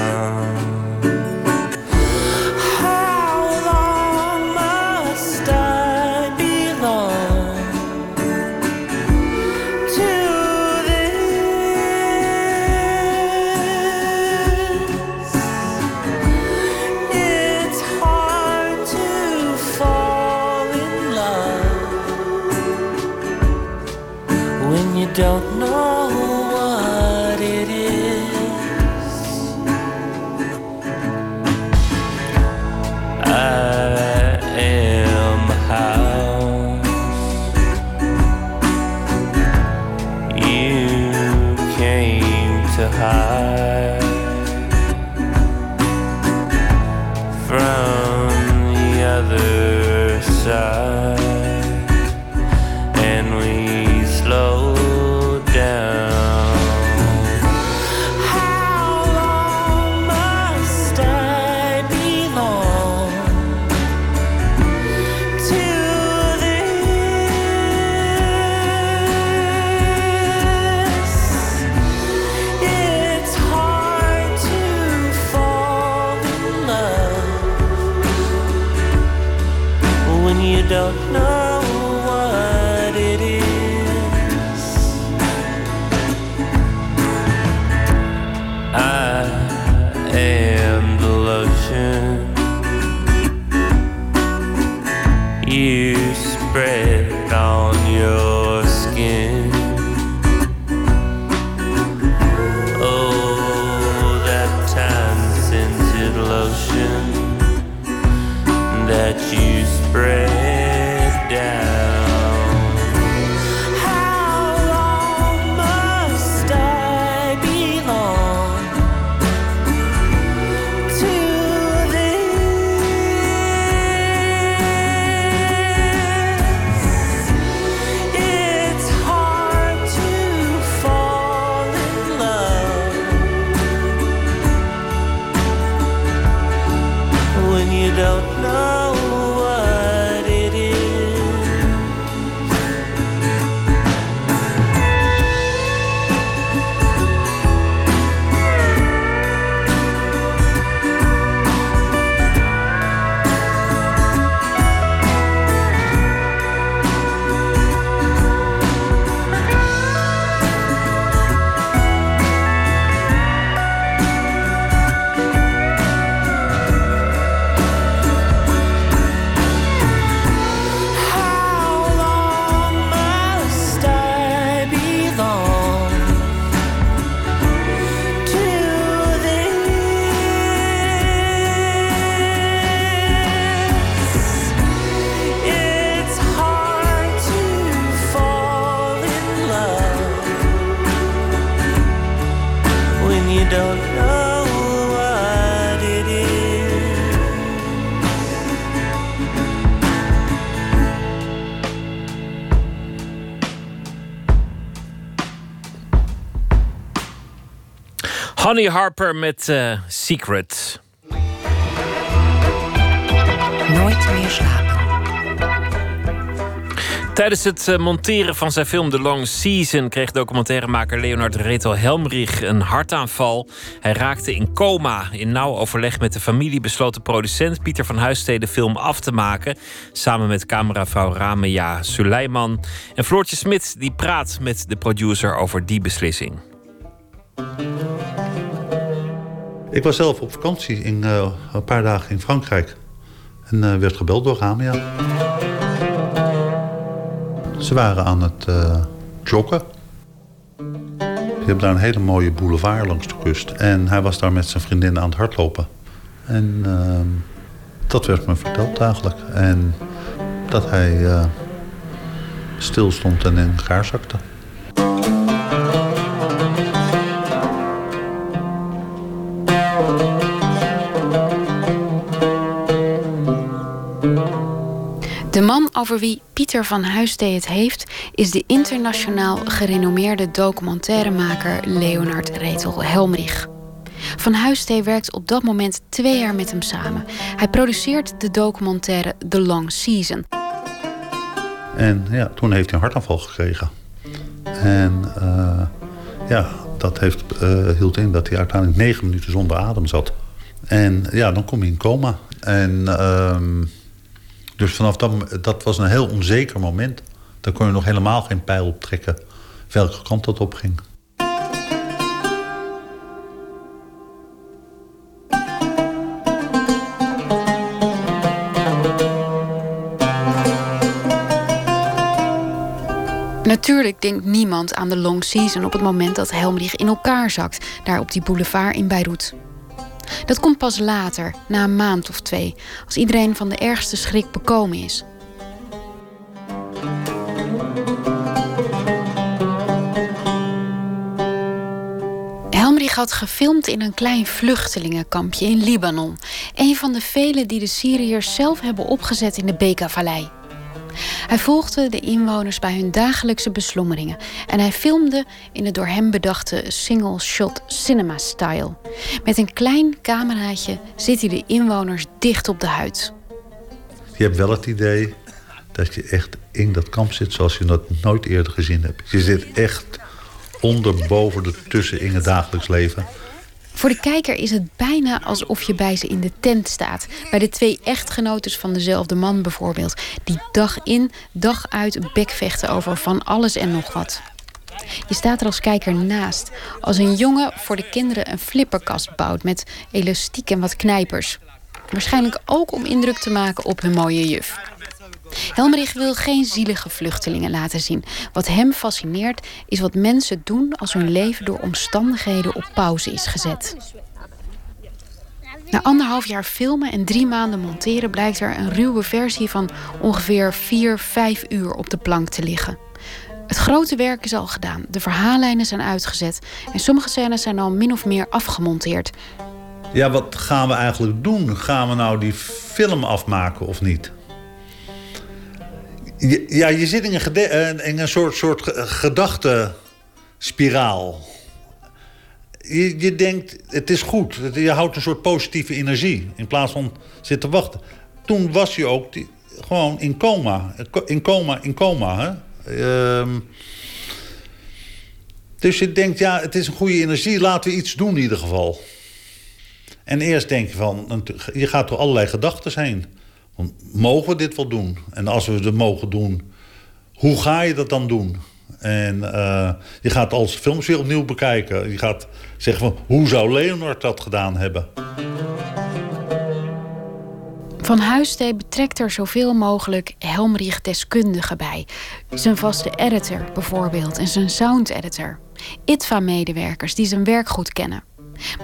A: Harper met uh, Secret.
E: Nooit meer slapen.
A: Tijdens het eh, monteren van zijn film The Long Season kreeg documentairemaker Leonard Retel Helmrich een hartaanval. Hij raakte in coma. In nauw overleg met de familie besloot de producent Pieter van Huistee de film af te maken. Samen met cameravrouw Ramea Suleiman. En Floortje Smit die praat met de producer over die beslissing.
H: Ik was zelf op vakantie in, uh, een paar dagen in Frankrijk. En uh, werd gebeld door Gamia. Ze waren aan het uh, joggen. Je hebt daar een hele mooie boulevard langs de kust. En hij was daar met zijn vriendin aan het hardlopen. En ehm, dat werd me verteld eigenlijk. En dat hij stil stond en in elkaar zakte.
I: Over wie Pieter van Huistee het heeft, is de internationaal gerenommeerde documentairemaker Leonard Retel Helmrich. Van Huistee werkt op dat moment twee jaar met hem samen. Hij produceert de documentaire The Long Season.
H: En ja, toen heeft hij een hartaanval gekregen. En uh, ja, dat heeft, uh, hield in dat hij uiteindelijk negen minuten zonder adem zat. En ja, dan kom je in coma. En uh, dus vanaf dat, dat was een heel onzeker moment. Daar kon je nog helemaal geen pijl op trekken welke kant dat op ging.
I: Natuurlijk denkt niemand aan de long season op het moment dat Helmrich in elkaar zakt, daar op die boulevard in Beirut. Dat komt pas later, na een maand of twee, als iedereen van de ergste schrik bekomen is. Helmrich had gefilmd in een klein vluchtelingenkampje in Libanon. Een van de vele die de Syriërs zelf hebben opgezet in de Beka-vallei. Hij volgde de inwoners bij hun dagelijkse beslommeringen en hij filmde in de door hem bedachte single-shot cinema-style. Met een klein cameraatje zit hij de inwoners dicht op de huid.
H: Je hebt wel het idee dat je echt in dat kamp zit zoals je dat nooit eerder gezien hebt. Je zit echt onder, boven, ertussen in het dagelijks leven.
I: Voor de kijker is het bijna alsof je bij ze in de tent staat. Bij de twee echtgenotes van dezelfde man bijvoorbeeld. Die dag in, dag uit bekvechten over van alles en nog wat. Je staat er als kijker naast. Als een jongen voor de kinderen een flipperkast bouwt met elastiek en wat knijpers. Waarschijnlijk ook om indruk te maken op hun mooie juf. Helmerich wil geen zielige vluchtelingen laten zien. Wat hem fascineert is wat mensen doen als hun leven door omstandigheden op pauze is gezet. Na anderhalf jaar filmen en drie maanden monteren blijkt er een ruwe versie van ongeveer 4, 5 uur op de plank te liggen. Het grote werk is al gedaan, de verhaallijnen zijn uitgezet en sommige scènes zijn al min of meer afgemonteerd.
H: Ja, wat gaan we eigenlijk doen? Gaan we nou die film afmaken of niet? Ja, je zit in een, eh, een soort, soort gedachtenspiraal. Je, je denkt, het is goed. Je houdt een soort positieve energie. In plaats van zitten wachten. Toen was je ook gewoon in coma. In coma, in coma. Hè? Ehm, dus je denkt, ja, het is een goede energie. Laten we iets doen in ieder geval. En eerst denk je van, je gaat door allerlei gedachten heen mogen we dit wel doen? En als we het mogen doen, hoe ga je dat dan doen? En uh, je gaat als weer opnieuw bekijken. Je gaat zeggen van, hoe zou Leonard dat gedaan hebben?
I: Van Huistee betrekt er zoveel mogelijk Helmrich deskundigen bij. Zijn vaste editor bijvoorbeeld en zijn sound editor. ITVA-medewerkers die zijn werk goed kennen.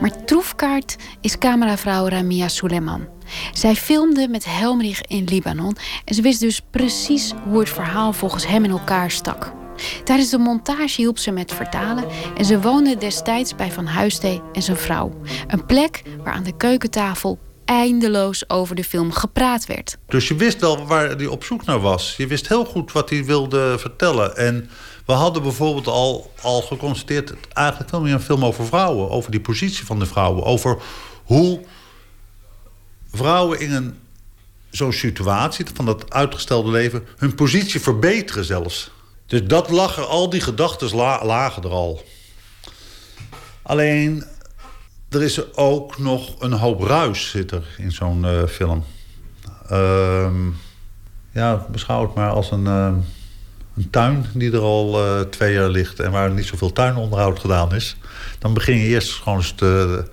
I: Maar troefkaart is cameravrouw Ramia Suleiman. Zij filmde met Helmrich in Libanon en ze wist dus precies hoe het verhaal volgens hem in elkaar stak. Tijdens de montage hielp ze met vertalen en ze woonde destijds bij Van Huistee en zijn vrouw. Een plek waar aan de keukentafel eindeloos over de film gepraat werd.
H: Dus je wist wel waar hij op zoek naar was. Je wist heel goed wat hij wilde vertellen. En we hadden bijvoorbeeld al, al geconstateerd... eigenlijk veel meer een film over vrouwen. Over die positie van de vrouwen. Over hoe vrouwen in een zo'n situatie... van dat uitgestelde leven... hun positie verbeteren zelfs. Dus dat lag er, al die gedachten lagen er al. Alleen, er is ook nog een hoop ruis zit er in zo'n uh, film. Uh, ja, beschouw het maar als een... Uh, een tuin die er al uh, twee jaar ligt en waar niet zoveel tuinonderhoud gedaan is, dan begin je eerst gewoon eens de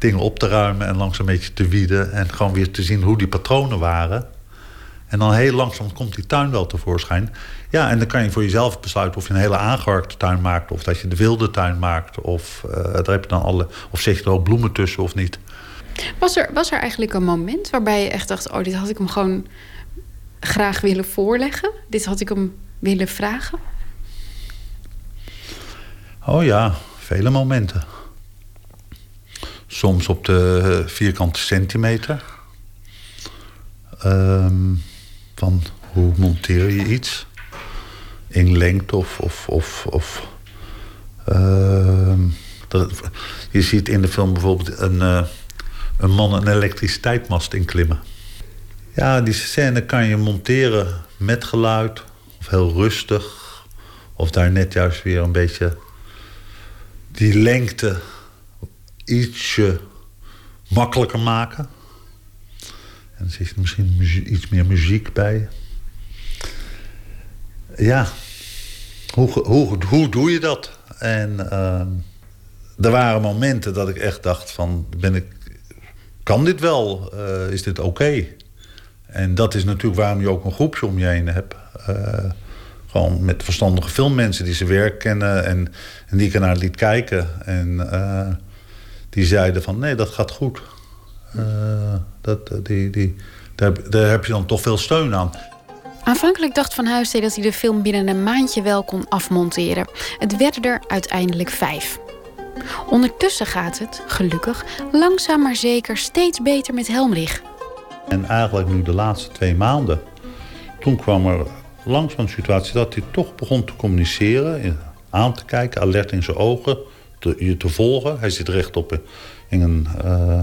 H: dingen op te ruimen en langzaam een beetje te wieden en gewoon weer te zien hoe die patronen waren. En dan heel langzaam komt die tuin wel tevoorschijn. Ja, en dan kan je voor jezelf besluiten of je een hele aangeharkte tuin maakt... of dat je de wilde tuin maakt. Of, uh, daar heb je dan alle, of zet je er ook bloemen tussen of niet.
I: Was er, was er eigenlijk een moment waarbij je echt dacht... oh, dit had ik hem gewoon graag willen voorleggen? Dit had ik hem willen vragen?
H: Oh ja, vele momenten. Soms op de vierkante centimeter. Um, van hoe monteer je iets? In lengte of, of, of, of Dat, je ziet in de film bijvoorbeeld een, uh, een man een elektriciteitsmast inklimmen. Ja, die scène kan je monteren met geluid of heel rustig. Of daar net juist weer een beetje die lengte ietsje makkelijker maken. En dan zit er misschien iets meer muziek bij. Ja, hoe, hoe, hoe doe je dat? En uh, er waren momenten dat ik echt dacht van... Ben ik, kan dit wel? Uh, is dit oké? En dat is natuurlijk waarom je ook een groepje om je heen hebt. Uh, gewoon met verstandige filmmensen die ze werk kennen... en, en die ik ernaar liet kijken. En die zeiden van nee, dat gaat goed. dat, die, die, daar, daar heb je dan toch veel steun aan.
I: Aanvankelijk dacht Van Huistee dat hij de film binnen een maandje wel kon afmonteren. Het werden er uiteindelijk vijf. Ondertussen gaat het, gelukkig, langzaam maar zeker steeds beter met Helmrich.
H: En eigenlijk nu de laatste twee maanden, toen kwam er langzaam een situatie dat hij toch begon te communiceren, aan te kijken, alert in zijn ogen, te, je te volgen. Hij zit rechtop in een, uh,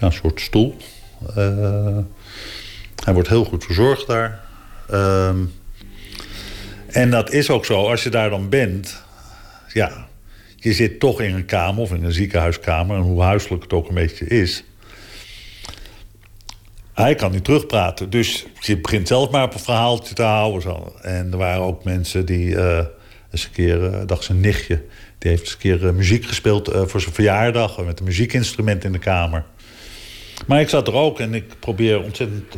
H: ja, soort stoel. Uh, hij wordt heel goed verzorgd daar. Um, en dat is ook zo, als je daar dan bent, ja, je zit toch in een kamer of in een ziekenhuiskamer, en hoe huiselijk het ook een beetje is. Hij kan niet terugpraten, dus je begint zelf maar op een verhaaltje te houden. Zo. En er waren ook mensen die uh, eens een keer, uh, dacht zijn nichtje, die heeft eens een keer uh, muziek gespeeld voor zijn verjaardag met een muziekinstrument in de kamer. Maar ik zat er ook en ik probeer ontzettend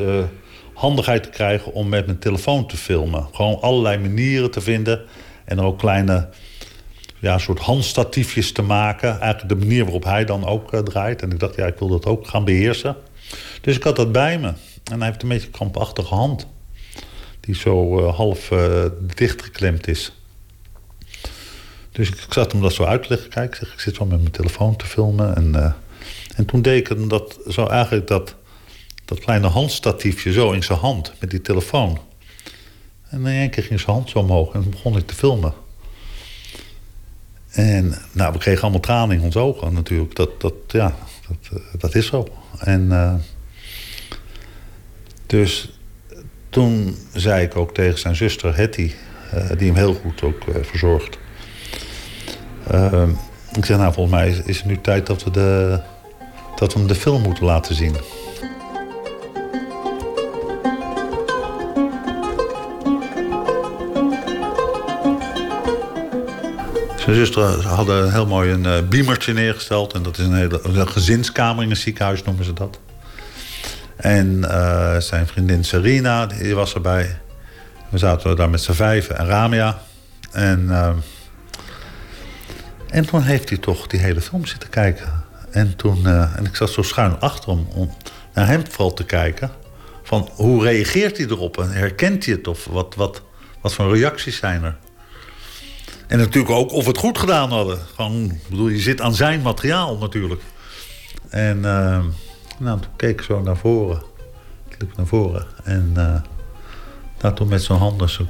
H: handigheid te krijgen om met mijn telefoon te filmen. Gewoon allerlei manieren te vinden. En ook kleine ja, soort handstatiefjes te maken. Eigenlijk de manier waarop hij dan ook draait. En ik dacht, ja, ik wil dat ook gaan beheersen. Dus ik had dat bij me. En hij heeft een beetje een krampachtige hand. Die zo half uh, dichtgeklemd is. Dus ik zat hem dat zo uit te leggen. Kijk, ik, zeg, ik zit wel met mijn telefoon te filmen. En, en toen deed ik dat, zo eigenlijk dat dat kleine handstatiefje zo in zijn hand met die telefoon. En in één keer ging zijn hand zo omhoog en begon ik te filmen. En nou, we kregen allemaal tranen in ons ogen natuurlijk. Dat, dat, ja, dat, uh, dat is zo. En uh, dus toen zei ik ook tegen zijn zuster Hetty, die hem heel goed ook verzorgt. Ik zeg, nou, volgens mij is, is het nu tijd dat we, de, dat we hem de film moeten laten zien. Zijn zuster hadden heel mooi een uh, neergesteld. En dat is een hele gezinskamer in een ziekenhuis, noemen ze dat. En uh, zijn vriendin Serena, die was erbij. We zaten daar met z'n vijven en Ramia. En, uh, en toen heeft hij toch die hele film zitten kijken. En, toen, en ik zat zo schuin achter hem om naar hem vooral te kijken. Van hoe reageert hij erop? En herkent hij het? Of wat, wat, wat voor reacties zijn er? En natuurlijk ook of we het goed gedaan hadden. Gewoon, bedoel, je zit aan zijn materiaal natuurlijk. En uh, nou, toen keek ik zo naar voren. Ik liep naar voren. En uh, toen met zijn handen, zo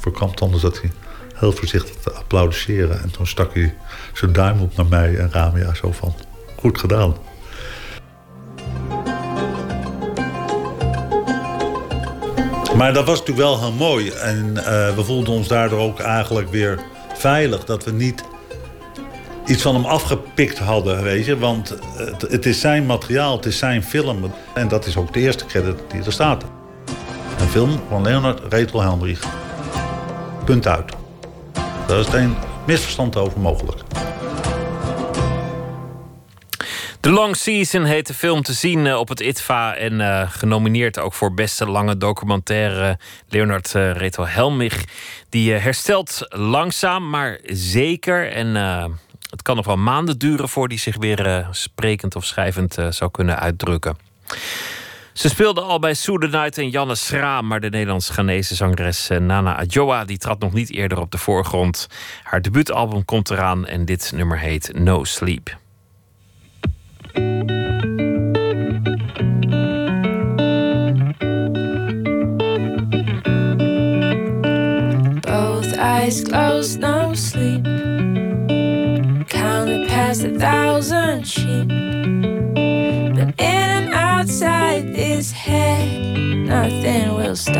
H: verkrampt handen, zat hij heel voorzichtig te applaudisseren. En toen stak hij zijn duim op naar mij en Ramia zo van, goed gedaan. Maar dat was natuurlijk wel heel mooi. En uh, we voelden ons daardoor ook eigenlijk weer veilig. Dat we niet iets van hem afgepikt hadden, weet je. Want het, het, is zijn materiaal, het is zijn film. En dat is ook de eerste credit die er staat. Een film van Leonard Retel Helmrich. Punt uit. Daar is geen misverstand over mogelijk.
A: The Long Season heet de film te zien eh, op het ITVA en uh, genomineerd ook voor beste lange documentaire. Leonard uh, Reto Helmich. Die herstelt langzaam, maar zeker. En het kan nog wel maanden duren voor die zich weer sprekend of schrijvend zou kunnen uitdrukken. Ze speelde al bij Night en Janne Schraam, maar de Nederlands-Ghanese zangeres Nana Adjoa die trad nog niet eerder op de voorgrond. Haar debuutalbum komt eraan en dit nummer heet No Sleep.
J: Both eyes closed, no sleep. Count past a thousand sheep. But in and outside this head, nothing will stop.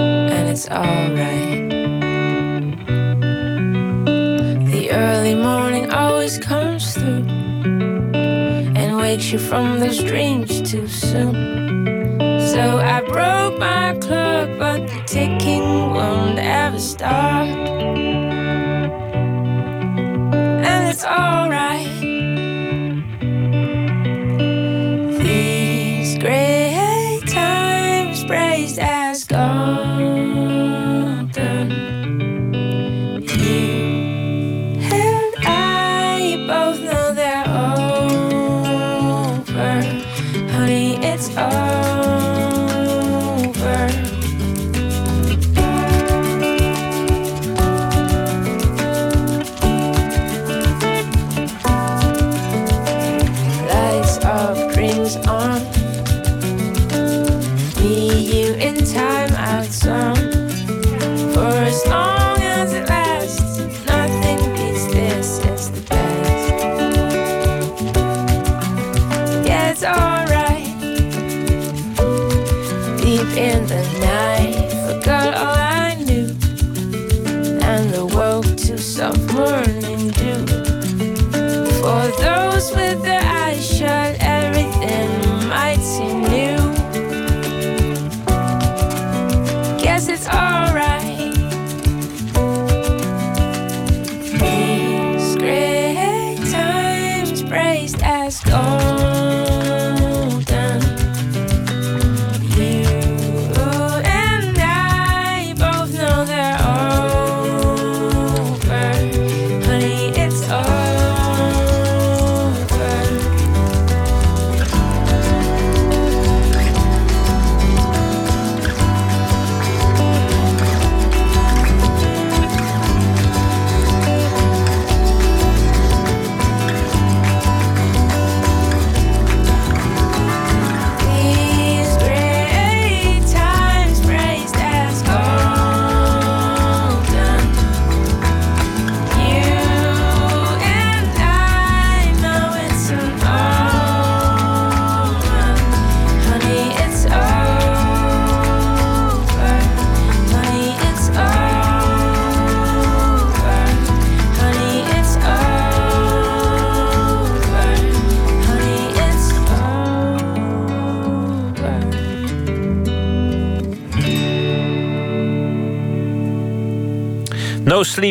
J: And it's alright. The early morning always comes through and wakes you from those dreams too soon. So I broke my clock, but the ticking won't ever stop. It's alright. These great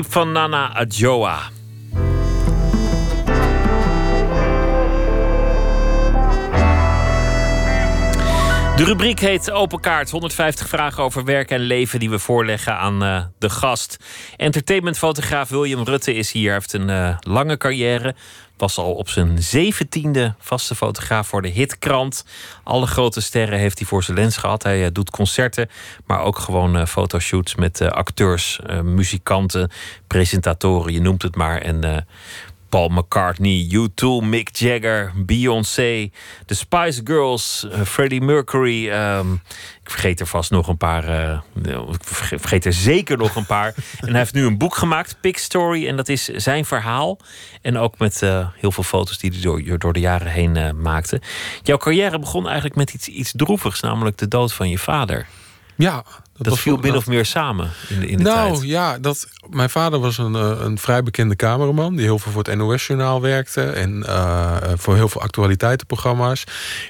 A: Van Nana Adjoa. De rubriek heet Open Kaart. 150 vragen over werk en leven die we voorleggen aan eh, de gast. Entertainmentfotograaf William Rutte is hier. Hij heeft een eh, lange carrière. Was al op zijn zeventiende vaste fotograaf voor de Hitkrant. Alle grote sterren heeft hij voor zijn lens gehad. Hij eh, doet concerten, maar ook gewoon fotoshoots met acteurs, muzikanten, presentatoren, je noemt het maar. En Paul McCartney, U2, Mick Jagger, Beyoncé, de Spice Girls, eh, Freddie Mercury. ehm, ik vergeet er vast nog een paar. eh, ik verge- vergeet er zeker nog een paar. en hij heeft nu een boek gemaakt, Pick Story. En dat is zijn verhaal. En ook met eh, heel veel foto's die hij door, door de jaren heen maakte. Jouw carrière begon eigenlijk met iets, iets droevigs, namelijk de dood van je vader.
K: Ja,
A: Dat, viel min of meer samen in de, in de
K: nou
A: tijd.
K: ja, dat, mijn vader was een, eh, een vrij bekende cameraman... die heel veel voor het NOS-journaal werkte... en eh, voor heel veel actualiteitenprogramma's.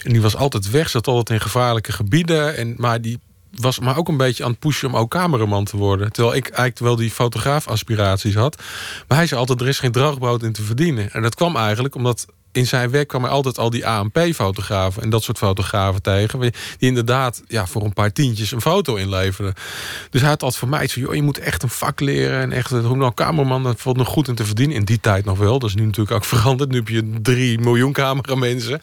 K: En die was altijd weg, zat altijd in gevaarlijke gebieden. En, maar die was maar ook een beetje aan het pushen om ook cameraman te worden. Terwijl ik eigenlijk wel die fotograaf-aspiraties had. Maar hij zei altijd, er is geen draagbrood in te verdienen. En dat kwam eigenlijk omdat in zijn werk kwam hij altijd al die ANP-fotografen en dat soort fotografen tegen. Die inderdaad ja, voor een paar tientjes een foto inleverden. Dus hij had altijd voor mij van: joh, je moet echt een vak leren. En echt, hoe nou, cameraman, dat valt nog goed in te verdienen. In die tijd nog wel. Dat is nu natuurlijk ook veranderd. Nu heb je drie miljoen cameramensen.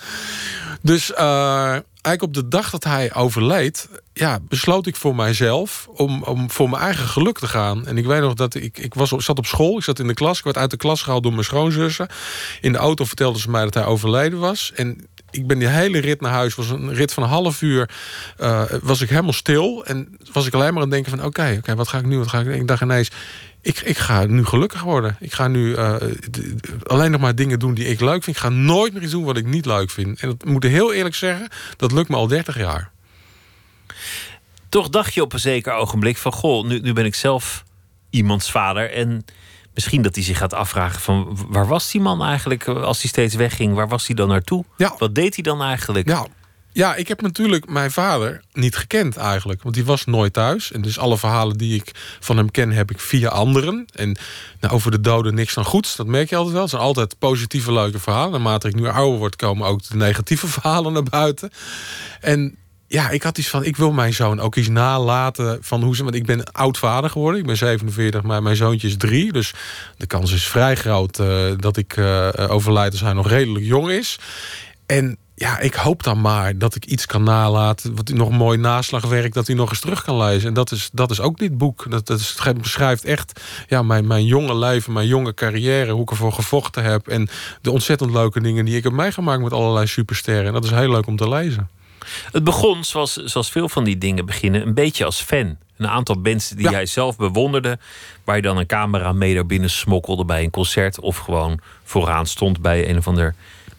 K: Dus eh, eigenlijk op de dag dat hij overleed, ja, besloot ik voor mijzelf om, om voor mijn eigen geluk te gaan. En ik weet nog dat ik, ik was, zat op school, ik zat in de klas, ik werd uit de klas gehaald door mijn schoonzussen. In de auto vertelden ze mij dat hij overleden was. En ik ben die hele rit naar huis, was een rit van een half uur, eh, was ik helemaal stil. En was ik alleen maar aan het denken van, oké, oké, wat ga ik nu, wat ga ik? Ik dacht ineens, ik, ik ga nu gelukkig worden. Ik ga nu uh, alleen nog maar dingen doen die ik leuk vind. Ik ga nooit meer iets doen wat ik niet leuk vind. En dat moet ik heel eerlijk zeggen, dat lukt me al 30 jaar.
A: Toch dacht je op een zeker ogenblik van... goh, nu, nu ben ik zelf iemands vader... en misschien dat hij zich gaat afvragen van... waar was die man eigenlijk als hij steeds wegging? Waar was hij dan naartoe?
K: Ja.
A: Wat deed hij dan eigenlijk?
K: Ja, ja, ik heb natuurlijk mijn vader niet gekend eigenlijk. Want die was nooit thuis. En dus alle verhalen die ik van hem ken, heb ik via anderen. En nou, over de doden niks dan goeds. Dat merk je altijd wel. Het zijn altijd positieve, leuke verhalen. Naarmate ik nu ouder word, komen ook de negatieve verhalen naar buiten. En ja, ik had iets van, ik wil mijn zoon ook iets nalaten van hoe ze... Want ik ben oud vader geworden. Ik ben 47, maar mijn zoontje is drie. Dus de kans is vrij groot uh, dat ik uh, overlijd als hij nog redelijk jong is. En ja, ik hoop dan maar dat ik iets kan nalaten. Wat nog mooi naslagwerk, dat hij nog eens terug kan lezen. En dat is, dat is ook dit boek. Dat, dat is, beschrijft echt ja, mijn, mijn jonge leven, mijn jonge carrière. Hoe ik ervoor gevochten heb. En de ontzettend leuke dingen die ik heb meegemaakt met allerlei supersterren. En dat is heel leuk om te lezen.
A: Het begon, zoals, zoals veel van die dingen beginnen, een beetje als fan. Een aantal bands die ja. jij zelf bewonderde, waar je dan een camera mee naar binnen smokkelde bij een concert. Of gewoon vooraan stond bij een of ander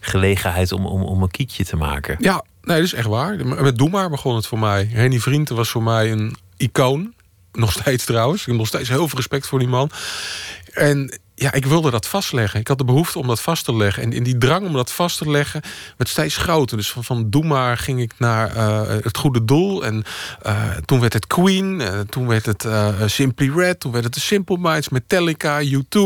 A: gelegenheid om, om, om een kiekje te maken.
K: Ja, nee, dat is echt waar. Met Doe Maar begon het voor mij. Henny Vrienden was voor mij een icoon. Nog steeds trouwens. Ik heb nog steeds heel veel respect voor die man. En ja, ik wilde dat vastleggen. Ik had de behoefte om dat vast te leggen. En in die drang om dat vast te leggen werd steeds groter. Dus van, van Doe maar ging ik naar uh, het goede doel. En uh, toen werd het Queen. Uh, toen werd het Simply Red. Toen werd het de Simple Minds, Metallica, U2.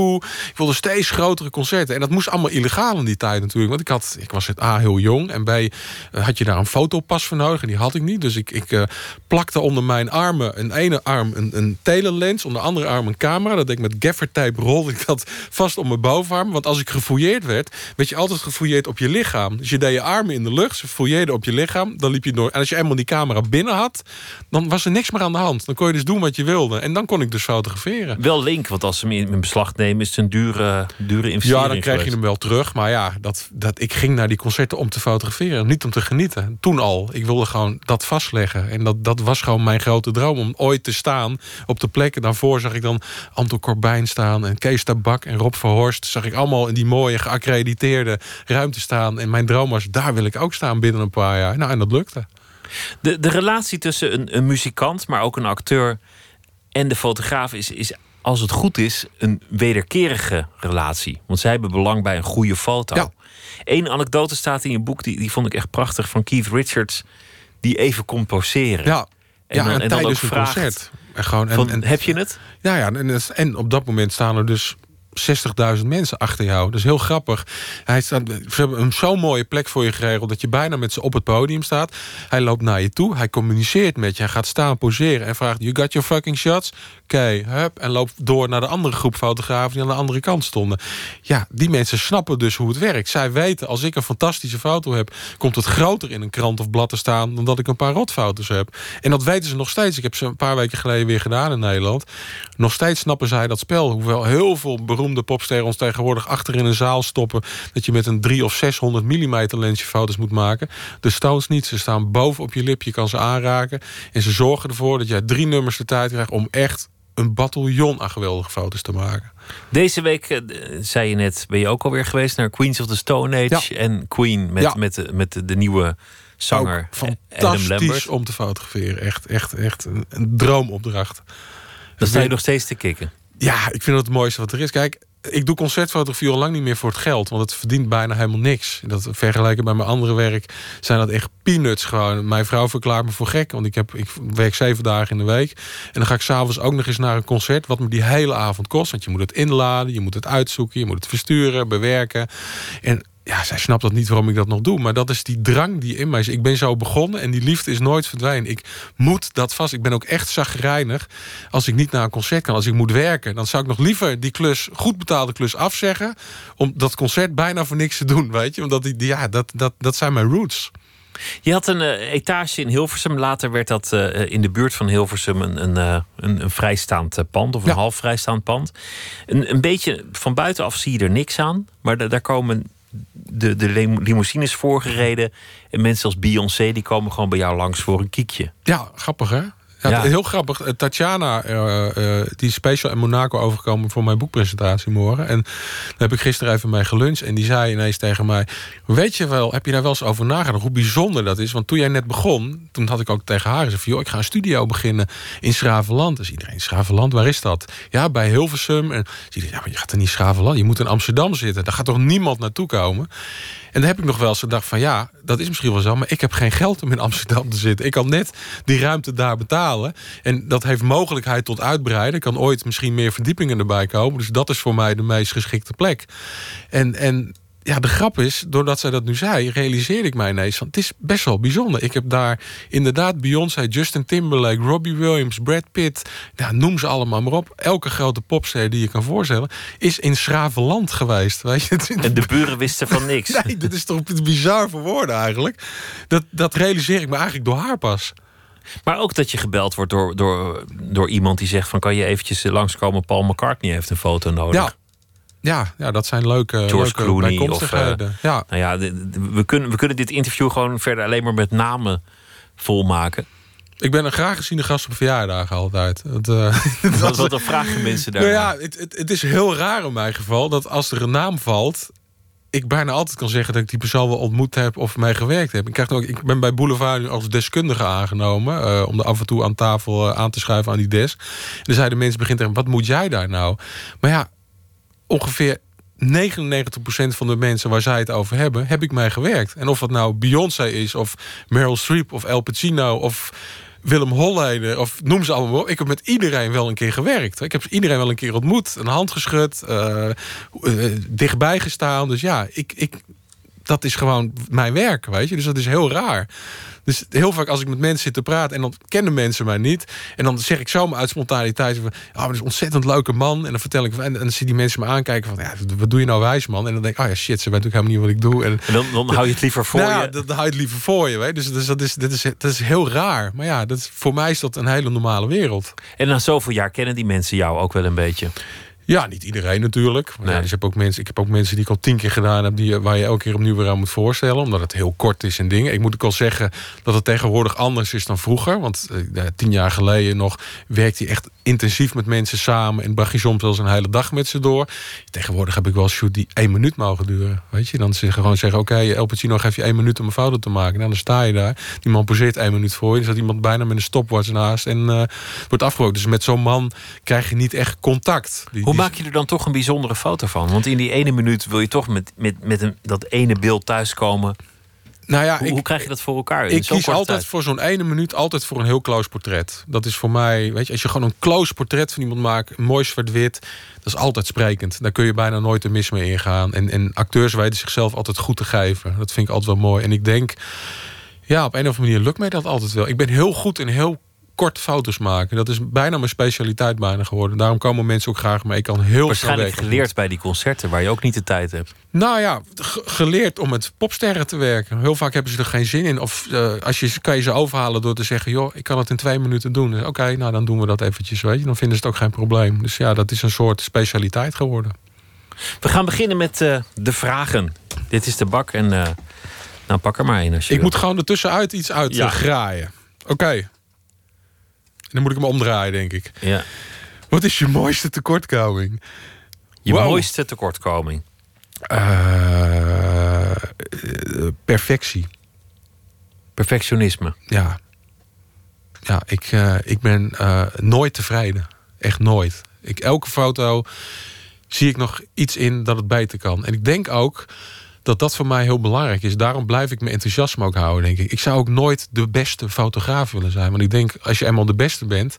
K: Ik wilde steeds grotere concerten. En dat moest allemaal illegaal in die tijd natuurlijk. Want ik, had, ik was het A heel jong. En bij had je daar een fotopas voor nodig. En die had ik niet. Dus ik, ik plakte onder mijn armen... een ene arm een, een telelens. Onder de andere arm een camera. Dat deed ik met gaffertape rolde ik dat vast om mijn bovenarm. Want als ik gefouilleerd werd, werd je altijd gefouilleerd op je lichaam. Dus je deed je armen in de lucht, ze fouilleerden op je lichaam. Dan liep je door. En als je eenmaal die camera binnen had, dan was er niks meer aan de hand. Dan kon je dus doen wat je wilde. En dan kon ik dus fotograferen.
A: Wel link, want als ze hem in beslag nemen, is het een dure, dure investering.
K: Ja, dan krijg je hem wel terug. Maar ja, dat, dat, ik ging naar die concerten om te fotograferen. Niet om te genieten. Toen al. Ik wilde gewoon dat vastleggen. En dat, dat was gewoon mijn grote droom. Om ooit te staan op de plekken. Daarvoor zag ik dan Anton Corbijn staan en Kees Tabak en Rob Verhorst. Zag ik allemaal in die mooie geaccrediteerde ruimte staan. En mijn droom was, daar wil ik ook staan binnen een paar jaar. Nou, en dat lukte.
A: De, de relatie tussen een, een muzikant, maar ook een acteur en de fotograaf is, is, als het goed is, een wederkerige relatie. Want zij hebben belang bij een goede foto.
K: Ja.
A: Eén anekdote staat in je boek, die, die vond ik echt prachtig, van Keith Richards, die even komt poseren.
K: Ja,
A: En
K: ja,
A: dan-
K: en,
A: en dan
K: een concert. En gewoon, en,
A: Van,
K: en,
A: heb je het?
K: Ja, ja en, en op dat moment staan er dus 60.000 mensen achter jou. Dat is heel grappig. Hij staat, ze hebben een zo'n mooie plek voor je geregeld... dat je bijna met ze op het podium staat. Hij loopt naar je toe, hij communiceert met je. Hij gaat staan, poseren en vraagt... You got your fucking shots? Oké, hup. En loopt door naar de andere groep fotografen... die aan de andere kant stonden. Ja, die mensen snappen dus hoe het werkt. Zij weten, als ik een fantastische foto heb... komt het groter in een krant of blad te staan... dan dat ik een paar rotfoto's heb. En dat weten ze nog steeds. Ik heb ze een paar weken geleden weer gedaan in Nederland. Nog steeds snappen zij dat spel. Hoewel heel veel beroemde popsterren ons tegenwoordig achter in een zaal stoppen... dat je met een 3 of 600 mm lensje foto's moet maken. De Stones niet. Ze staan boven op je lip. Je kan ze aanraken. En ze zorgen ervoor dat jij drie nummers de tijd krijgt... om echt een bataljon aan geweldige foto's te maken.
A: Deze week, eh, zei je net, ben je ook alweer geweest naar Queens of the Stone Age en Queen met,
K: Ja.
A: met, de, met de, de nieuwe zanger
K: Ook
A: Adam
K: fantastisch om te fotograferen. Echt, echt, echt een, een droomopdracht.
A: Dan sta je nog steeds te kicken.
K: Ja, ik vind dat het mooiste wat er is. Kijk, ik doe concertfotografie al lang niet meer voor het geld. Want het verdient bijna helemaal niks. Dat vergeleken bij mijn andere werk zijn dat echt peanuts gewoon. Mijn vrouw verklaart me voor gek. Want ik, heb, ik werk zeven dagen in de week. En dan ga ik s'avonds ook nog eens naar een concert. Wat me die hele avond kost. Want je moet het inladen, je moet het uitzoeken. Je moet het versturen, bewerken. En ja, zij snapt dat niet waarom ik dat nog doe. Maar dat is die drang die in mij is. Ik ben zo begonnen en die liefde is nooit verdwenen. Ik moet dat vast. Ik ben ook echt zagrijnig als ik niet naar een concert kan. Als ik moet werken, dan zou ik nog liever die klus, goed betaalde klus afzeggen. Om dat concert bijna voor niks te doen, weet je. Omdat die, ja, dat, dat, dat zijn mijn roots.
A: Je had een eh, etage in Hilversum. Later werd dat eh, in de buurt van Hilversum een, een, eh, een, een vrijstaand eh, pand. Of een
K: Ja.
A: half vrijstaand pand. Een, een beetje van buitenaf zie je er niks aan. Maar da- daar komen de, de limousines voorgereden. En mensen als Beyoncé die komen gewoon bij jou langs voor een kiekje.
K: Ja, grappig hè? Ja,
A: Ja.
K: Heel grappig. Eh, Tatjana, eh, eh, die is special in Monaco overgekomen voor mijn boekpresentatie morgen. En daar heb ik gisteren even mee geluncht. En die zei ineens tegen mij: Weet je wel, heb je daar wel eens over nagedacht hoe bijzonder dat is? Want toen jij net begon, toen had ik ook tegen haar gezegd: joh, ik ga een studio beginnen in Schravenland. Dus iedereen, Schravenland, waar is dat? Ja, bij Hilversum. En zie je, ja, maar je gaat er niet Schravenland. Je moet in Amsterdam zitten. Daar gaat toch niemand naartoe komen? En dan heb ik nog wel eens gedacht van ja, dat is misschien wel zo, maar ik heb geen geld om in Amsterdam te zitten. Ik kan net die ruimte daar betalen. En dat heeft mogelijkheid tot uitbreiden. Kan ooit misschien meer verdiepingen erbij komen. Dus dat is voor mij de meest geschikte plek. En, en ja, de grap is, doordat zij dat nu zei, realiseerde ik mij ineens van het is best wel bijzonder. Ik heb daar inderdaad Beyoncé, Justin Timberlake, Robbie Williams, Brad Pitt, ja, noem ze allemaal maar op. Elke grote popster die je kan voorstellen, is in Schravenland geweest. Weet je?
A: En de buren wisten van niks.
K: Nee, dit is toch bizar voor woorden eigenlijk. Dat, dat realiseer ik me eigenlijk door haar pas.
A: Maar ook dat je gebeld wordt door, door, door iemand die zegt van... kan je eventjes langskomen, Paul McCartney heeft een foto nodig.
K: Ja, ja, ja dat zijn leuke,
A: George
K: leuke
A: Clooney of... eh,
K: ja.
A: Nou ja, we, kunnen, we kunnen dit interview gewoon verder alleen maar met namen volmaken.
K: Ik ben een graag geziene gast op verjaardagen altijd. Dat, eh,
A: Wat, wat dan vragen mensen daar?
K: Nou ja, het, het, het is heel raar in mijn geval dat als er een naam valt, ik bijna altijd kan zeggen dat ik die persoon wel ontmoet heb of mee gewerkt heb. Ik, krijg ook, ik ben bij Boulevard nu als deskundige aangenomen eh, om er af en toe aan tafel eh, aan te schuiven aan die desk. En dan zeiden mensen begint tegen, wat moet jij daar nou? Maar ja, ongeveer 99% van de mensen waar zij het over hebben, heb ik mee gewerkt. En of het nou Beyoncé is, of Meryl Streep, of El Pacino, of Willem Holleder, of noem ze allemaal. Ik heb met iedereen wel een keer gewerkt. Ik heb iedereen wel een keer ontmoet, een hand geschud, eh, eh, dichtbij gestaan. Dus ja, ik, ik, dat is gewoon mijn werk, weet je. Dus dat is heel raar. Dus heel vaak als ik met mensen zit te praten... en dan kennen mensen mij niet... en dan zeg ik zomaar uit spontaniteit... van, oh, dat is een ontzettend leuke man. En dan vertel ik... en, en dan zie die mensen me aankijken van... ja, wat doe je nou wijs, man? En dan denk ik, oh ja, shit, ze weet natuurlijk helemaal niet wat ik doe. En,
A: En dan, dan hou je het liever voor
K: nou,
A: je.
K: Dan, dan hou je het liever voor je, weet. Dus, dus dat, is, dat, is, dat is heel raar. Maar ja, dat is, voor mij is dat een hele normale wereld.
A: En na zoveel jaar kennen die mensen jou ook wel een beetje.
K: Ja, niet iedereen natuurlijk. Maar ja, dus heb ook mensen, ik heb ook mensen die ik al tien keer gedaan heb... Die, waar je elke keer opnieuw weer aan moet voorstellen. Omdat het heel kort is en dingen. Ik moet ook al zeggen dat het tegenwoordig anders is dan vroeger. Want eh, tien jaar geleden nog werkte hij echt intensief met mensen samen... en bracht je soms wel eens een hele dag met ze door. Tegenwoordig heb ik wel shoot die één minuut mogen duren. Weet je, dan zeggen gewoon zeggen... oké, El Pacino geef je één minuut om een foto te maken. Nou, dan sta je daar. Die man poseert één minuut voor je. Er staat iemand bijna met een stopwatch naast en eh, wordt afgebroken. Dus met zo'n man krijg je niet echt contact. Die-
A: Hoe
K: die-
A: maak je er dan toch een bijzondere foto van? Want in die ene minuut wil je toch met, met, met een, dat ene beeld thuiskomen.
K: Nou ja,
A: hoe,
K: ik-
A: hoe krijg je dat voor elkaar? in
K: Ik kies altijd
A: tijd?
K: voor zo'n ene minuut altijd voor een heel close portret. Dat is voor mij, weet je, als je gewoon een close portret van iemand maakt, mooi zwart-wit, dat is altijd sprekend. Daar kun je bijna nooit een mis mee ingaan. En, en acteurs weten zichzelf altijd goed te geven. Dat vind ik altijd wel mooi. En ik denk, ja, op een of andere manier lukt mij dat altijd wel. Ik ben heel goed in heel kort foto's maken. Dat is bijna mijn specialiteit bijna geworden. Daarom komen mensen ook graag mee. Ik kan heel
A: Waarschijnlijk
K: snel werken.
A: geleerd bij die concerten waar je ook niet de tijd hebt.
K: Nou ja, ge- geleerd om met popsterren te werken. Heel vaak hebben ze er geen zin in. Of eh, als je, kan je ze overhalen door te zeggen... joh, ik kan het in twee minuten doen. Dus, Oké, nou dan doen we dat eventjes, weet je. Dan vinden ze het ook geen probleem. Dus ja, dat is een soort specialiteit geworden.
A: We gaan beginnen met eh, de vragen. Dit is de bak en eh, nou pak er maar één als je
K: Ik
A: wil.
K: moet gewoon ertussenuit iets uit
A: Ja.
K: eh, graaien. Oké. Dan moet ik hem omdraaien, denk ik.
A: Ja.
K: Wat is je mooiste tekortkoming?
A: Je
K: Wow.
A: mooiste tekortkoming.
K: Eh, eh, perfectie.
A: Perfectionisme.
K: Ja. Ja, ik, eh, ik ben nooit tevreden. Echt nooit. Ik, elke foto zie ik nog iets in dat het beter kan. En ik denk ook dat dat voor mij heel belangrijk is. Daarom blijf ik mijn enthousiasme ook houden, denk ik. Ik zou ook nooit de beste fotograaf willen zijn. Want ik denk, als je eenmaal de beste bent...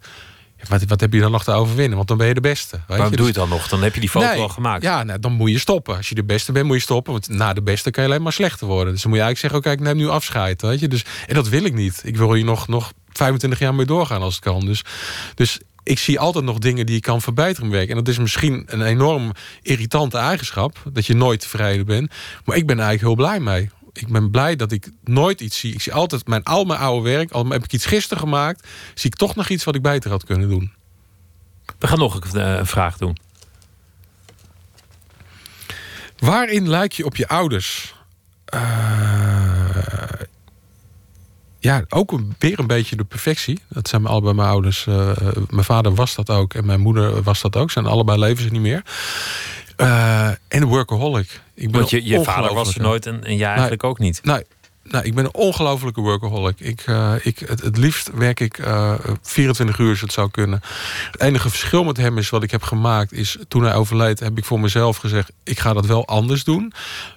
K: Wat, wat heb je dan nog te overwinnen? Want dan ben je de beste. Weet
A: Waarom
K: je?
A: doe je
K: Dus-
A: het dan nog? Dan heb je die foto
K: Nee,
A: al gemaakt.
K: Ja, nou, dan moet je stoppen. Als je de beste bent, moet je stoppen. Want na de beste kan je alleen maar slechter worden. Dus dan moet je eigenlijk zeggen, oké, ik neem nu afscheid. Weet je? Dus, en dat wil ik niet. Ik wil hier nog, nog 25 jaar mee doorgaan als het kan. Dus, dus ik zie altijd nog dingen die ik kan verbeteren in mijn werk. En dat is misschien een enorm irritante eigenschap. Dat je nooit tevreden bent. Maar ik ben eigenlijk heel blij mee. Ik ben blij dat ik nooit iets zie. Ik zie altijd mijn, al mijn oude werk. Al heb ik iets gisteren gemaakt. Zie ik toch nog iets wat ik beter had kunnen doen.
A: We gaan nog een, eh, vraag doen.
K: Waarin lijk je op je ouders? Eh, ja, ook een, weer een beetje de perfectie. Dat zijn allebei mijn ouders. Uh, mijn vader was dat ook en mijn moeder was dat ook. Zijn allebei leven ze niet meer. Uh, en workaholic.
A: Ik ben Want je, je vader was er nooit en, en jij eigenlijk ook niet.
K: Nee, nou, ik ben een ongelofelijke workaholic. Ik, uh, ik, het, het, liefst werk ik uh, 24 uur als het zou kunnen. Het enige verschil met hem is wat ik heb gemaakt... is toen hij overleed heb ik voor mezelf gezegd... ik ga dat wel anders doen.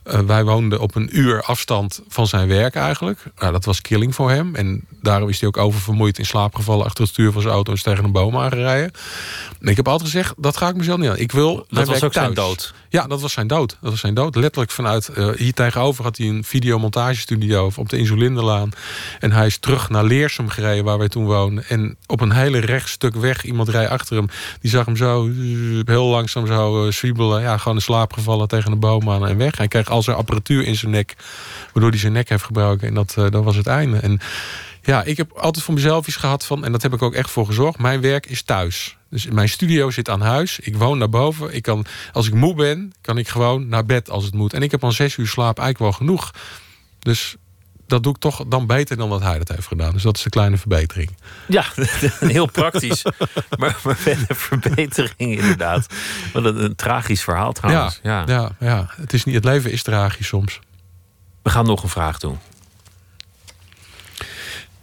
K: Uh, wij woonden op een uur afstand van zijn werk eigenlijk. Nou, dat was killing voor hem. En daarom is hij ook oververmoeid in slaap gevallen... achter het stuur van zijn auto en is tegen een boom aangereden. En ik heb altijd gezegd, dat ga ik mezelf niet aan. Ik wil
A: dat was ook
K: thuis.
A: zijn dood?
K: Ja, dat was zijn dood. Dat was zijn dood. Letterlijk vanuit... Hier tegenover had hij een videomontagestudio op de Insulinderlaan. En hij is terug naar Leersum gereden, waar wij toen woonden. En op een hele rechtstuk weg, iemand rijdt achter hem. Die zag hem zo heel langzaam zo uh, zwiebelen. Ja, gewoon in slaap gevallen tegen een boom aan en weg. Hij kreeg al zijn apparatuur in zijn nek. Waardoor hij zijn nek heeft gebruikt. En dat, uh, dat was het einde. En ja, ik heb altijd voor mezelf iets gehad van... en dat heb ik ook echt voor gezorgd. Mijn werk is thuis. Dus mijn studio zit aan huis. Ik woon naar boven. Ik kan, als ik moe ben, kan ik gewoon naar bed als het moet. En ik heb al zes uur slaap eigenlijk wel genoeg. Dus dat doe ik toch dan beter dan dat hij dat heeft gedaan. Dus dat is een kleine verbetering.
A: Ja, heel praktisch. maar, maar een verbetering inderdaad. Wat een, een, tragisch verhaal trouwens.
K: Ja, ja. Ja, ja, Het, is niet, het leven is tragisch soms.
A: We gaan nog een vraag doen.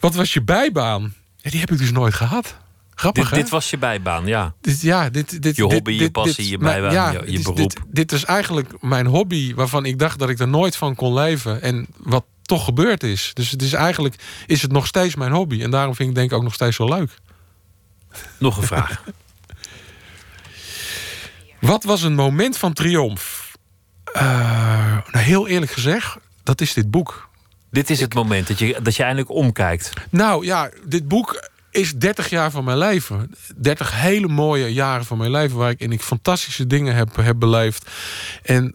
K: Wat was je bijbaan? Ja, die heb ik dus nooit gehad. Grappig,
A: dit, dit, was je bijbaan, ja.
K: Dit, ja dit, dit,
A: je hobby,
K: dit,
A: je passie, je bijbaan, ja, je, je beroep.
K: Dit, is eigenlijk mijn hobby waarvan ik dacht dat ik er nooit van kon leven. En wat toch gebeurd is. Dus het is eigenlijk is het nog steeds mijn hobby. En daarom vind ik denk ik ook nog steeds zo leuk.
A: Nog een vraag.
K: Wat was een moment van triomf? Uh, nou, heel eerlijk gezegd, dat is dit boek.
A: Dit is het moment dat je, dat je eindelijk omkijkt.
K: Nou ja, dit boek is 30 jaar van mijn leven. 30 hele mooie jaren van mijn leven... waar ik, in ik fantastische dingen heb, heb beleefd. En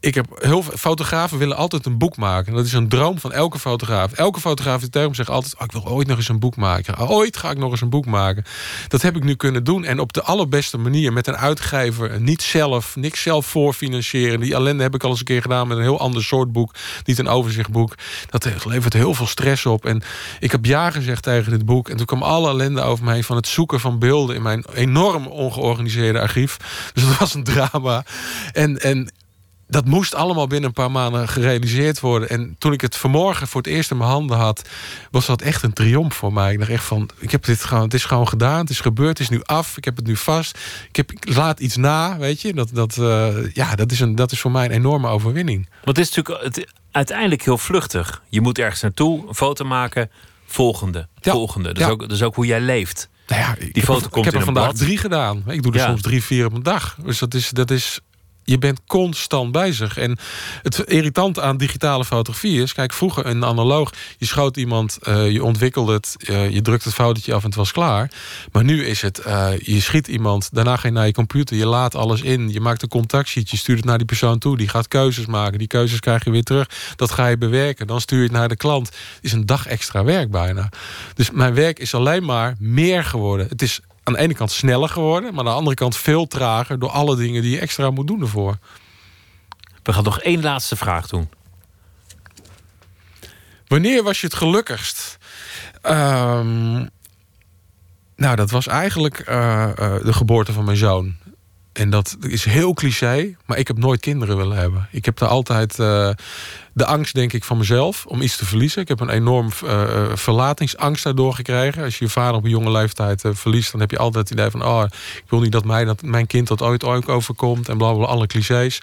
K: ik heb heel veel fotografen willen altijd een boek maken. Dat is een droom van elke fotograaf. Elke fotograaf die tegen me zegt altijd: oh, ik wil ooit nog eens een boek maken. Ooit ga ik nog eens een boek maken. Dat heb ik nu kunnen doen en op de allerbeste manier met een uitgever. Niet zelf, niks zelf voorfinancieren. Die ellende heb ik al eens een keer gedaan met een heel ander soort boek, niet een overzichtboek. Dat levert heel veel stress op. En ik heb ja gezegd tegen dit boek en toen kwam alle ellende over mij van het zoeken van beelden in mijn enorm ongeorganiseerde archief. Dus dat was een drama. En en dat moest allemaal binnen een paar maanden gerealiseerd worden. En toen ik het vanmorgen voor het eerst in mijn handen had, was dat echt een triomf voor mij. Ik dacht echt van, ik heb dit gewoon, het is gewoon gedaan, het is gebeurd, het is nu af, ik heb het nu vast. Ik, heb, ik laat iets na, weet je. Dat, dat, uh, ja, dat, is een, dat is voor mij een enorme overwinning.
A: Want het is natuurlijk het, uiteindelijk heel vluchtig. Je moet ergens naartoe, een foto maken, volgende, ja. volgende. Dat, ja. is ook, dat is ook hoe jij leeft.
K: Nou ja,
A: Die foto
K: heb,
A: komt
K: ik heb
A: er
K: vandaag
A: blad.
K: drie gedaan. Ik doe er
A: Ja.
K: soms drie, vier op een dag. Dus dat is, dat is je bent constant bezig. En het irritante aan digitale fotografie is... kijk, vroeger een analoog, je schoot iemand, uh, je ontwikkelde het... Uh, je drukt het foutje af en het was klaar. Maar nu is het, uh, je schiet iemand... daarna ga je naar je computer, je laat alles in... je maakt een contactsheet, je stuurt het naar die persoon toe... die gaat keuzes maken, die keuzes krijg je weer terug. Dat ga je bewerken, dan stuur je het naar de klant. Het is een dag extra werk bijna. Dus mijn werk is alleen maar meer geworden. Het is aan de ene kant sneller geworden, maar aan de andere kant veel trager door alle dingen die je extra moet doen ervoor.
A: We gaan nog één laatste vraag doen.
K: Wanneer was je het gelukkigst? Um, nou, dat was eigenlijk uh, uh, de geboorte van mijn zoon. En dat is heel cliché, maar ik heb nooit kinderen willen hebben. Ik heb daar altijd uh, de angst, denk ik, van mezelf om iets te verliezen. Ik heb een enorm uh, verlatingsangst daardoor gekregen. Als je je vader op een jonge leeftijd verliest, dan heb je altijd het idee van: oh, ik wil niet dat, mij, dat mijn kind dat ooit ooit overkomt. En blablabla, alle clichés.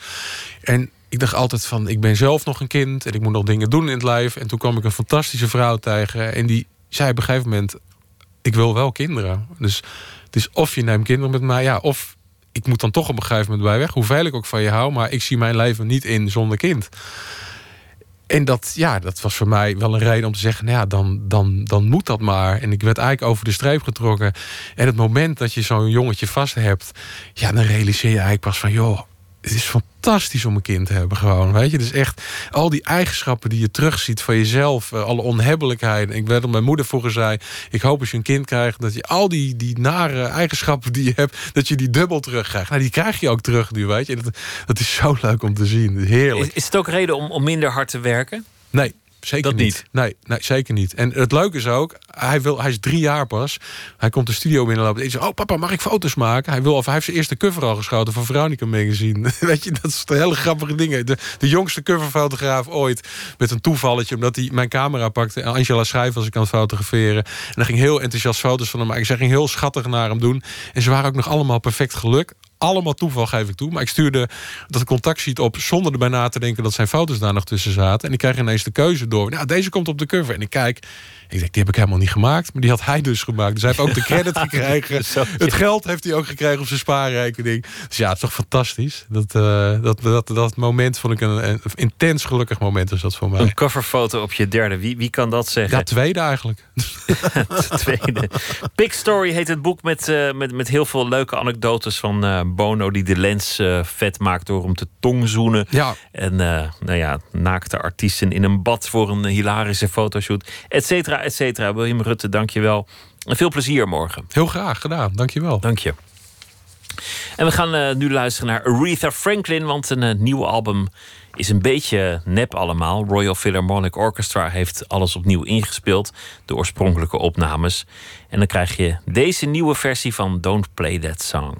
K: En ik dacht altijd van: ik ben zelf nog een kind en ik moet nog dingen doen in het lijf. En toen kwam ik een fantastische vrouw tegen en die zei op een gegeven moment: ik wil wel kinderen. Dus het is of je neemt kinderen met mij, ja, of ik moet dan toch op een gegeven moment bij weg. Hoeveel ik ook van je hou, maar ik zie mijn leven niet in zonder kind. En dat, ja, dat was voor mij wel een reden om te zeggen... nou ja, dan, dan, dan moet dat maar. En ik werd eigenlijk over de streep getrokken. En het moment dat je zo'n jongetje vast hebt... ja, dan realiseer je eigenlijk pas van... joh, het is fantastisch om een kind te hebben gewoon. Weet je, dus echt al die eigenschappen die je terugziet van jezelf, uh, alle onhebbelijkheden. Ik weet dat mijn moeder vroeger zei: ik hoop als je een kind krijgt dat je al die, die nare eigenschappen die je hebt, dat je die dubbel terugkrijgt. Nou, die krijg je ook terug nu, weet je. Dat, dat is zo leuk om te zien. Heerlijk.
A: Is, is het ook reden om, om minder hard te werken?
K: Nee. Zeker
L: Dat niet?
K: Nee, nee, zeker niet. En het leuke is ook, hij, wil, hij is drie jaar pas. Hij komt de studio binnenlopen. En zegt, oh papa, mag ik foto's maken? Hij, wil, of hij heeft zijn eerste cover al geschoten van Veronica Magazine. Weet je, dat is de hele grappige dingen. De, de jongste coverfotograaf ooit. Met een toevalletje, omdat hij mijn camera pakte. Angela Schrijf was ik aan het fotograferen. En dan ging heel enthousiast foto's van hem maken. Zij ging heel schattig naar hem doen. En ze waren ook nog allemaal perfect geluk allemaal toeval, geef ik toe. Maar ik stuurde dat contactsheet op zonder erbij na te denken dat zijn foto's daar nog tussen zaten. En ik krijg ineens de keuze door. Nou, deze komt op de cover. En ik kijk, ik denk, die heb ik helemaal niet gemaakt. Maar die had hij dus gemaakt. Dus hij heeft ook de credit gekregen. het geld heeft hij ook gekregen op zijn spaarrekening. Dus ja, het is toch fantastisch. Dat, uh, dat, dat, dat moment vond ik een, een, intens gelukkig moment is dat voor mij.
L: Een coverfoto op je derde. Wie, wie kan dat zeggen?
K: Ja, tweede eigenlijk.
L: tweede. Big Story heet het boek met, uh, met, met heel veel leuke anekdotes van uh, Bono... die de lens vet maakt door hem te tongzoenen.
K: Ja.
L: En nou ja, naakte artiesten in een bad voor een hilarische fotoshoot. Et cetera, et cetera. William Rutte, dank je wel. En veel plezier morgen.
K: Heel graag gedaan, dank je wel.
L: Dank je. En we gaan uh, nu luisteren naar Aretha Franklin, want een uh, nieuwe album is een beetje nep allemaal. Royal Philharmonic Orchestra heeft alles opnieuw ingespeeld, de oorspronkelijke opnames. En dan krijg je deze nieuwe versie van Don't Play That Song.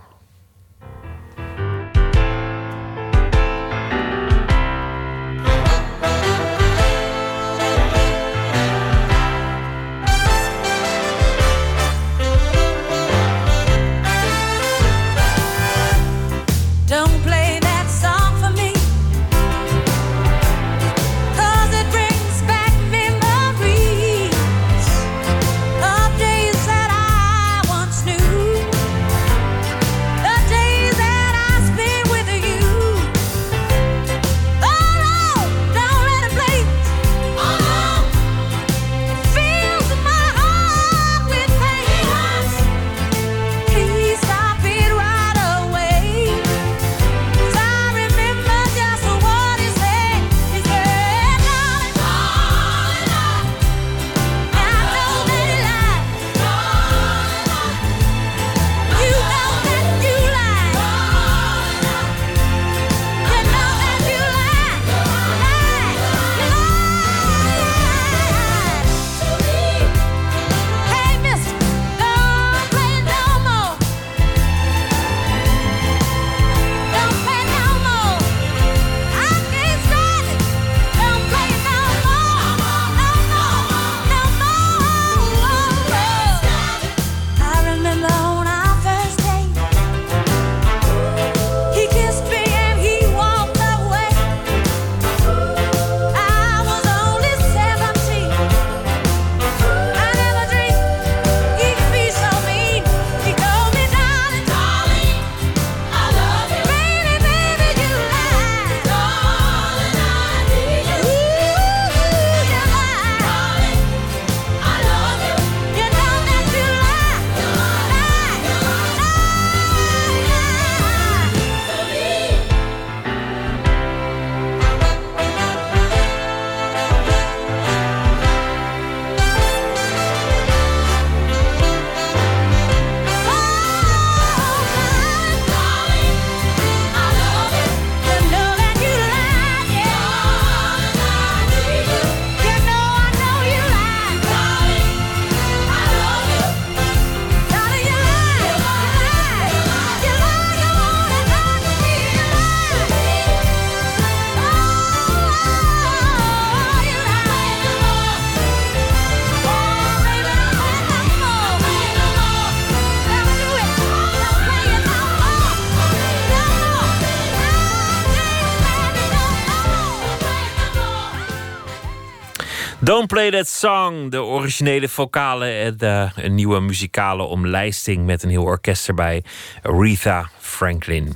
L: Don't Play That Song, de originele vocalen en de, een nieuwe muzikale omlijsting met een heel orkest erbij. Aretha Franklin.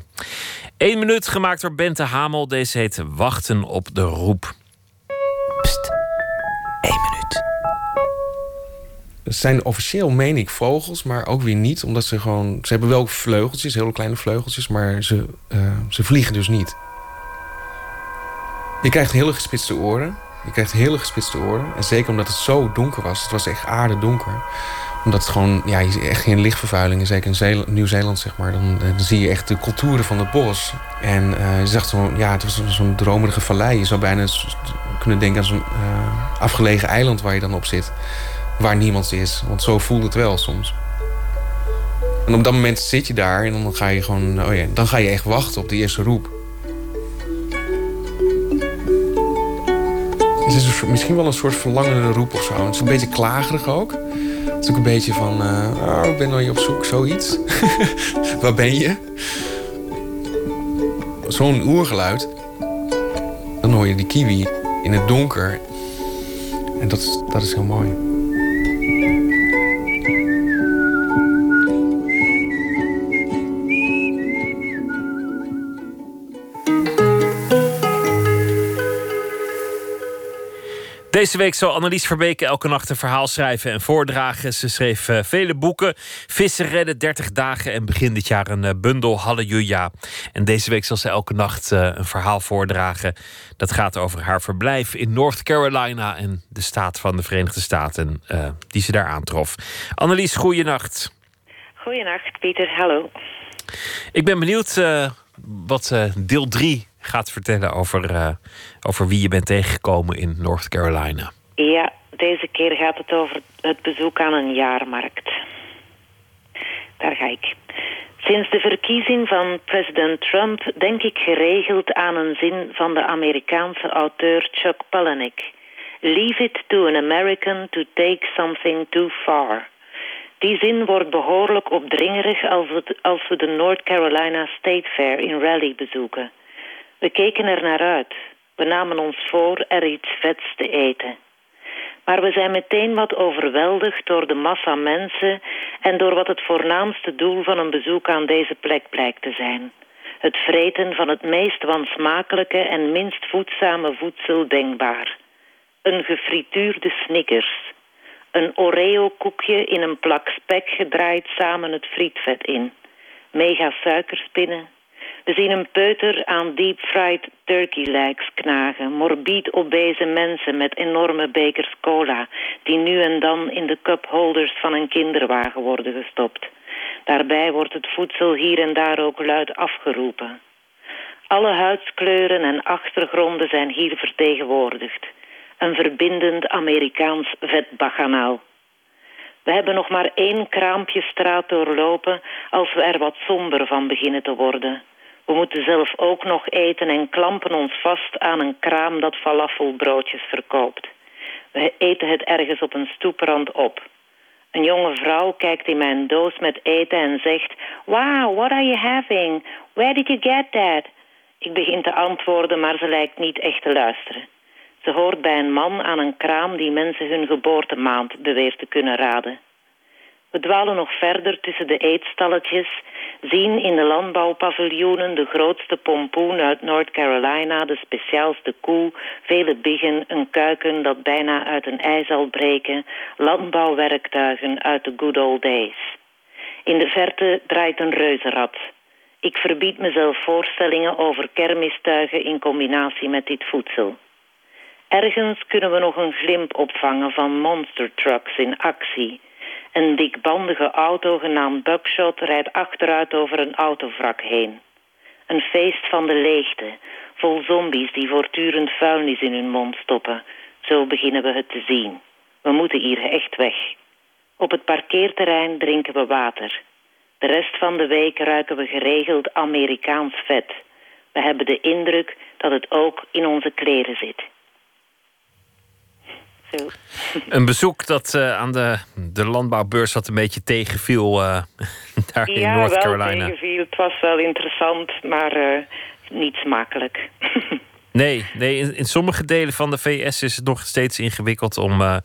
L: Eén minuut gemaakt door Bente Hamel. Deze heet Wachten op de Roep.
M: Pst, één minuut. Het zijn officieel, meen ik, vogels, maar ook weer niet. Omdat ze gewoon... Ze hebben wel vleugeltjes, hele kleine vleugeltjes... maar ze, uh, ze vliegen dus niet. Je krijgt hele gespitste oren. Je krijgt hele gespitste oren. En zeker omdat het zo donker was. Het was echt aardedonker. Omdat het gewoon, ja, echt geen lichtvervuiling. Zeker in Nieuw-Zeeland, zeg maar. Dan, dan, zie je echt de culturen van het bos. En uh, je zag zo, ja, het was zo'n dromerige vallei. Je zou bijna kunnen denken aan zo'n eh, afgelegen eiland waar je dan op zit. Waar niemand is. Want zo voelt het wel soms. En op dat moment zit je daar en dan ga je gewoon, oh ja, dan ga je echt wachten op de eerste roep. Is misschien wel een soort verlangende roep of zo. Het is een beetje klagerig ook. Het is ook een beetje van, uh, oh, ik ben al je op zoek, zoiets. Waar ben je? Zo'n oergeluid. Dan hoor je die kiwi in het donker. En dat dat is heel mooi.
A: Deze week zal Annelies Verbeke elke nacht een verhaal schrijven en voordragen. Ze schreef uh, vele boeken. Vissen redden, 30 dagen en begin dit jaar een uh, bundel Halleluja. En deze week zal ze elke nacht uh, een verhaal voordragen. Dat gaat over haar verblijf in North Carolina en de staat van de Verenigde Staten die ze daar aantrof. Annelies, goeienacht.
N: Goeienacht, Pieter. Hallo.
A: Ik ben benieuwd wat deel 3 gaat vertellen over, uh, over wie je bent tegengekomen in North Carolina.
N: Ja, deze keer gaat het over het bezoek aan een jaarmarkt. Daar ga ik. Sinds de verkiezing van president Trump denk ik geregeld aan een zin van de Amerikaanse auteur Chuck Palahniuk. Leave it to an American to take something too far. Die zin wordt behoorlijk opdringerig als we, als we de North Carolina State Fair in Raleigh bezoeken. We keken er naar uit. We namen ons voor er iets vets te eten. Maar we zijn meteen wat overweldigd door de massa mensen en door wat het voornaamste doel van een bezoek aan deze plek blijkt te zijn. Het vreten van het meest wansmakelijke en minst voedzame voedsel denkbaar. Een gefrituurde snickers. Een Oreo-koekje in een plak spek gedraaid samen het frietvet in. Mega suikerspinnen, we zien een peuter aan deep-fried turkey legs knagen. Morbid obese mensen met enorme bekers cola... die nu en dan in de cupholders van een kinderwagen worden gestopt. Daarbij wordt het voedsel hier en daar ook luid afgeroepen. Alle huidskleuren en achtergronden zijn hier vertegenwoordigd. Een verbindend Amerikaans vetbaganaal. We hebben nog maar één kraampje straat doorlopen als we er wat somber van beginnen te worden. We moeten zelf ook nog eten en klampen ons vast aan een kraam dat falafelbroodjes verkoopt. We eten het ergens op een stoeprand op. Een jonge vrouw kijkt in mijn doos met eten en zegt... Wow, what are you having? Where did you get that? Ik begin te antwoorden, maar ze lijkt niet echt te luisteren. Ze hoort bij een man aan een kraam die mensen hun geboortemaand beweert te kunnen raden. We dwalen nog verder tussen de eetstalletjes, zien in de landbouwpaviljoenen de grootste pompoen uit North Carolina, de speciaalste koe, vele biggen, een kuiken dat bijna uit een ei zal breken, landbouwwerktuigen uit de good old days. In de verte draait een reuzenrad. Ik verbied mezelf voorstellingen over kermistuigen in combinatie met dit voedsel. Ergens kunnen we nog een glimp opvangen van monster trucks in actie een dikbandige auto genaamd Buckshot rijdt achteruit over een autovrak heen. Een feest van de leegte, vol zombies die voortdurend vuilnis in hun mond stoppen. Zo beginnen we het te zien. We moeten hier echt weg. Op het parkeerterrein drinken we water. De rest van de week ruiken we geregeld Amerikaans vet. We hebben de indruk dat het ook in onze kleren zit.
A: Een bezoek dat uh, aan de, de landbouwbeurs wat een beetje tegenviel uh, daar
N: ja,
A: in North
N: Carolina.
A: Ja, wel
N: tegenviel. Het was wel interessant, maar uh, niet smakelijk.
A: nee, nee in, in, sommige delen van de VS is het nog steeds ingewikkeld om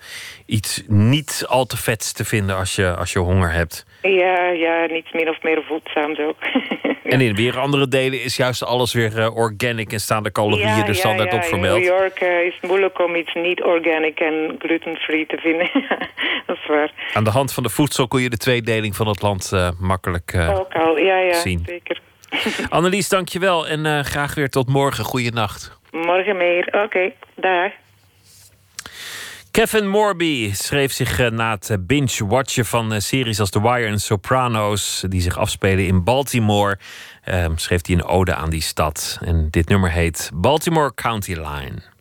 A: iets niet al te vets te vinden als je, als je honger hebt.
N: Ja, ja, niets min of meer voedzaam ook.
A: En in weer andere delen is juist alles weer uh, organic en staan de calorieën ja, er standaard
N: ja,
A: op vermeld.
N: In New York uh, is het moeilijk om iets niet organic en glutenfree te vinden. dat is waar.
A: Aan de hand van de voedsel kun je de tweedeling van het land uh, makkelijk
N: Ook al, ja, ja,
A: zien.
N: zeker.
A: Annelies, dankjewel en graag weer tot morgen. Goeienacht.
N: Morgen meer. Oké, okay. dag.
A: Kevin Morby schreef zich na het binge-watchen van series als The Wire en Sopranos, die zich afspelen in Baltimore, uh, schreef hij een ode aan die stad. En dit nummer heet Baltimore County Line.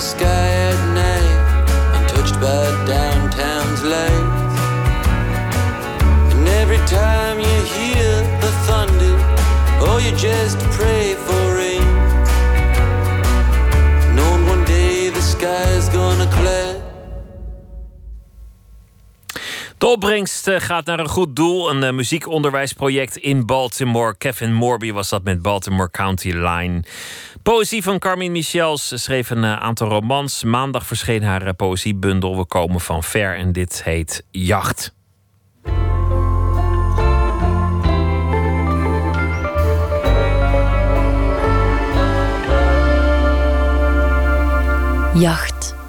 G: sky at night, untouched by downtown's lights. And every time you hear the thunder, oh, you just pray.
A: opbrengst eh, gaat naar een goed doel. Een eh, muziekonderwijsproject in Baltimore. Kevin Morby was dat met Baltimore County Line. Poëzie van Carmine Michels schreef een eh, aantal romans. Maandag verscheen haar poëziebundel We komen van ver en dit heet Jacht.
O: Jacht.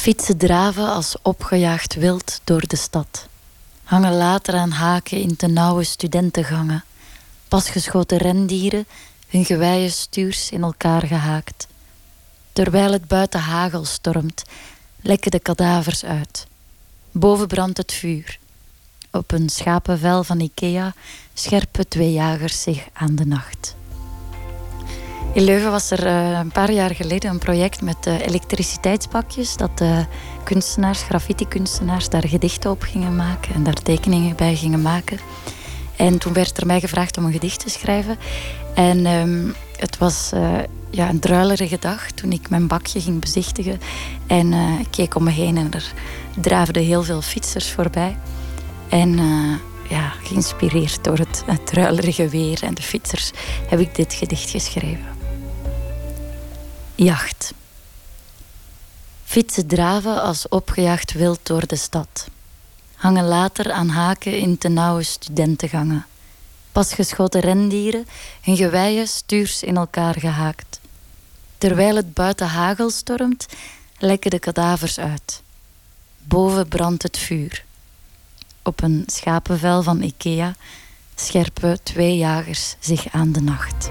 O: Fietsen draven als opgejaagd wild door de stad. Hangen later aan haken in te nauwe studentengangen. Pasgeschoten rendieren, hun gewijen stuurs in elkaar gehaakt. Terwijl het buiten hagel stormt, lekken de kadavers uit. Boven brandt het vuur. Op een schapenvel van Ikea scherpen twee jagers zich aan de nacht. In Leuven was er eh, een paar jaar geleden een project met eh, elektriciteitsbakjes. Dat kunstenaars, graffiti-kunstenaars, daar gedichten op gingen maken en daar tekeningen bij gingen maken. En toen werd er mij gevraagd om een gedicht te schrijven. En ehm, het was eh, ja, een druilerige dag toen ik mijn bakje ging bezichtigen. En ik keek om me heen en er draafden heel veel fietsers voorbij. En ja, geïnspireerd door het, het weer en de fietsers, heb ik dit gedicht geschreven. Jacht. Fietsen draven als opgejaagd wild door de stad. Hangen later aan haken in te nauwe studentengangen. Pasgeschoten rendieren, hun geweien stuurs in elkaar gehaakt. Terwijl het buiten hagel stormt, lekken de kadavers uit. Boven brandt het vuur. Op een schapenvel van Ikea scherpen twee jagers zich aan de nacht.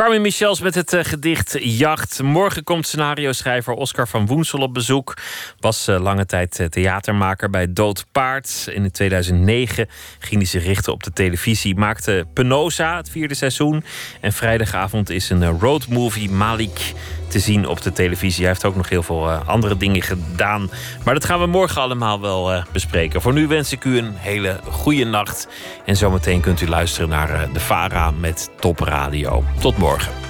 A: Carmen Michels met het uh, gedicht Jacht. Morgen komt scenario-schrijver Oscar van Woensel op bezoek. Was uh, lange tijd uh, theatermaker bij Dood Paard. In 2009 ging hij zich richten op de televisie. Maakte Penosa, het vierde seizoen. En vrijdagavond is een roadmovie Malik te zien op de televisie. Hij heeft ook nog heel veel uh, andere dingen gedaan. Maar dat gaan we morgen allemaal wel uh, bespreken. Voor nu wens ik u een hele goede nacht. En zometeen kunt u luisteren naar uh, de Vara met Top Radio. Tot morgen.